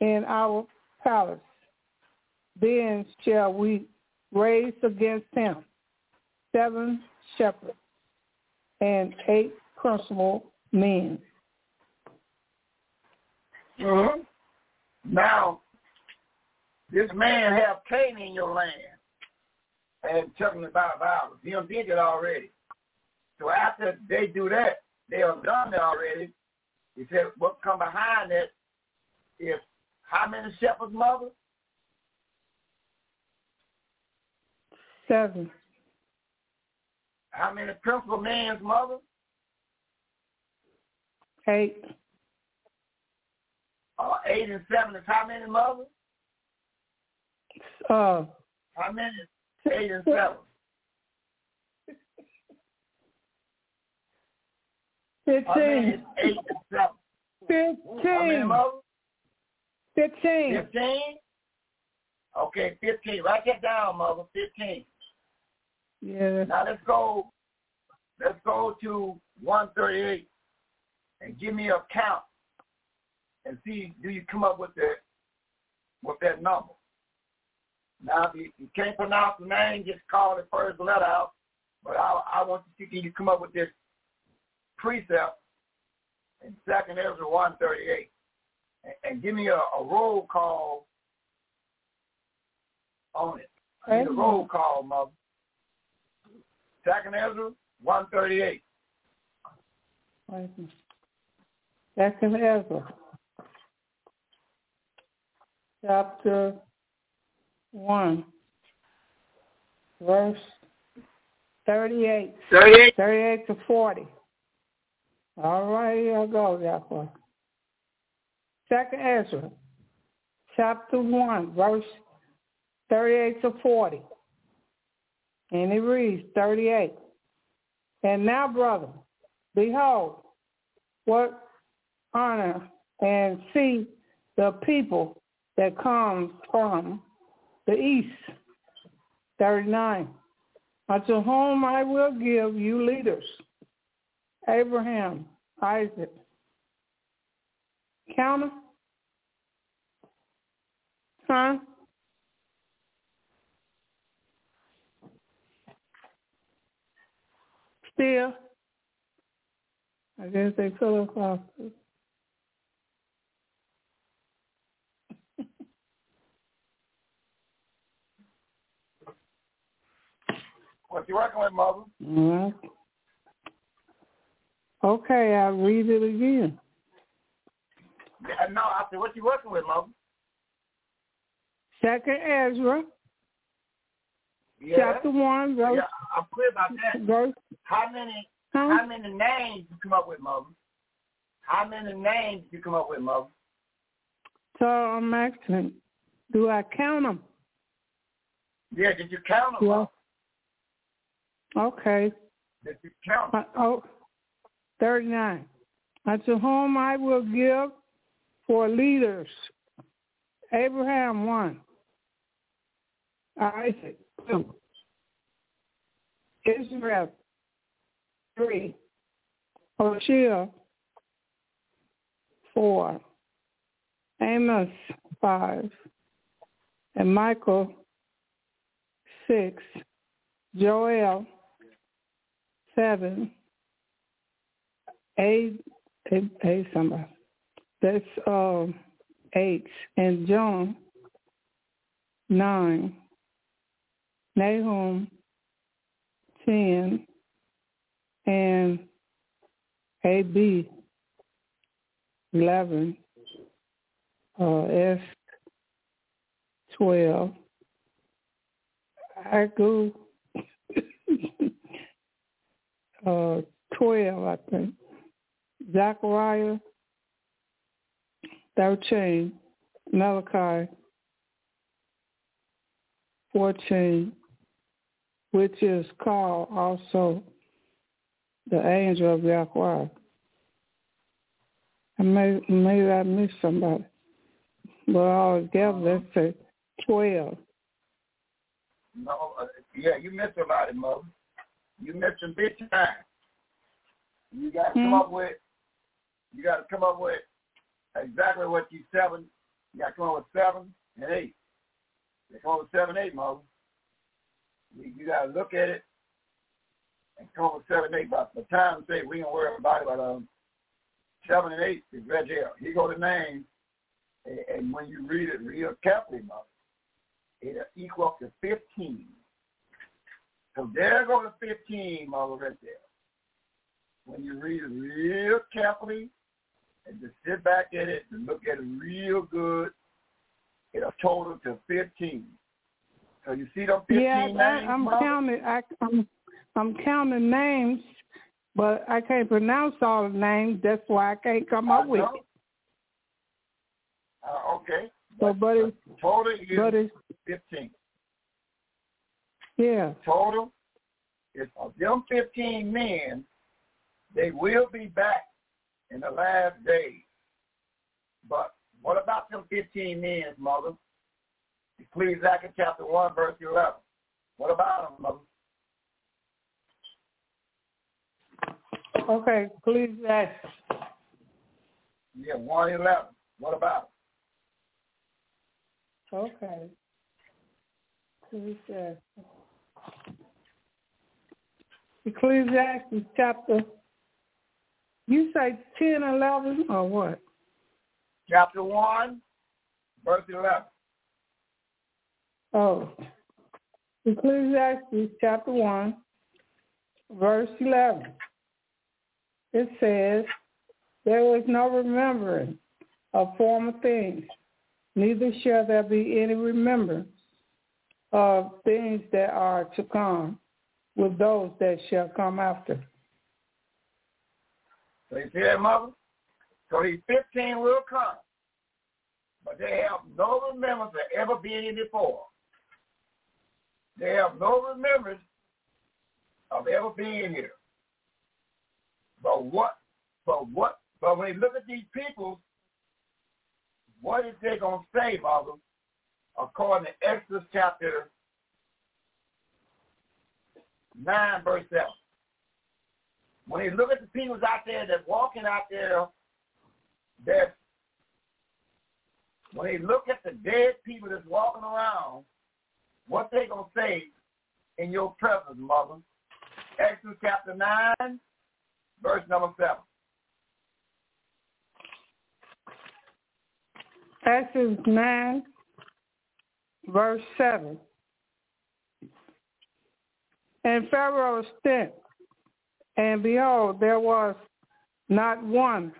[SPEAKER 6] in our palace, then shall we raise against him seven shepherds and eight principal men.
[SPEAKER 5] Mm-hmm. Now, this man have Canaan in your land and telling about violence. He did it already. So after they do that, they have done it already. He said, what come behind it is how many shepherds, mother?
[SPEAKER 6] Seven.
[SPEAKER 5] How many principal man's mother?
[SPEAKER 6] Eight.
[SPEAKER 5] Uh, eight and seven is how many mother?
[SPEAKER 6] Uh,
[SPEAKER 5] How many? Eight and seven. How
[SPEAKER 6] fifteen.
[SPEAKER 5] eight and seven? How many
[SPEAKER 6] Fifteen.
[SPEAKER 5] mother?
[SPEAKER 6] Fifteen.
[SPEAKER 5] Fifteen? Okay, fifteen. Write that down, mother. Fifteen.
[SPEAKER 6] Yeah.
[SPEAKER 5] Now let's go let's go to one thirty eight and give me a count and see do you come up with that with that number. Now if you, you can't pronounce the name, just call the first letter out. But I I want you to see you come up with this precept in second Ezra one thirty eight. And, and give me a, a roll call on it. I need a roll call, mother. Second Ezra, 138.
[SPEAKER 6] Wait a minute. Second Ezra. Chapter one. Verse thirty-eight.
[SPEAKER 5] 38.
[SPEAKER 6] 38 to 40. All right, here I go, Yahweh. Second Ezra, chapter 1, verse 38 to 40. And it reads 38. And now, brother, behold, what honor and see the people that comes from the east. 39. Unto whom I will give you leaders, Abraham, Isaac. Counter? Huh? Still? I guess they fill us off.
[SPEAKER 5] What you working with, mother?
[SPEAKER 6] Mm-hmm. Okay, I'll read it again.
[SPEAKER 5] Yeah, no, I said, what you working with, mother?
[SPEAKER 6] Second Ezra,
[SPEAKER 5] Yeah.
[SPEAKER 6] chapter one, verse.
[SPEAKER 5] Yeah, I'm clear about that.
[SPEAKER 6] verse
[SPEAKER 5] How many
[SPEAKER 6] huh?
[SPEAKER 5] how many names you come up with, mother? How many names you come up with, mother?
[SPEAKER 6] So I'm asking, do I count them?
[SPEAKER 5] Yeah, did you count them?
[SPEAKER 6] Yeah. Okay.
[SPEAKER 5] Did you count them?
[SPEAKER 6] Uh, oh, 39. Unto whom I will give for leaders. Abraham, one. Isaac, two. Israel, three. Hosea, four. Amos, five. And Michael, six. Joel, seven. Eight, eight, eight somebody. That's um, eight. And John, nine. Nahum, ten. And AB, eleven. Uh, S, twelve. I go uh, 12, I think. Zechariah, 13, Malachi, 14, which is called also the angel of Yahweh. I may, maybe I missed somebody. But all together, let's say 12.
[SPEAKER 5] No, uh, yeah, you missed somebody, mother. You missed some big time. You got to come
[SPEAKER 6] Hmm.
[SPEAKER 5] up with. You got to come up with exactly what you seven. You got to come up with seven and eight. Come up with seven, eight, mother. You, you got to look at it and come up with seven, eight. But the time say we don't worry about it, but um, seven and eight is right there. He go to name, and, and when you read it real carefully, mother, it'll equal up to fifteen. So there go to 15, mother, right there. When you read it real carefully and just sit back at it and look at it real good, it'll total to 15. So you see them 15
[SPEAKER 6] Yeah,
[SPEAKER 5] names,
[SPEAKER 6] I, I'm counting. I, I'm I'm counting names, but I can't pronounce all the names. That's why I can't come up with it.
[SPEAKER 5] Uh, okay.
[SPEAKER 6] So, but it's
[SPEAKER 5] Total is
[SPEAKER 6] but it's
[SPEAKER 5] 15.
[SPEAKER 6] Yeah.
[SPEAKER 5] Total is of them 15 men, they will be back in the last days. But what about them 15 men, mother? Ecclesiastes chapter 1, verse 11. What about them, mother?
[SPEAKER 6] Okay, please ask.
[SPEAKER 5] Yeah, 111. What about
[SPEAKER 6] Okay. Please ask. Ecclesiastes chapter. You say ten, eleven, or what?
[SPEAKER 5] Chapter 1, verse 11.
[SPEAKER 6] Oh, Ecclesiastes chapter 1, verse 11. It says, There was no remembering of former things, neither shall there be any remembrance of things that are to come with those that shall come after.
[SPEAKER 5] So you see that, mother? So these 15 will come. but they have no remembrance of ever being here before. They have no remembrance of ever being here. But what, but what, but when you look at these people, what is they going to say, Mother, according to Exodus chapter 9, verse 7? When you look at the people out there that's walking out there, that when they look at the dead people that's walking around, what they to say in your presence, Mother? Exodus chapter 9, verse number 7.
[SPEAKER 6] Exodus 9, verse 7. And Pharaoh sent, and behold, there was not one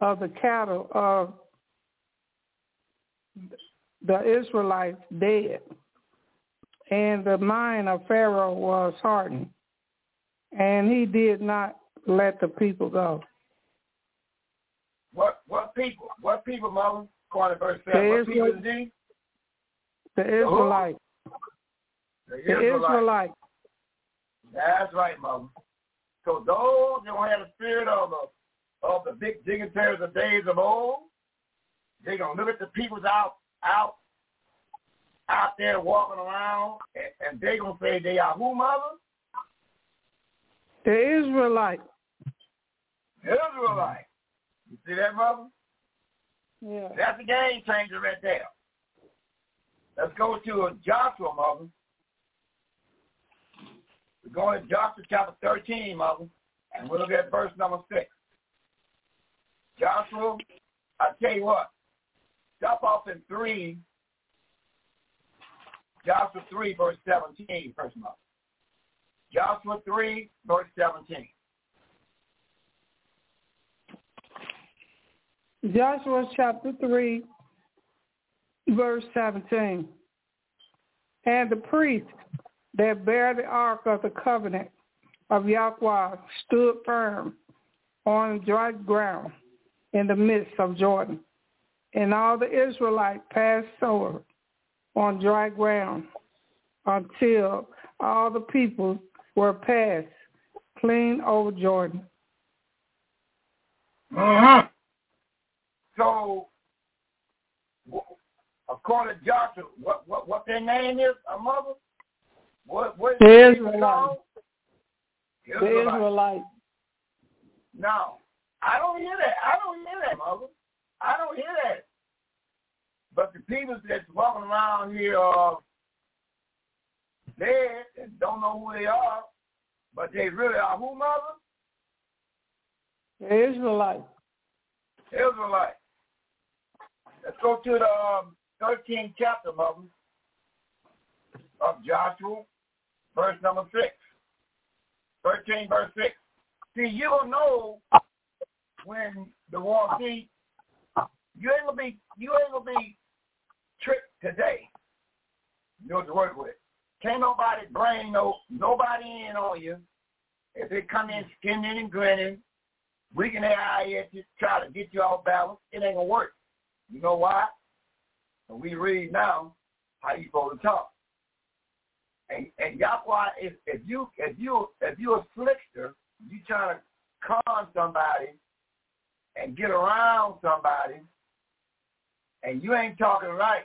[SPEAKER 6] of the cattle of the Israelites dead, and the mind of Pharaoh was hardened, and he did not let the people go.
[SPEAKER 5] What what people? What people, Mother? According to verse seven. What people is he?
[SPEAKER 6] The Israelite.
[SPEAKER 5] The
[SPEAKER 6] The Israelite.
[SPEAKER 5] That's right, Mother. So those that don't have the spirit of the of the big dignitaries of days of old, they're gonna look at the peoples out out out there walking around and, and they're gonna say they are who mother?
[SPEAKER 6] The Israelite.
[SPEAKER 5] Israelite. You see that, mother?
[SPEAKER 6] Yeah.
[SPEAKER 5] That's a game changer right there. Let's go to Joshua, mother. We're going to Joshua chapter 13, mother, and we'll look at verse number 6. Joshua, I tell you what, stop off in 3, Joshua 3, verse 17, first mother. Joshua 3, verse 17.
[SPEAKER 6] Joshua chapter 3, verse 17. And the priest that bare the ark of the covenant of Yahweh stood firm on dry ground in the midst of Jordan. And all the Israelites passed over on dry ground until all the people were passed clean over Jordan.
[SPEAKER 5] Uh-huh. So, according to Joshua, what what what their name is, a mother? What what is
[SPEAKER 6] The
[SPEAKER 5] their
[SPEAKER 6] Israelite. The Israelite.
[SPEAKER 5] No, I don't hear that. I don't hear that, mother. I don't hear that. But the people that's walking around here are dead and don't know who they are, but they really are who, mother?
[SPEAKER 6] The Israelite.
[SPEAKER 5] Israelite. Let's go to the um, 13th chapter, mother, of Joshua, verse number 6. 13, verse 6. See, you don't know when the war see, you ain't gonna be you ain't gonna be tricked today. You know what to work with. Can't nobody bring no nobody in on you. If they come in skinning and grinning, we can have here to try to get you off balance. It ain't gonna work. You know why? And we read now how you supposed to talk. And and Yahweh, if if you if you if you're a slickster, you trying to con somebody and get around somebody, and you ain't talking right.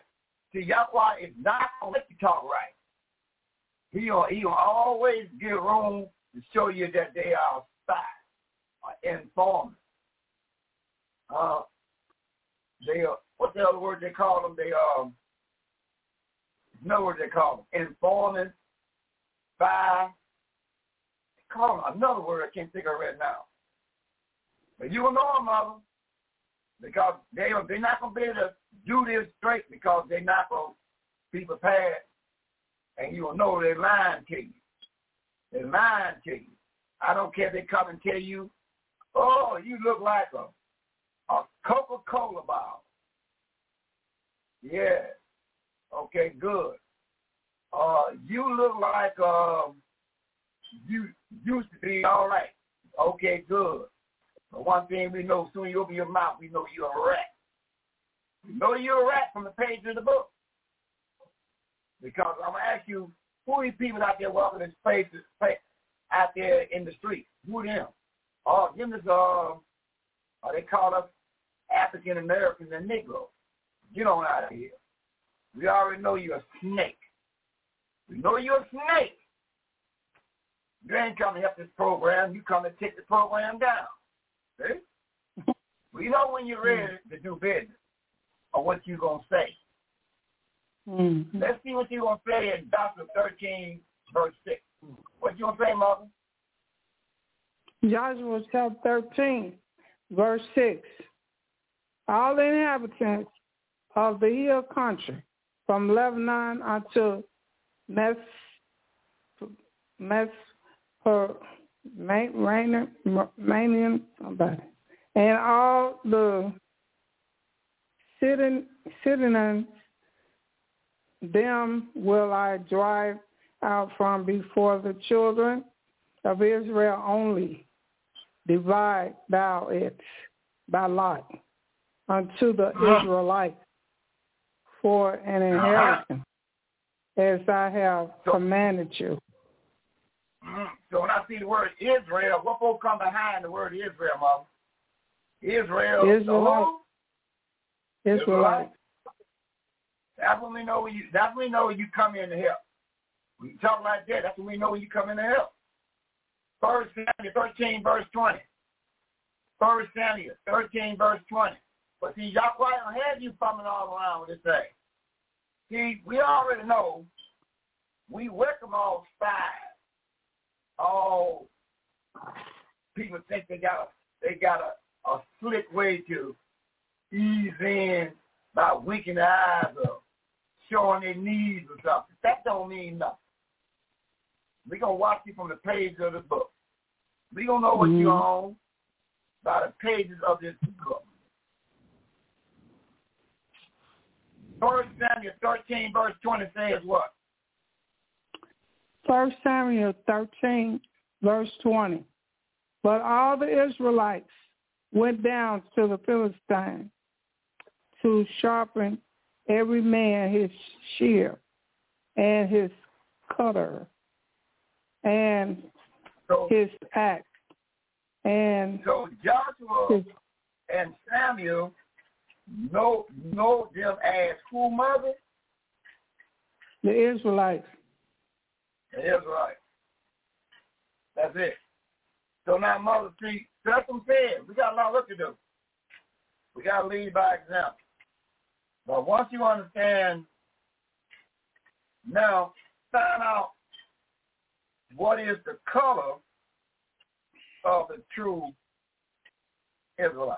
[SPEAKER 5] See, Yahweh is not gonna let you talk right. He gonna he gonna always get room to show you that they are spies or informers. Uh, they are what's the other word they call them? They um no word they call them informing. They call them another word I can't think of right now. But you will know them, mother, because they they're not gonna be able to do this straight because they're not gonna be prepared, and you will know they're lying to you. They're lying to you. I don't care if they come and tell you, oh, you look like a a Coca-Cola bottle. Yeah. Okay, good. Uh, you look like um, you used to be all right. Okay, good. But one thing we know, soon you open your mouth, we know you're a rat. You know you're a rat from the page of the book. Because I'm going to ask you, who are these people out there walking in spaces out there in the street? Who them? Oh, them is, uh, they call us African Americans and Negroes. Get on out of here. We already know you're a snake. We know you're a snake. You ain't come to help this program. You come to take the program down. See? we know when you're ready to do business or what you're going to say.
[SPEAKER 6] Mm-hmm.
[SPEAKER 5] Let's see what you're going to say in Joshua 13, verse 6. What you going to say, Mother?
[SPEAKER 6] Joshua chapter 13, verse 6. All inhabitants of the hill country, from Lebanon unto Mes, Mes, her, Manian, somebody, and all the sitting, sitting them will I drive out from before the children of Israel only. Divide thou it by lot unto the Israelites for an uh-huh. inheritance, as I have commanded you. Mm-hmm.
[SPEAKER 5] So when I see the word Israel, what will come behind the word Israel, Mom? Israel.
[SPEAKER 6] Israelite. Israelite.
[SPEAKER 5] That's when we know when you. That's when we know when you come in to help. When you talk like that, that's when we know when you come in to help. First Samuel 13, verse 20. First Samuel 13, verse 20. But see, y'all quite don't have you fumbling all around with this thing. See, we already know we welcome all spies. All people think they got a they got a, a slick way to ease in by winking their eyes or showing their knees or something. That don't mean nothing. We're gonna watch you from the page of the book. We gonna know what mm-hmm. you own by the pages of this book. First Samuel 13, verse 20 says what?
[SPEAKER 6] First Samuel 13, verse 20. But all the Israelites went down to the Philistines to sharpen every man his shear and his cutter and
[SPEAKER 5] so,
[SPEAKER 6] his axe and
[SPEAKER 5] so Joshua
[SPEAKER 6] his,
[SPEAKER 5] and Samuel know no, them as who mother?
[SPEAKER 6] The Israelites.
[SPEAKER 5] The Israelites. That's it. So now mother see that's what I'm saying. We got a lot of work to do. We gotta lead by example. But once you understand now find out what is the color of the true Israelite.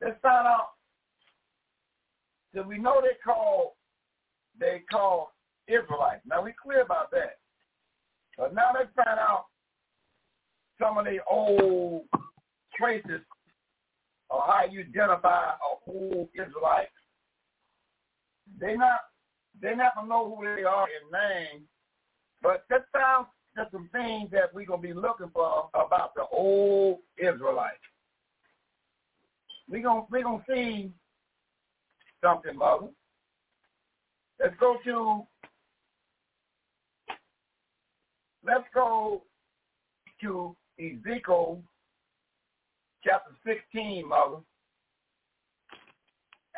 [SPEAKER 5] Let's find out. Because we know they call they call Israelites. Now we clear about that. But now let's find out some of the old traces of how you identify a whole Israelite. They not they gonna know who they are in name, but let's find just some things that we're gonna be looking for about the old Israelites we're gonna we're gonna see something, mother. Let's go to let's go to Ezekiel chapter 16, mother.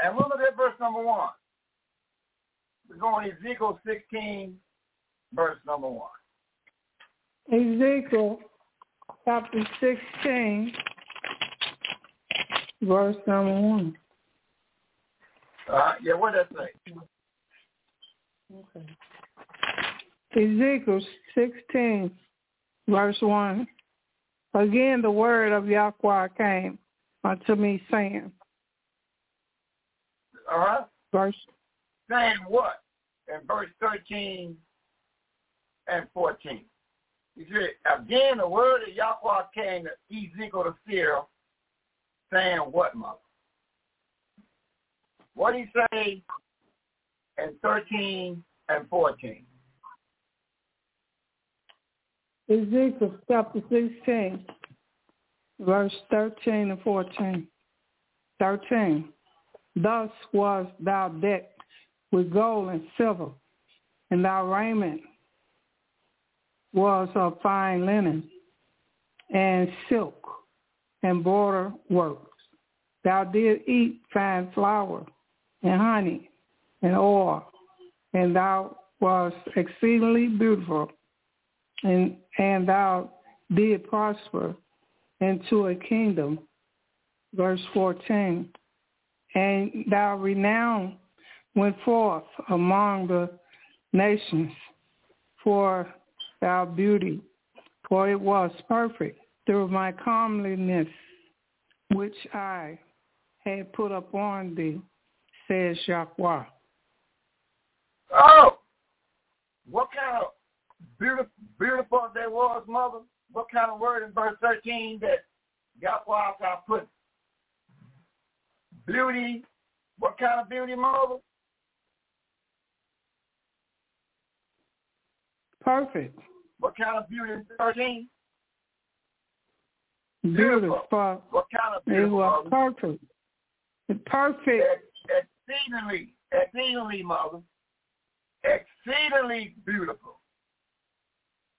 [SPEAKER 5] And we'll look at verse number one. We're going to Ezekiel 16, verse number one.
[SPEAKER 6] Ezekiel chapter 16, Verse number one.
[SPEAKER 5] Uh, yeah, what does that say?
[SPEAKER 6] Okay. Ezekiel 16, verse 1. Again, the word of Yahweh came unto me, saying.
[SPEAKER 5] Right.
[SPEAKER 6] Verse.
[SPEAKER 5] Saying what? In verse 13 and 14. He said, again, the word of Yahweh came to Ezekiel the seer saying what, mother? What he say in 13 and 14?
[SPEAKER 6] Ezekiel chapter 16, verse 13 and 14. 13. Thus was thou decked with gold and silver, and thy raiment was of fine linen and silk and border works. Thou did eat fine flour and honey and oil, and thou was exceedingly beautiful, and and thou did prosper into a kingdom. Verse 14. And thou renown went forth among the nations for thy beauty, for it was perfect through my comeliness, which I had put upon thee, says Yahweh.
[SPEAKER 5] Oh, what kind of beautiful, beautiful there was, mother? What kind of word in verse 13 that Yahweh I put beauty? What kind of beauty, mother?
[SPEAKER 6] Perfect.
[SPEAKER 5] What kind of beauty in 13?
[SPEAKER 6] Beautiful.
[SPEAKER 5] What kind of
[SPEAKER 6] It
[SPEAKER 5] beautiful?
[SPEAKER 6] was
[SPEAKER 5] mother?
[SPEAKER 6] perfect. Perfect.
[SPEAKER 5] Ex- Exceedingly, exceedingly, mother. Exceedingly beautiful.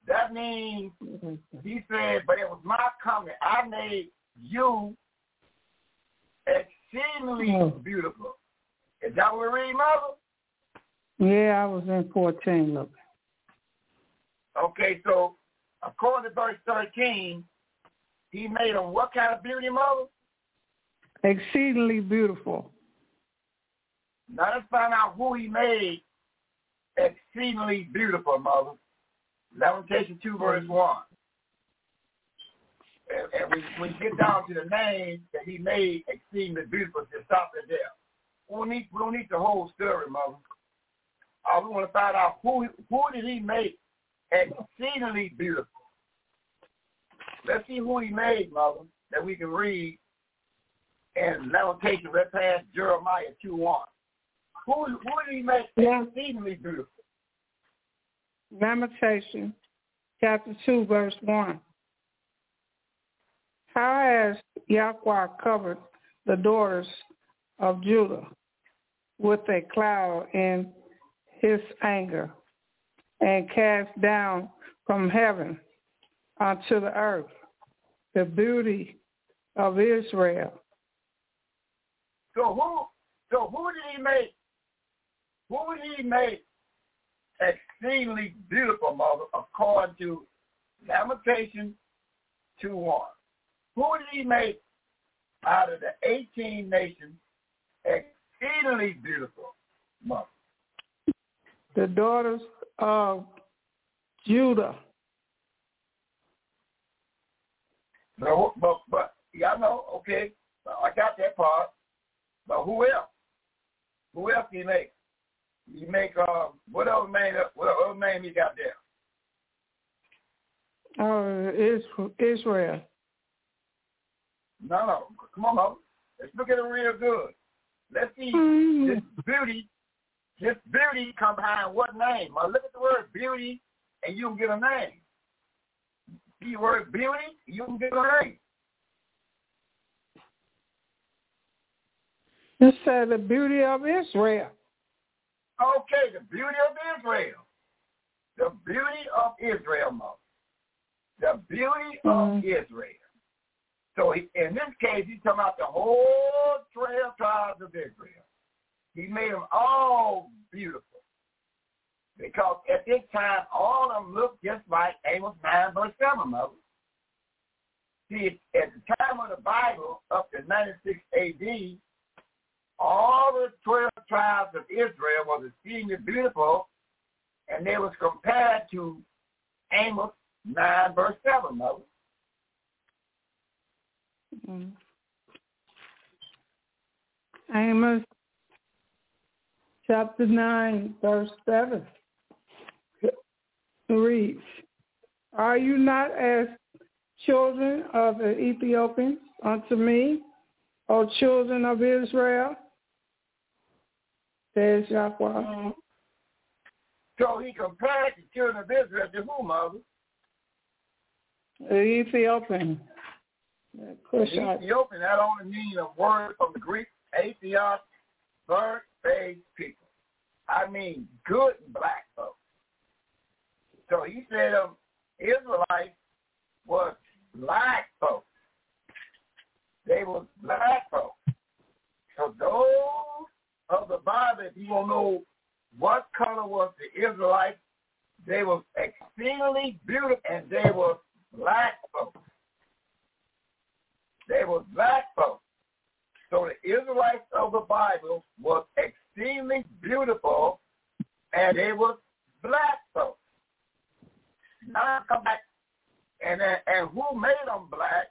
[SPEAKER 5] That means mm-hmm. he said, but it was my coming. I made you exceedingly
[SPEAKER 6] Oh.
[SPEAKER 5] beautiful. Is that what we read, mother?
[SPEAKER 6] Yeah, I was in 14, look.
[SPEAKER 5] Okay, so according to verse 13, he made him what kind of beauty, mother?
[SPEAKER 6] Exceedingly beautiful.
[SPEAKER 5] Now let's find out who he made exceedingly beautiful, mother. Lamentation 2, verse 1. And, and we, we get down to the name that he made exceedingly beautiful, just stop it there. We don't need, we don't need the whole story, mother. Uh, we want to find out who who did he make exceedingly beautiful. Let's see who he made, mother, that we can read in Lamentation right past Jeremiah 2 1. Who, who did he make
[SPEAKER 6] Yeah.
[SPEAKER 5] exceedingly beautiful?
[SPEAKER 6] Lamentation, chapter 2, verse 1. How has Yahweh covered the daughters of Judah with a cloud in his anger and cast down from heaven unto the earth the beauty of Israel.
[SPEAKER 5] So who so who did he make who did he make exceedingly beautiful, mother, according to Lamentation 2 1? Who did he make out of the 18 nations exceedingly beautiful, mother?
[SPEAKER 6] The daughters of Judah.
[SPEAKER 5] No, but but y'all know, okay, I got that part. But who else? Who else do you make? You make uh what other name what other name you got there?
[SPEAKER 6] Oh, Is- Israel.
[SPEAKER 5] No, no. Come on, mother. Let's look at it real good. Let's see
[SPEAKER 6] Mm.
[SPEAKER 5] this beauty. This beauty come behind what name? Now look at the word beauty and you can get a name. See the beauty, you can get a name.
[SPEAKER 6] It said the beauty of Israel.
[SPEAKER 5] Okay, the beauty of Israel. The beauty of Israel, mother. The beauty of
[SPEAKER 6] Mhm.
[SPEAKER 5] Israel. So he, in this case, he's talking about the whole twelve tribes of Israel. He made them all beautiful. Because at this time, all of them looked just like Amos 9, verse 7, mother. See, at the time of the Bible, up to 96 AD, all the 12 tribes of Israel was exceedingly beautiful, and they was compared to Amos 9, verse 7, mother.
[SPEAKER 6] Mm. Amos chapter 9, verse 7 reads, Are you not as children of the Ethiopians unto me, O children of Israel? Says Yahweh. Mm-hmm.
[SPEAKER 5] So he compared the children of Israel to whom, mother?
[SPEAKER 6] The Ethiopian. Cushite.
[SPEAKER 5] Ethiopian, that only means a word from the Greek, Atheos, burnt-faced people. I mean, good black folks. So he said um, Israelites was black folks. They were black folks. So those of the Bible, if you want to know what color was the Israelites, they were exceedingly beautiful and they were black folks. They were black folks. So the Israelites of the Bible was extremely beautiful and they were black folks. Now come back and uh, and who made them black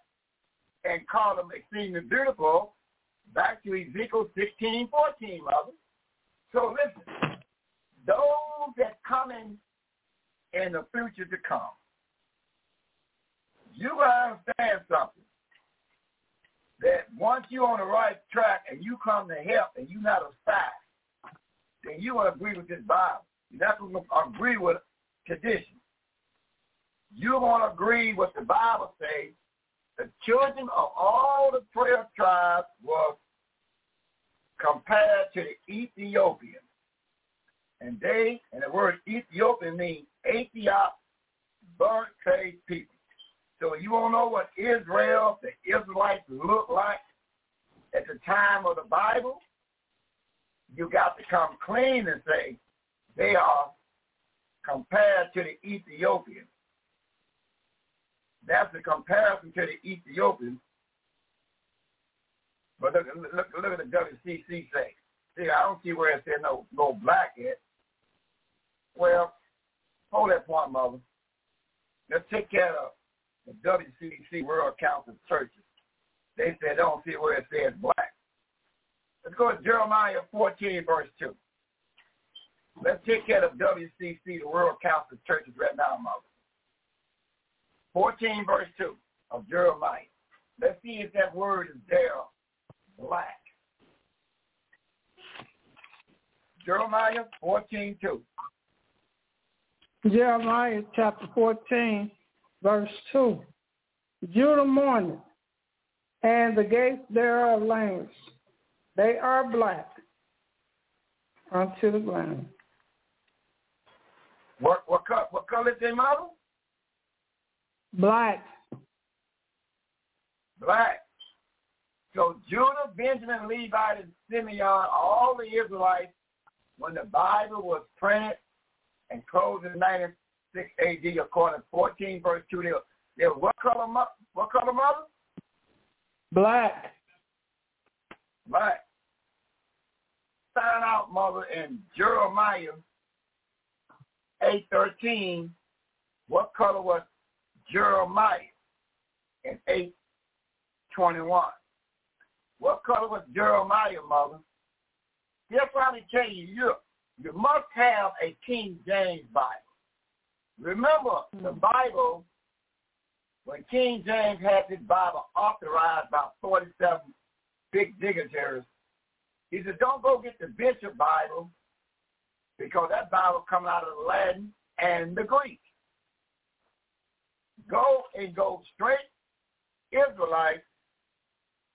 [SPEAKER 5] and called them extremely beautiful? Back to Ezekiel 16, 14, mother. So listen, those that coming in the future to come, you gotta understand something. That once you're on the right track and you come to help and you're not a spy, then you will agree with this Bible. You're not going to agree with tradition. You're going to agree with the Bible says the children of all the twelve tribes was compared to the Ethiopians. And they, and the word Ethiopian means Ethiop, burnt-faced people. So you want to know what Israel, the Israelites look like at the time of the Bible? You got to come clean and say they are compared to the Ethiopians. That's the comparison to the Ethiopians. But look, look, look at the WCC say. See, I don't see where it said no, no black yet. Well, hold that point, mother. Let's take care of the WCC World Council Churches. They said they don't see where it says black. Let's go to Jeremiah 14, verse 2. Let's take care of WCC, the World Council Churches, right now, mother. 14 verse 2 of Jeremiah. Let's see if that word is there, black. Jeremiah 14, 2.
[SPEAKER 6] Jeremiah chapter 14, verse 2. Judah mourneth, and the gates thereof languish. They are black unto the ground.
[SPEAKER 5] What what, what color is their model?
[SPEAKER 6] Black.
[SPEAKER 5] Black. So Judah, Benjamin, Levi, and Simeon, all the Israelites, when the Bible was printed and closed in 96 AD, according to 14 verse 2, they were, they were what color, what color mother?
[SPEAKER 6] Black.
[SPEAKER 5] Black. Sign out, mother, in Jeremiah 8.13, what color was Jeremiah in 821. What color was Jeremiah, mother? What I tell you. You, you must have a King James Bible. Remember, the hmm. Bible, when King James had this Bible authorized by 47 big dignitaries, he said, don't go get the Bishop Bible because that Bible coming out of the Latin and the Greek go and go straight Israelites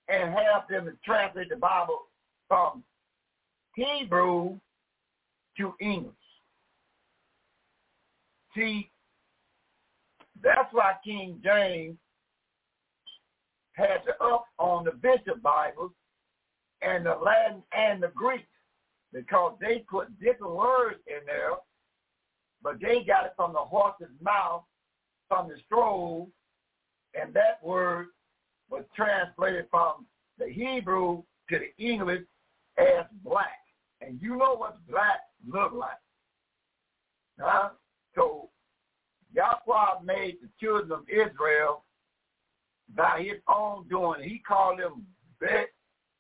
[SPEAKER 5] and have them translate the Bible from Hebrew to English. See, that's why King James had to up on the bishop Bibles and the Latin and the Greek because they put different words in there, but they got it from the horse's mouth from the scroll, and that word was translated from the Hebrew to the English as black. And you know what black look like. Huh? So Yahweh made the children of Israel by his own doing. He called them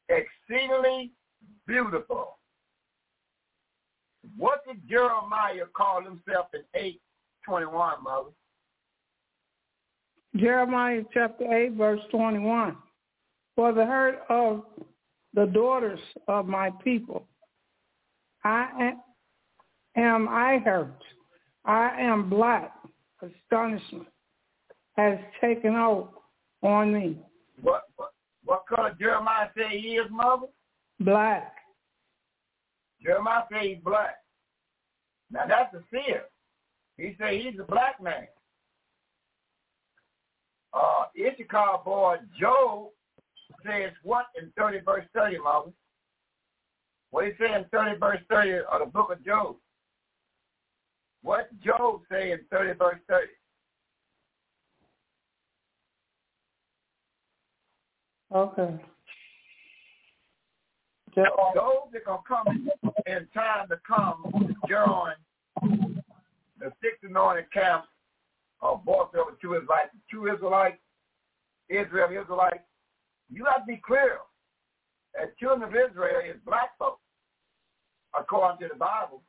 [SPEAKER 5] exceedingly beautiful. What did Jeremiah call himself in 821, mother?
[SPEAKER 6] Jeremiah chapter 8, verse 21. For the hurt of the daughters of my people, I am I hurt. I am black. Astonishment has taken hold on me.
[SPEAKER 5] What, what, what color Jeremiah say he is, mother?
[SPEAKER 6] Black.
[SPEAKER 5] Jeremiah said he's black. Now that's a seer. He said he's a black man. Uh, Issachar boy Job says what in 30 verse 30, Mother? What he say in 30 verse 30 of the book of Job? What Job say in 30 verse 30?
[SPEAKER 6] Okay.
[SPEAKER 5] Those that gonna come in time to come join the sixth anointed camp of both of the two Israelites, two Israel Israelites. You have to be clear that children of Israel is black folks, according to the Bible.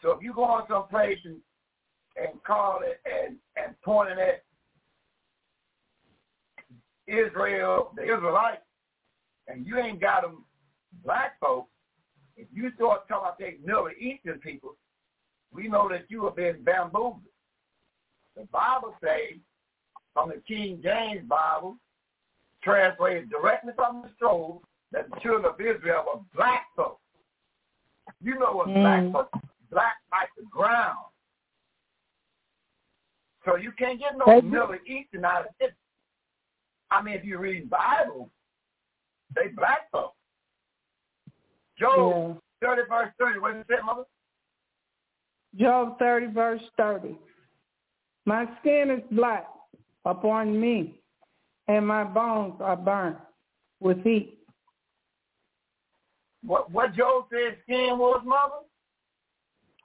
[SPEAKER 5] So if you go on some place and and call it and and pointing at Israel, the Israelites, and you ain't got them black folks, if you start talking about these Middle Eastern people, we know that you have been bamboozled. The Bible says, from the King James Bible, translated directly from the scroll, that the children of Israel were black folks. You know what mm. black folks, black like the ground. So you can't get no Middle Eastern out of it. I mean, if you read Bible, they black folks. Job yeah. 30 verse 30. What did it say, Mother?
[SPEAKER 6] Job 30 verse 30. My skin is black upon me, and my bones are burnt with heat.
[SPEAKER 5] What what Job said skin was, Mother?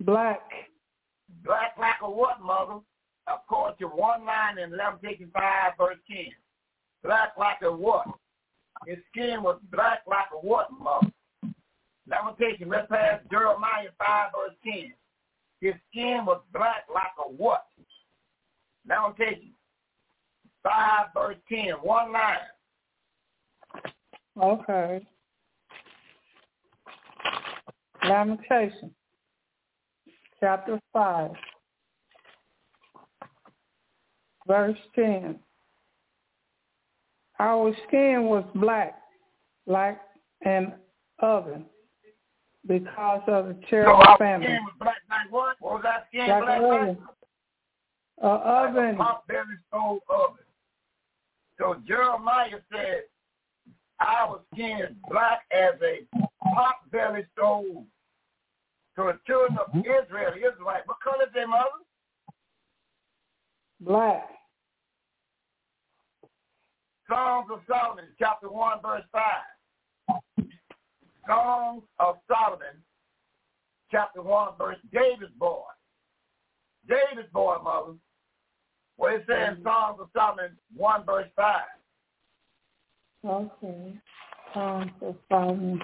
[SPEAKER 6] Black.
[SPEAKER 5] Black like a what, Mother? According to one line in Leviticus 5 verse 10. Black like a what? His skin was black like a what, Mother? Lamentation, let's pass Jeremiah 5 verse 10. His skin was black like a what? Lamentation 5 verse 10, one line.
[SPEAKER 6] Okay. Lamentation, chapter 5, verse 10. Our skin was black like an oven because of the terrible
[SPEAKER 5] so
[SPEAKER 6] famine.
[SPEAKER 5] Skin was black like what? What was that skin like black.
[SPEAKER 6] Uh, oven.
[SPEAKER 5] Like a belly stove oven. So Jeremiah said, our skin is black as a pot belly stove. So the children of Israel, the Israelites, what color is their mother?
[SPEAKER 6] Black.
[SPEAKER 5] Songs of Solomon, chapter 1, verse 5. Songs of Solomon, chapter 1, verse David's boy. David's boy, mother. What it says in Songs of Solomon 1, verse 5.
[SPEAKER 6] Okay. Songs of Solomon.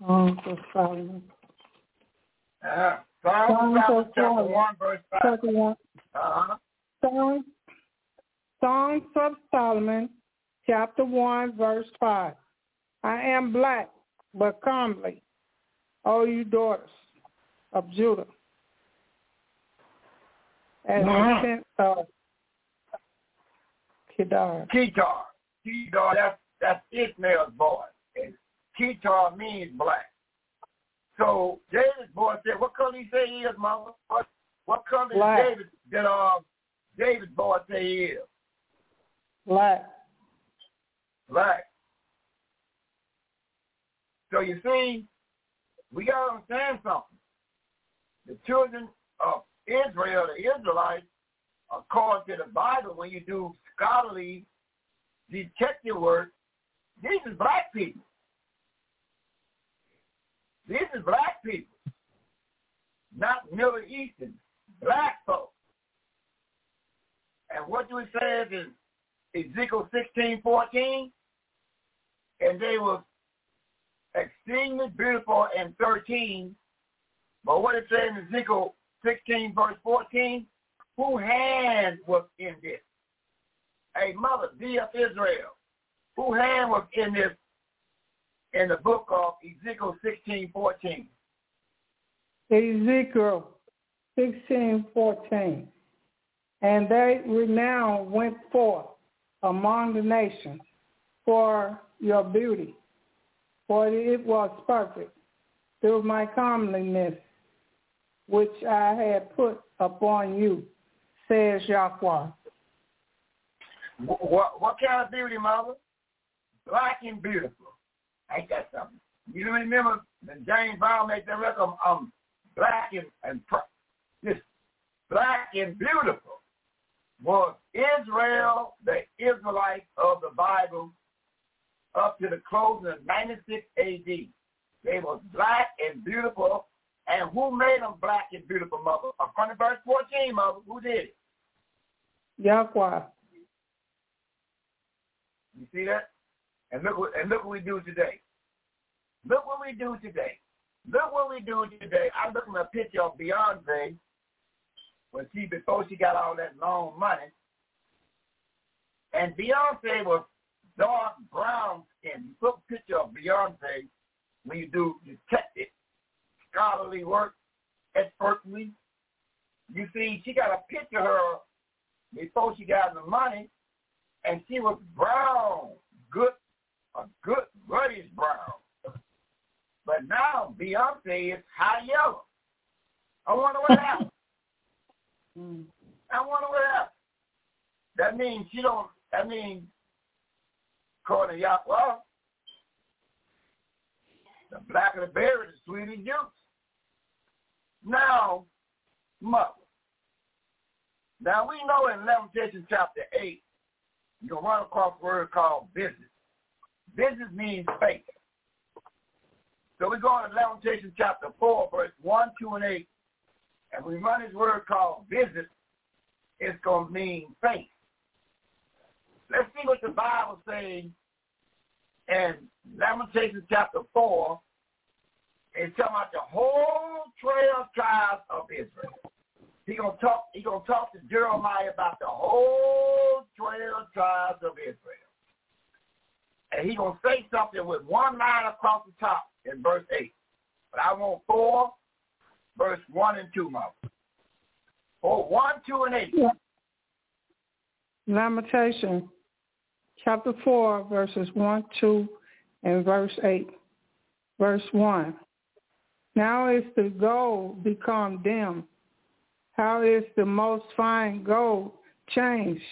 [SPEAKER 6] Songs of Solomon.
[SPEAKER 5] Uh, Songs, of Solomon, chapter 1, verse 5. Uh-huh.
[SPEAKER 6] Songs Songs of Solomon, chapter 1, verse 5. I am black, but comely, O you daughters of Judah. As
[SPEAKER 5] mm-hmm.
[SPEAKER 6] sent of Kedar.
[SPEAKER 5] Kedar. Kedar, that's, that's Ishmael's boy. And Kedar means black. So David's boy said, what color he say he is, mama? What, what color black. did David, did, uh, David's boy say he is?
[SPEAKER 6] Black.
[SPEAKER 5] Black. So you see, we got to understand something. The children of Israel, the Israelites, according to the Bible, when you do scholarly detective work, these is black people. These is black people, not Middle Eastern, black folks. And what do it say in Ezekiel 16, 14, and they were extremely beautiful in 13. But what it says in Ezekiel 16, verse 14, who hand was in this? A mother, be of Israel. Who hand was in this in the book of Ezekiel 16, 14?
[SPEAKER 6] Ezekiel 16, 14. And they renown went forth among the nations for your beauty, for it was perfect through my comeliness, which I had put upon you, says Yahweh.
[SPEAKER 5] What, what kind of beauty, mother? Black and beautiful. Ain't that something? You remember when James Brown made that record, um, black and, and this black and beautiful was Israel, the Israelites of the Bible, up to the closing of 96 AD. They was black and beautiful. And who made them black and beautiful, mother? According to verse 14, mother, who did it?
[SPEAKER 6] Yahweh.
[SPEAKER 5] You see that? And look what and look what we do today. Look what we do today. Look what we do today. I'm looking at a picture of Beyonce when she before she got all that long money. And Beyonce was dark brown skin. You put a picture of Beyonce when you do detective scholarly work expertly. You see, she got a picture of her before she got the money, and she was brown, good, a good reddish brown. But now Beyonce is high yellow. I wonder what happened. Hmm. I wonder what happened. That means she don't. That means, according to Yahweh, the black of the berry is sweet as juice. Now, mother. Now we know in Lamentation chapter 8, you'll run across a word called business. Business means faith. So we go into Lamentation chapter 4, verse 1, 2, and 8, and we run this word called business, it's going to mean faith. Let's see what the Bible says in Lamentation chapter 4. It's talking about the whole twelve tribes of Israel. He gonna talk. He gonna talk to Jeremiah about the whole twelve tribes of Israel, and he gonna say something with one line across the top in verse eight. But I want four, verse one and two, Mom. Four, one, two, and eight.
[SPEAKER 6] Lamentation, chapter four, verses one, two, and verse eight. Verse one. Now is the gold become dim how is the most fine gold changed?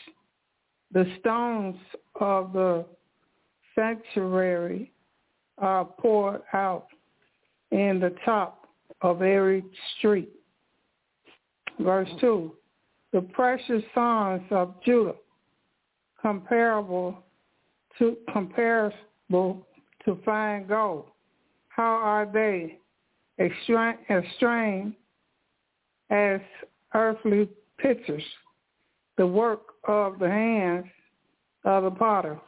[SPEAKER 6] The stones of the sanctuary are poured out in the top of every street. Verse 2. The precious songs of Judah, comparable to comparable to fine gold. How are they extrained as earthly pictures, the work of the hands of the potter.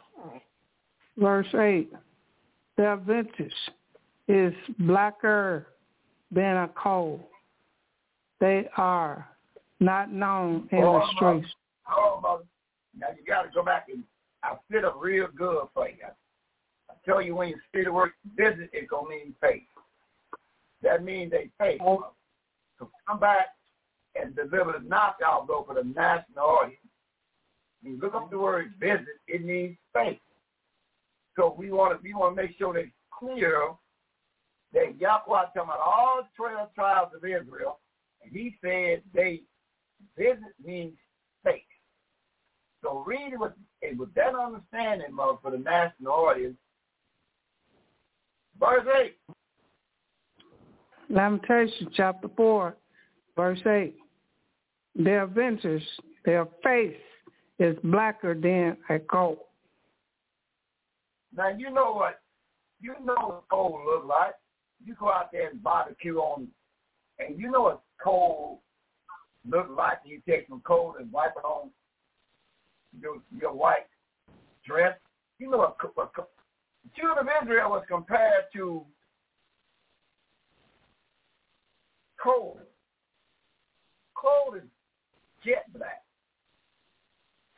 [SPEAKER 6] Verse 8, their visage is blacker than a coal. They are not known in
[SPEAKER 5] oh,
[SPEAKER 6] the streets.
[SPEAKER 5] Oh. Now you got to go back and I sit up real good for you. I tell you when you see the word visit, it gonna mean faith. That means they. Oh. So come back and deliver the knockout blow for the national audience. You look up the word visit, it means faith. So we want to we want to make sure that it's clear that Yahweh talking about all twelve tribes of Israel, and he said they visit means faith. So read it with, with that understanding, mother, for the national audience. Verse 8.
[SPEAKER 6] Lamentation chapter 4, verse 8 their visage, their face is blacker than a coal.
[SPEAKER 5] Now you know what you know what coal look like. You go out there and barbecue on, and you know what coal look like. You take some coal and wipe it on your your white dress. You know what, what the children of Israel was compared to coal. Coal is jet black.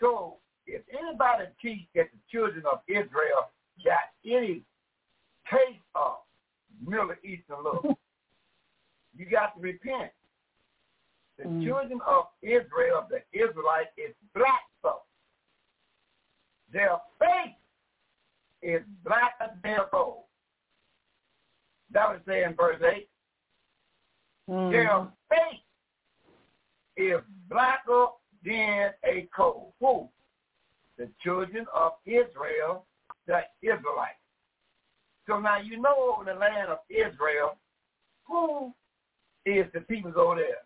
[SPEAKER 5] So if anybody teach that the children of Israel got any taste of Middle Eastern love, you got to repent. The mm. children of Israel, the Israelites, is black folks. Their faith is blacker than gold. That was saying verse 8. Mm. Their face is blacker than a coal. Who? The children of Israel, the Israelites. So now you know over the land of Israel, who is the people over there?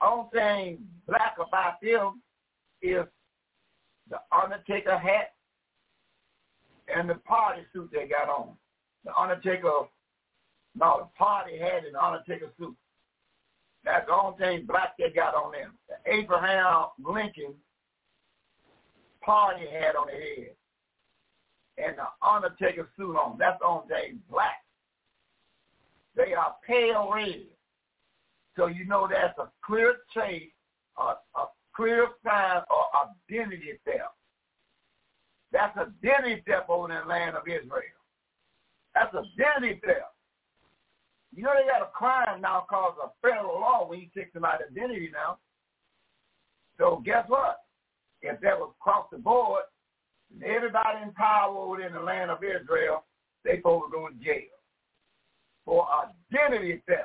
[SPEAKER 5] Only thing black about them is the Undertaker hat and the party suit they got on. The Undertaker, no, the party and the Undertaker suit. That's the only thing black they got on them. The Abraham Lincoln party hat on their head and the Undertaker suit on. That's the only thing black. They are pale red. So you know that's a clear trace, a, a clear sign of identity theft. That's identity theft over in the land of Israel. That's identity theft. You know they got a crime now called a federal law when you take somebody's identity now. So guess what? If that was across the board, everybody in power over in the land of Israel, they supposed to go to jail for identity theft.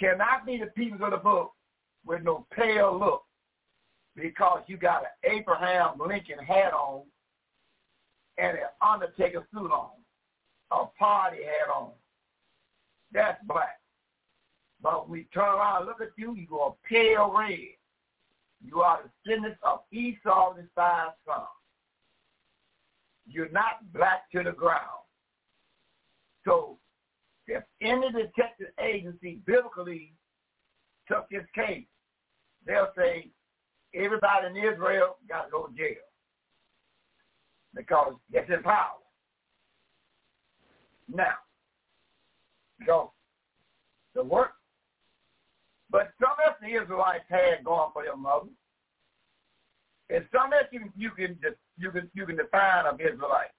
[SPEAKER 5] Cannot be the people of the book with no pale look because you got an Abraham Lincoln hat on and an Undertaker suit on, a party hat on. That's black. But we turn around and look at you, you go a pale red. You are the descendants of Esau his five sons. You're not black to the ground. So if any detective agency biblically took this case, they'll say everybody in Israel got to go to jail because it's in power. Now, so the work, but some else the Israelites had going for their mother, and some else you, you can just you can you can define of Israelite.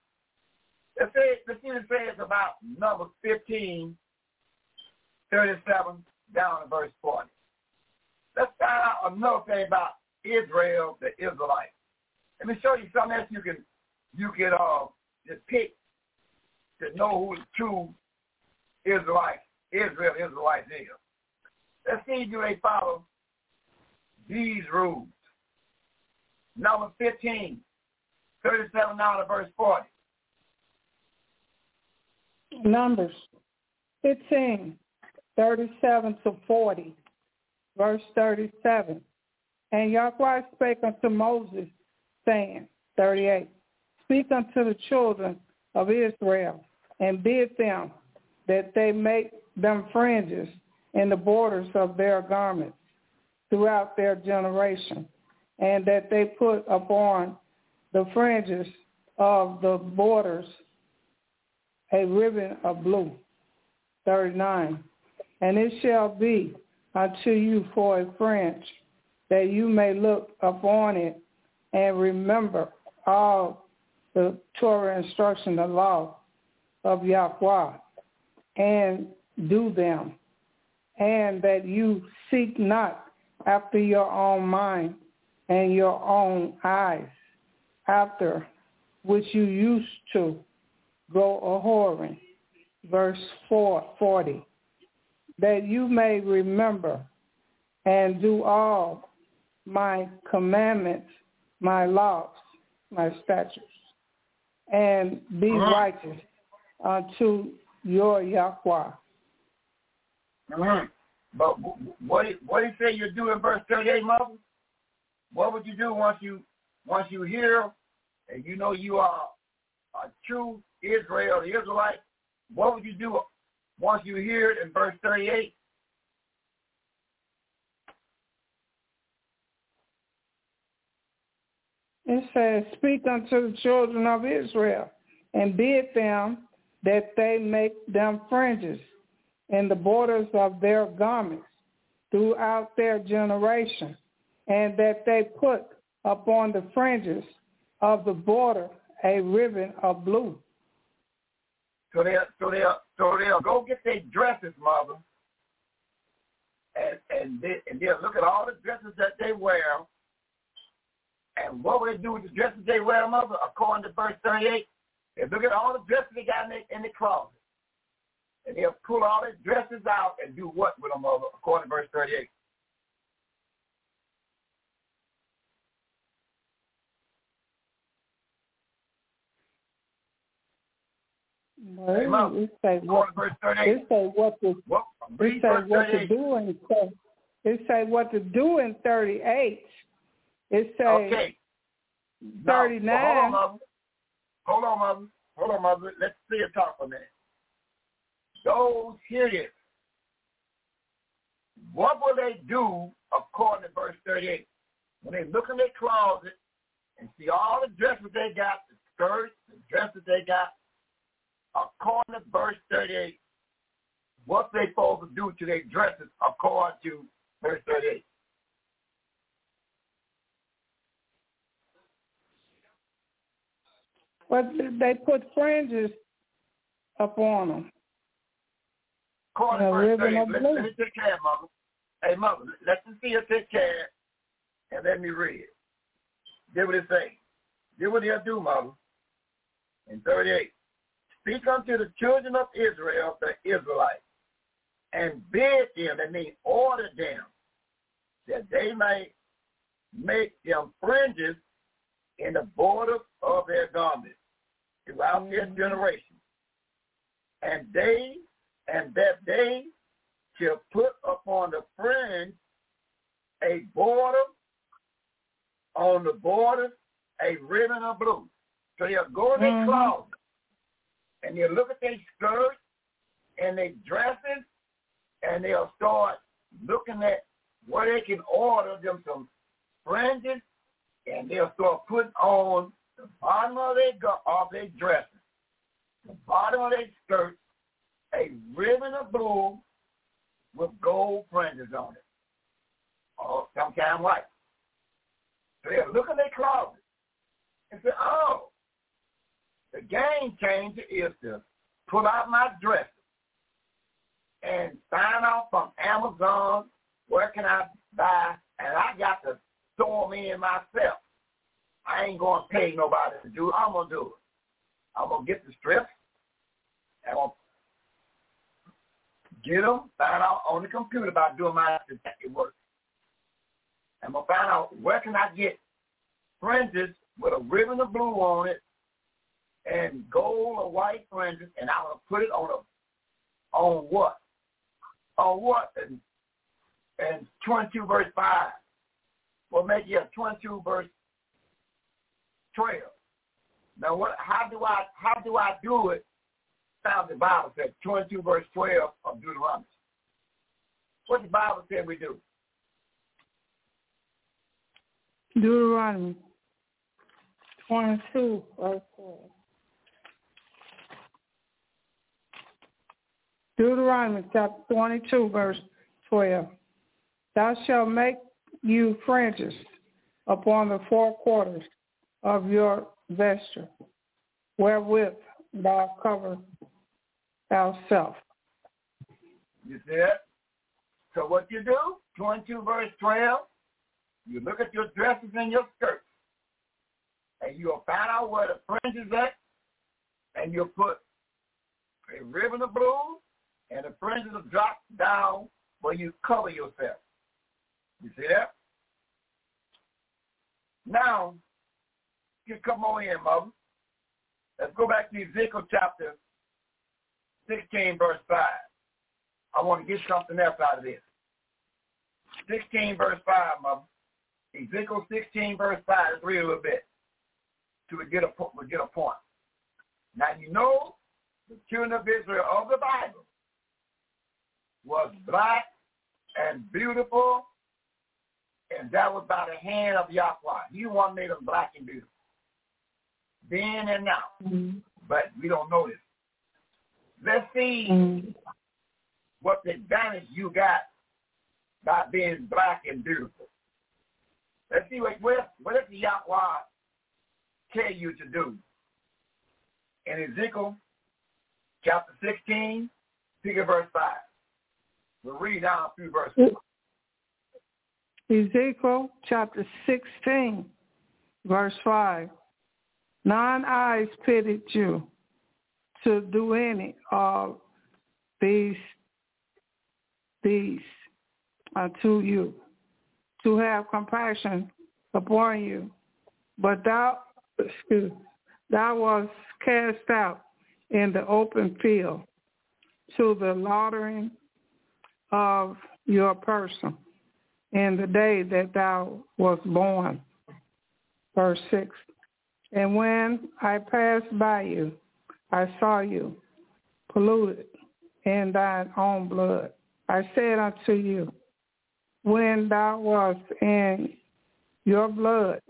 [SPEAKER 5] Let's say let's see say it's about number 15, 37 down to verse 40. Let's find out another thing about Israel, the Israelites. Let me show you something else you can you can uh, just pick to know who true Israelite, Israel Israelites is. Let's see do they follow these rules. Number 15, 37 down to verse 40.
[SPEAKER 6] Numbers 15, 37 to 40, verse 37. And Yahweh spake unto Moses, saying, 38, Speak unto the children of Israel, and bid them that they make them fringes in the borders of their garments throughout their generation, and that they put upon the fringes of the borders a ribbon of blue. 39. And it shall be unto you for a fringe, that you may look upon it and remember all the Torah instruction, the law of Yahweh, and do them, and that you seek not after your own mind and your own eyes, after which you used to go a whoring. Verse 4, 40. That you may remember and do all my commandments, my laws, my statutes, and be uh-huh. righteous unto your Yahweh.
[SPEAKER 5] Uh-huh. But what what did he say you do in verse 38, mother? What would you do once you once you hear and you know you are a true Israel, the Israelite? What would you do once you hear it in verse 38?
[SPEAKER 6] It says, Speak unto the children of Israel, and bid them that they make them fringes in the borders of their garments throughout their generation, and that they put upon the fringes of the border a ribbon of blue.
[SPEAKER 5] So they'll, so they'll, so they'll go get their dresses, mother, and and, they, and they'll look at all the dresses that they wear and what will they do with the dresses they wear, mother? According to verse 38, They look at all the dresses they got in the, in the closet. And they'll pull all their dresses out and do what with them, according to verse 38?
[SPEAKER 6] Well, it say what, it say what to,
[SPEAKER 5] what,
[SPEAKER 6] it say what to do in it say what to do in 38. It say
[SPEAKER 5] okay.
[SPEAKER 6] 39.
[SPEAKER 5] Now, well, hold on, mother. Hold on, mother. Let's see it talk for a minute. Those hear this. What will they do according to verse 38? When they look in their closet and see all the dresses they got, the skirts, the dresses they got, according to verse 38, what they supposed to do to their dresses according to verse 38?
[SPEAKER 6] But they put fringes upon them.
[SPEAKER 5] According to verse 38, let, let me take care, mother. Hey, mother, let me see you take care and let me read it. Give what it say. Give what he'll do, mother. In 38. Speak unto the children of Israel, the Israelites, and bid them, that means order them, that they may make them fringes in the borders of their garments throughout mm-hmm. their generation. And they, and that they shall put upon the fringe a border, on the border a ribbon of blue. So they'll go in their mm-hmm. closet and they'll look at their skirts and their dresses and they'll start looking at where they can order them some fringes and they'll start putting on the bottom of their of their dresses, the bottom of their skirts, a ribbon of blue with gold fringes on it, or some kind of white. So they'll look at their closet and say, "Oh, the game changer is to pull out my dresses and sign off from Amazon. Where can I buy? And I got to store them in myself. I ain't going to pay nobody to do it. I'm going to do it. I'm going to get the strips. I'm going to get them, find out on the computer about doing my detective work. I'm going to find out where can I get fringes with a ribbon of blue on it and gold or white fringes, and I'm going to put it on a, on what? On what? And, and 22 verse 5. Well, maybe yeah, 22 verse 12. Now, what? How do I how do I do it? Found the Bible said 22 verse 12 of Deuteronomy. What the Bible said we do?
[SPEAKER 6] Deuteronomy 22 verse 12. Deuteronomy chapter 22 verse 12. Thou shalt make you fringes upon the four quarters of your vesture, wherewith thou cover thyself.
[SPEAKER 5] You see it? So what you do, 22 verse 12, you look at your dresses and your skirts, and you'll find out where the fringe is at, and you'll put a ribbon of blue, and the fringes will drop down where you cover yourself. You see that? Now, come on in, mother. Let's go back to Ezekiel chapter 16, verse 5. I want to get something else out of this. 16, verse 5, mother. Ezekiel 16, verse 5. Let's read a little bit to get a, get a point. Now, you know the children of Israel of the Bible was black and beautiful, and that was by the hand of Yahweh. He one made them black and beautiful. Then and now. Mm-hmm. But we don't know this. Let's see mm-hmm. what the advantage you got by being black and beautiful. Let's see what what, what does Yahweh tell you to do? In Ezekiel chapter 16, pick at verse 5. We'll read down a few verses.
[SPEAKER 6] Ezekiel chapter 16, verse 5. Nine eyes pitied you to do any of these these uh, unto you, to have compassion upon you. But thou excuse thou was cast out in the open field to the laundering of your person in the day that thou was born. Verse 6. And when I passed by you, I saw you polluted in thine own blood. I said unto you, when thou wast in your blood,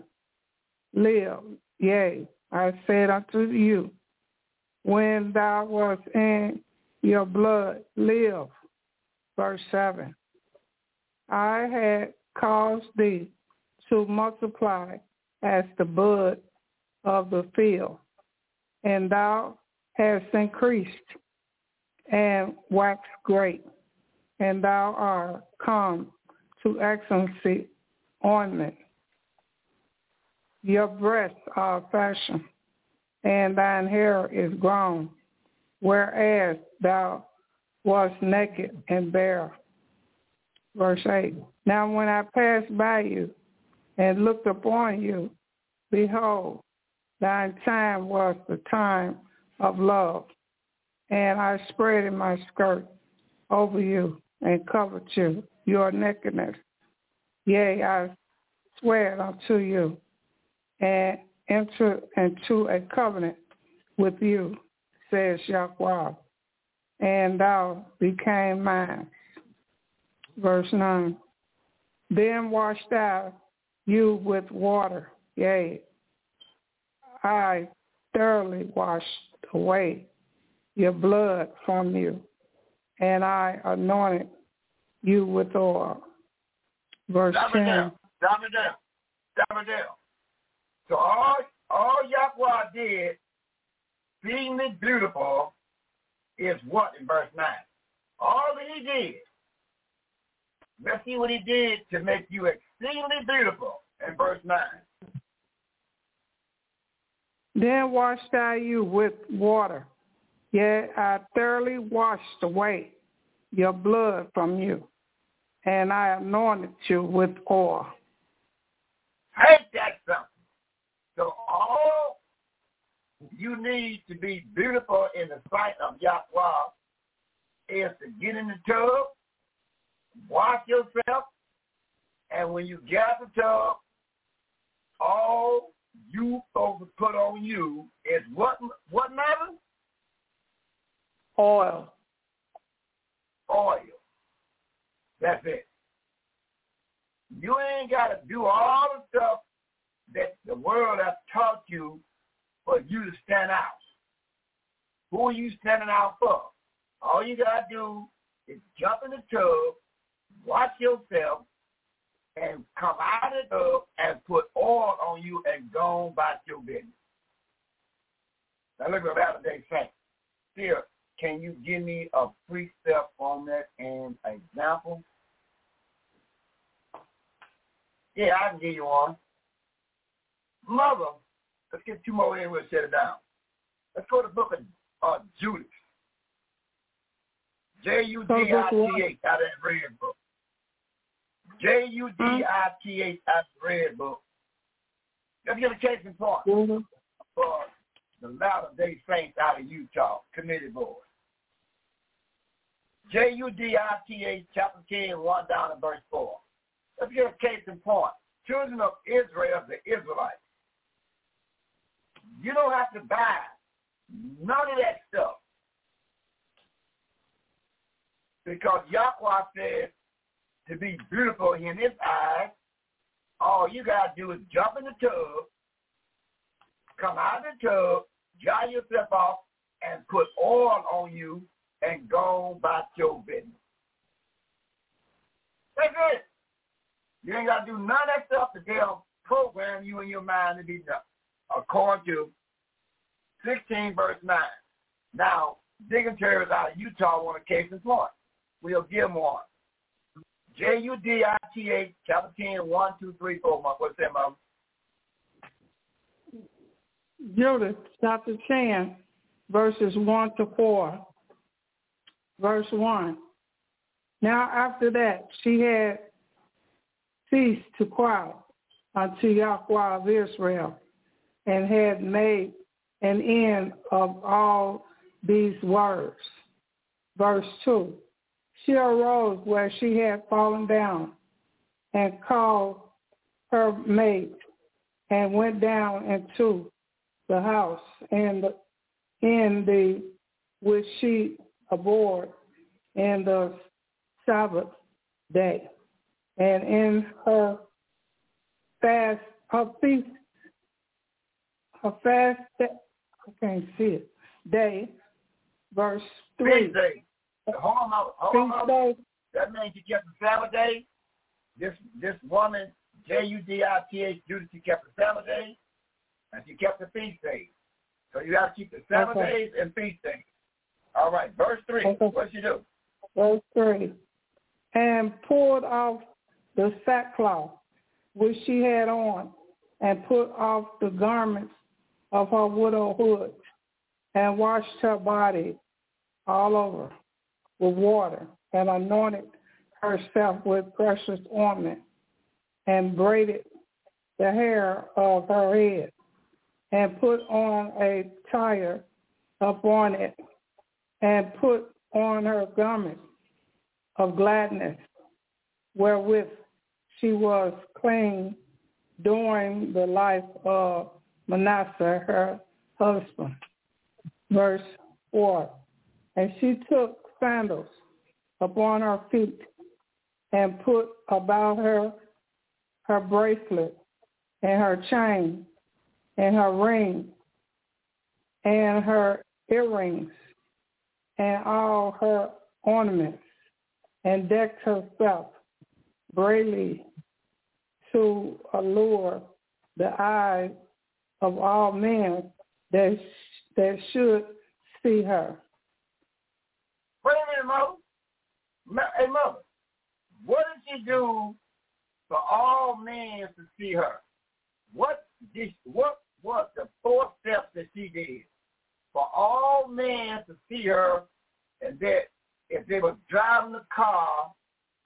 [SPEAKER 6] live. Yea, I said unto you, when thou wast in your blood, live. Verse 7. I had caused thee to multiply as the bud of the field, and thou hast increased and waxed great, and thou art come to excellency ornament. Your breasts are fashioned, and thine hair is grown, whereas thou wast naked and bare. Verse 8. Now when I passed by you and looked upon you, behold, thine time was the time of love. And I spread in my skirt over you and covered you, your nakedness. Yea, I swear unto you and enter into a covenant with you, says Yahweh, and thou became mine. Verse 9. Then washed I you with water, yea, I thoroughly washed away your blood from you, and I anointed you with oil. Verse
[SPEAKER 5] Stop
[SPEAKER 6] 10.
[SPEAKER 5] it down. Stop it down. Stop it down. So all all Yahweh did, being me beautiful, is what in verse 9? All that he did. Let's see what he did to make you exceedingly beautiful in verse 9.
[SPEAKER 6] Then washed I you with water, yet I thoroughly washed away your blood from you, and I anointed you with oil.
[SPEAKER 5] Ain't that something? So all you need to be beautiful in the sight of Yahweh is to get in the tub, wash yourself, and when you get out the tub, all you to put on you is what what matters?
[SPEAKER 6] Oil.
[SPEAKER 5] Oil. That's it. You ain't got to do all the stuff that the world has taught you for you to stand out. Who are you standing out for? All you got to do is jump in the tub, wash yourself, and come out of the and put oil on you and go about your business. Now look at that they say. Here, can you give me a precept on that and example? Yeah, I can give you one. Mother, let's get two more in, we'll shut it down. Let's go to the book of uh, Judith. J-U-D-I-T-H out of that red book. J-U-D-I-T-H out the red book. Let's get a case in point
[SPEAKER 6] Mm-hmm.
[SPEAKER 5] for the Latter Day Saints out of Utah, committee board. J-U-D-I-T-H chapter 10, 1 down to verse 4. Let's get a case in point. Children of Israel, the Israelites. You don't have to buy none of that stuff. Because Yahweh said to be beautiful in his eyes, all you got to do is jump in the tub, come out of the tub, dry yourself off, and put oil on you and go about your business. That's it. You ain't got to do none of that stuff to they'll program you in your mind to be done. According to 16 verse 9. Now, dignitaries out of Utah want a case in point. We'll give them one. J-U-D-I-T-H, chapter 10, 1, 2, 3, 4. What's that, Mom?
[SPEAKER 6] Judith chapter 10, verses 1 to 4. Verse 1. Now after that, she had ceased to cry unto Yahweh of Israel and had made an end of all these words. Verse 2. She arose where she had fallen down and called her maid and went down into the house and in the which she abhorred in the Sabbath day. And in her fast, her feast, her fast, I can't see it, day, verse 3.
[SPEAKER 5] Feast day. Hold on, hold on, hold on. That means you kept the Sabbath day. This this woman, J-U-D-I-T-H, Judith, she kept the Sabbath day, and she kept the feast days. So you have to keep the Sabbath
[SPEAKER 6] Okay.
[SPEAKER 5] days and feast days. All right, verse 3.
[SPEAKER 6] Okay.
[SPEAKER 5] What she do?
[SPEAKER 6] verse 3, and pulled off the sackcloth which she had on, and put off the garments of her widowhood, and washed her body all over with water, and anointed herself with precious ointment, and braided the hair of her head, and put on a tire upon it, and put on her garment of gladness, wherewith she was clean during the life of Manasseh, her husband. Verse 4. And she took sandals upon her feet and put about her her bracelet and her chain and her ring and her earrings and all her ornaments, and decked herself bravely to allure the eyes of all men that that should see her.
[SPEAKER 5] Minute, mother. Hey, mother. What did she do for all men to see her? What did, what was the four steps that she did for all men to see her, and that if they were driving the car,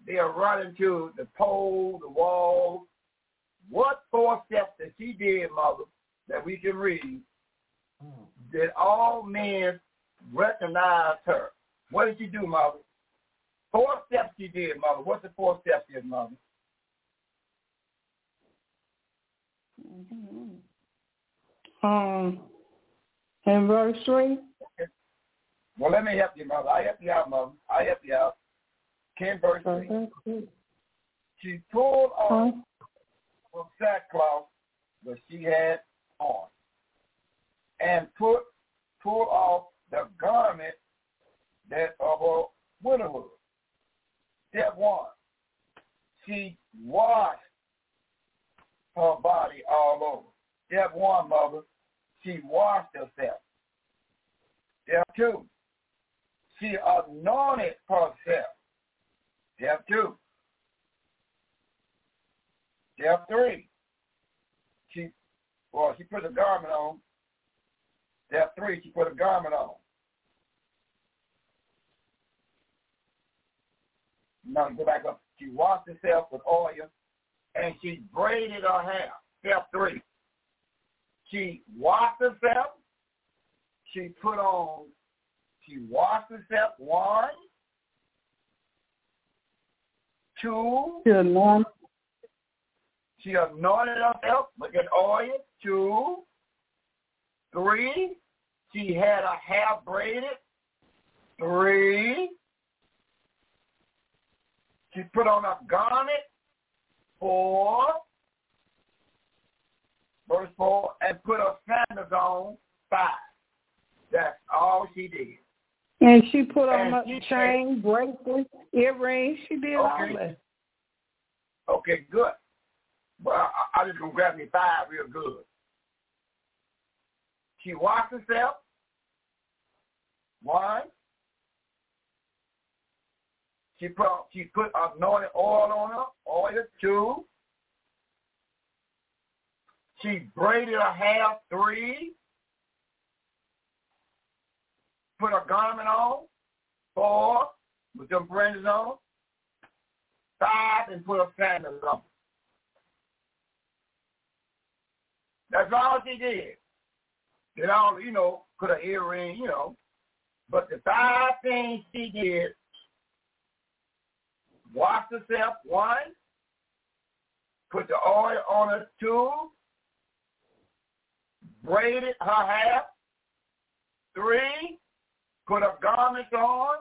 [SPEAKER 5] they'll run into the pole, the wall. What four steps that she did, mother, that we can read, hmm. that all men recognized her? What did she do, mother? Four steps she did, mother. What's the four steps she did, mother?
[SPEAKER 6] Um, in verse three,
[SPEAKER 5] Well, let me help you, mother. I help you out, mother. I help you out. Ken verse three.
[SPEAKER 6] verse.
[SPEAKER 5] She pulled off
[SPEAKER 6] Huh?
[SPEAKER 5] the sackcloth that she had on, and put pulled off the garment that of her widowhood. Step one, she washed her body all over. Step one, mother, she washed herself. Step two, she anointed herself. Step two. Step three, she well, she put a garment on. Step three, she put a garment on. Now go back up. She washed herself with oil and she braided her hair. Step three. She washed herself. She put on, she washed herself, one, two,
[SPEAKER 6] To anoint
[SPEAKER 5] she anointed herself with an oil. Two, three, she had her hair braided. Three, she put on a garment. Four, verse four, and put her sandals on. Five. That's all she did.
[SPEAKER 6] And she put on
[SPEAKER 5] And
[SPEAKER 6] a chain, bracelet, earrings. She did all
[SPEAKER 5] Okay.
[SPEAKER 6] that.
[SPEAKER 5] Okay, good. Well, I, I just gonna grab me five real good. She washed herself. One. She put, she put anointed oil on her, oil two. She braided her hair three. Put a garment on, four, with them branches on, five, and put a sandal on. That's all she did. Did all, you know, put an earring, you know. But the five things she did wash herself, one, put the oil on her, two, braided her hair, three, put her garments on,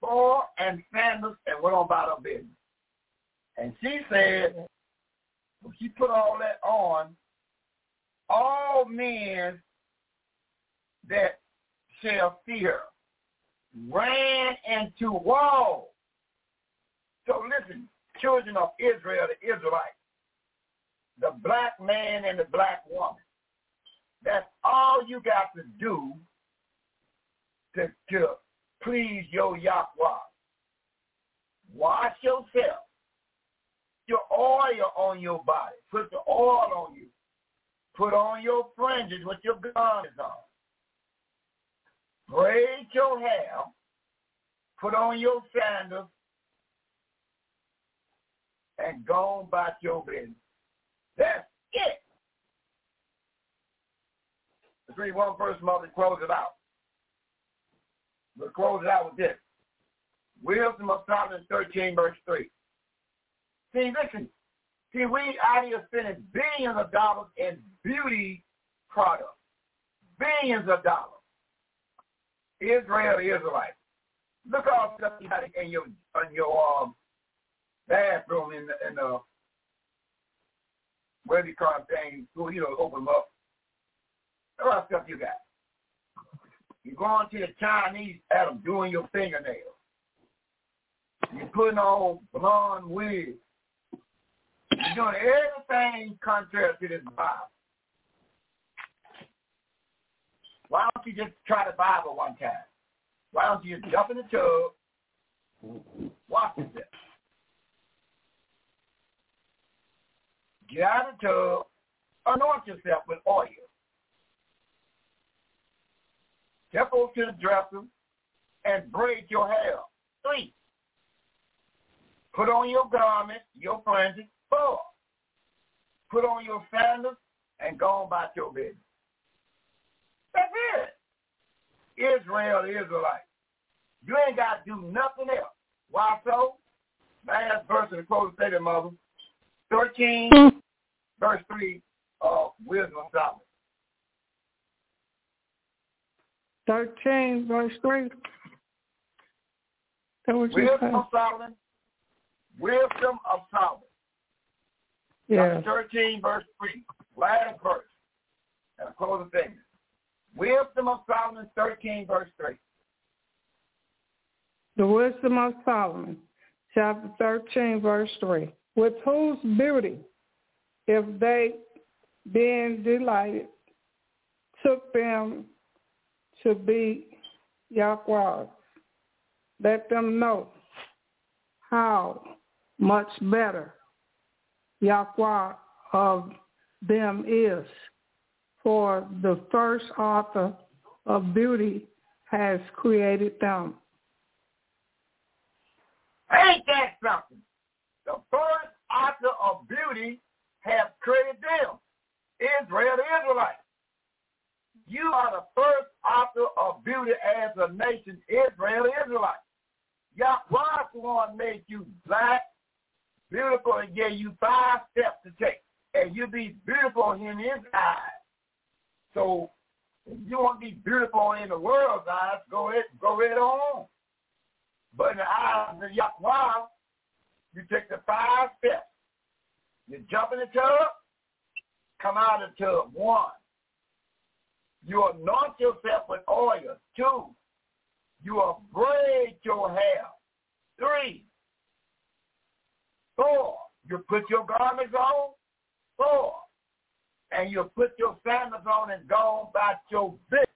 [SPEAKER 5] four, and sandals, and went on about her business. And she said, when she put all that on, all men that shall fear ran into wall. So listen, children of Israel, the Israelites, the black man and the black woman. That's all you got to do to, to please your Yahweh. Wash yourself. Your oil on your body. Put the oil on you. Put on your fringes with your garments on. Braid your hair. Put on your sandals. And go about your business. That's it. Let's read one verse, mother, and close it out. We'll close it out with this. Wisdom of Solomon 13, verse 3. See, listen. See, we out here spending billions of dollars in beauty products. Billions of dollars. Israel, Israelite. Look all stuff you got in your in your um, bathroom in the in the where you call things, you know, open up. Look all stuff you got. You're going to the Chinese at them doing your fingernails. You're putting on blonde wigs. You're doing everything contrary to this Bible. Why don't you just try the Bible one time? Why don't you just jump in the tub, wash yourself, get out of the tub, anoint yourself with oil. Step over to the dresser and braid your hair. Three. Put on your garment, your fringes. Four. Put on your sandals and go about your business. That's it. Israel, the Israelites. You ain't got to do nothing else. Why so? Last verse of the closing statement, mother. 13, verse 3 of Wisdom of Solomon.
[SPEAKER 6] 13, verse 3. That was
[SPEAKER 5] Wisdom of Solomon. Wisdom of Solomon.
[SPEAKER 6] Yeah.
[SPEAKER 5] Chapter 13, verse 3. Last verse. And close the thing. Wisdom of Solomon 13, verse 3.
[SPEAKER 6] The wisdom of Solomon, chapter 13, verse 3. With whose beauty, if they, being delighted, took them to be Yahweh, let them know how much better Yahweh of them is. For the first author of beauty has created them.
[SPEAKER 5] Ain't that something? The first author of beauty has created them. Israel, the Israelites. You are the first author of beauty as a nation, Israel, the Israelites. Yahweh the one made you black, beautiful, and gave you five steps to take. And you be beautiful in his eyes. So if you want to be beautiful in the world's eyes, go ahead, go right on. But in the eyes of Yahweh, you take the five steps. You jump in the tub, come out of the tub. One. You anoint yourself with oil. Two. You braid your hair. Three. Four. You put your garments on. Four. And you put your sandals on and go about your business.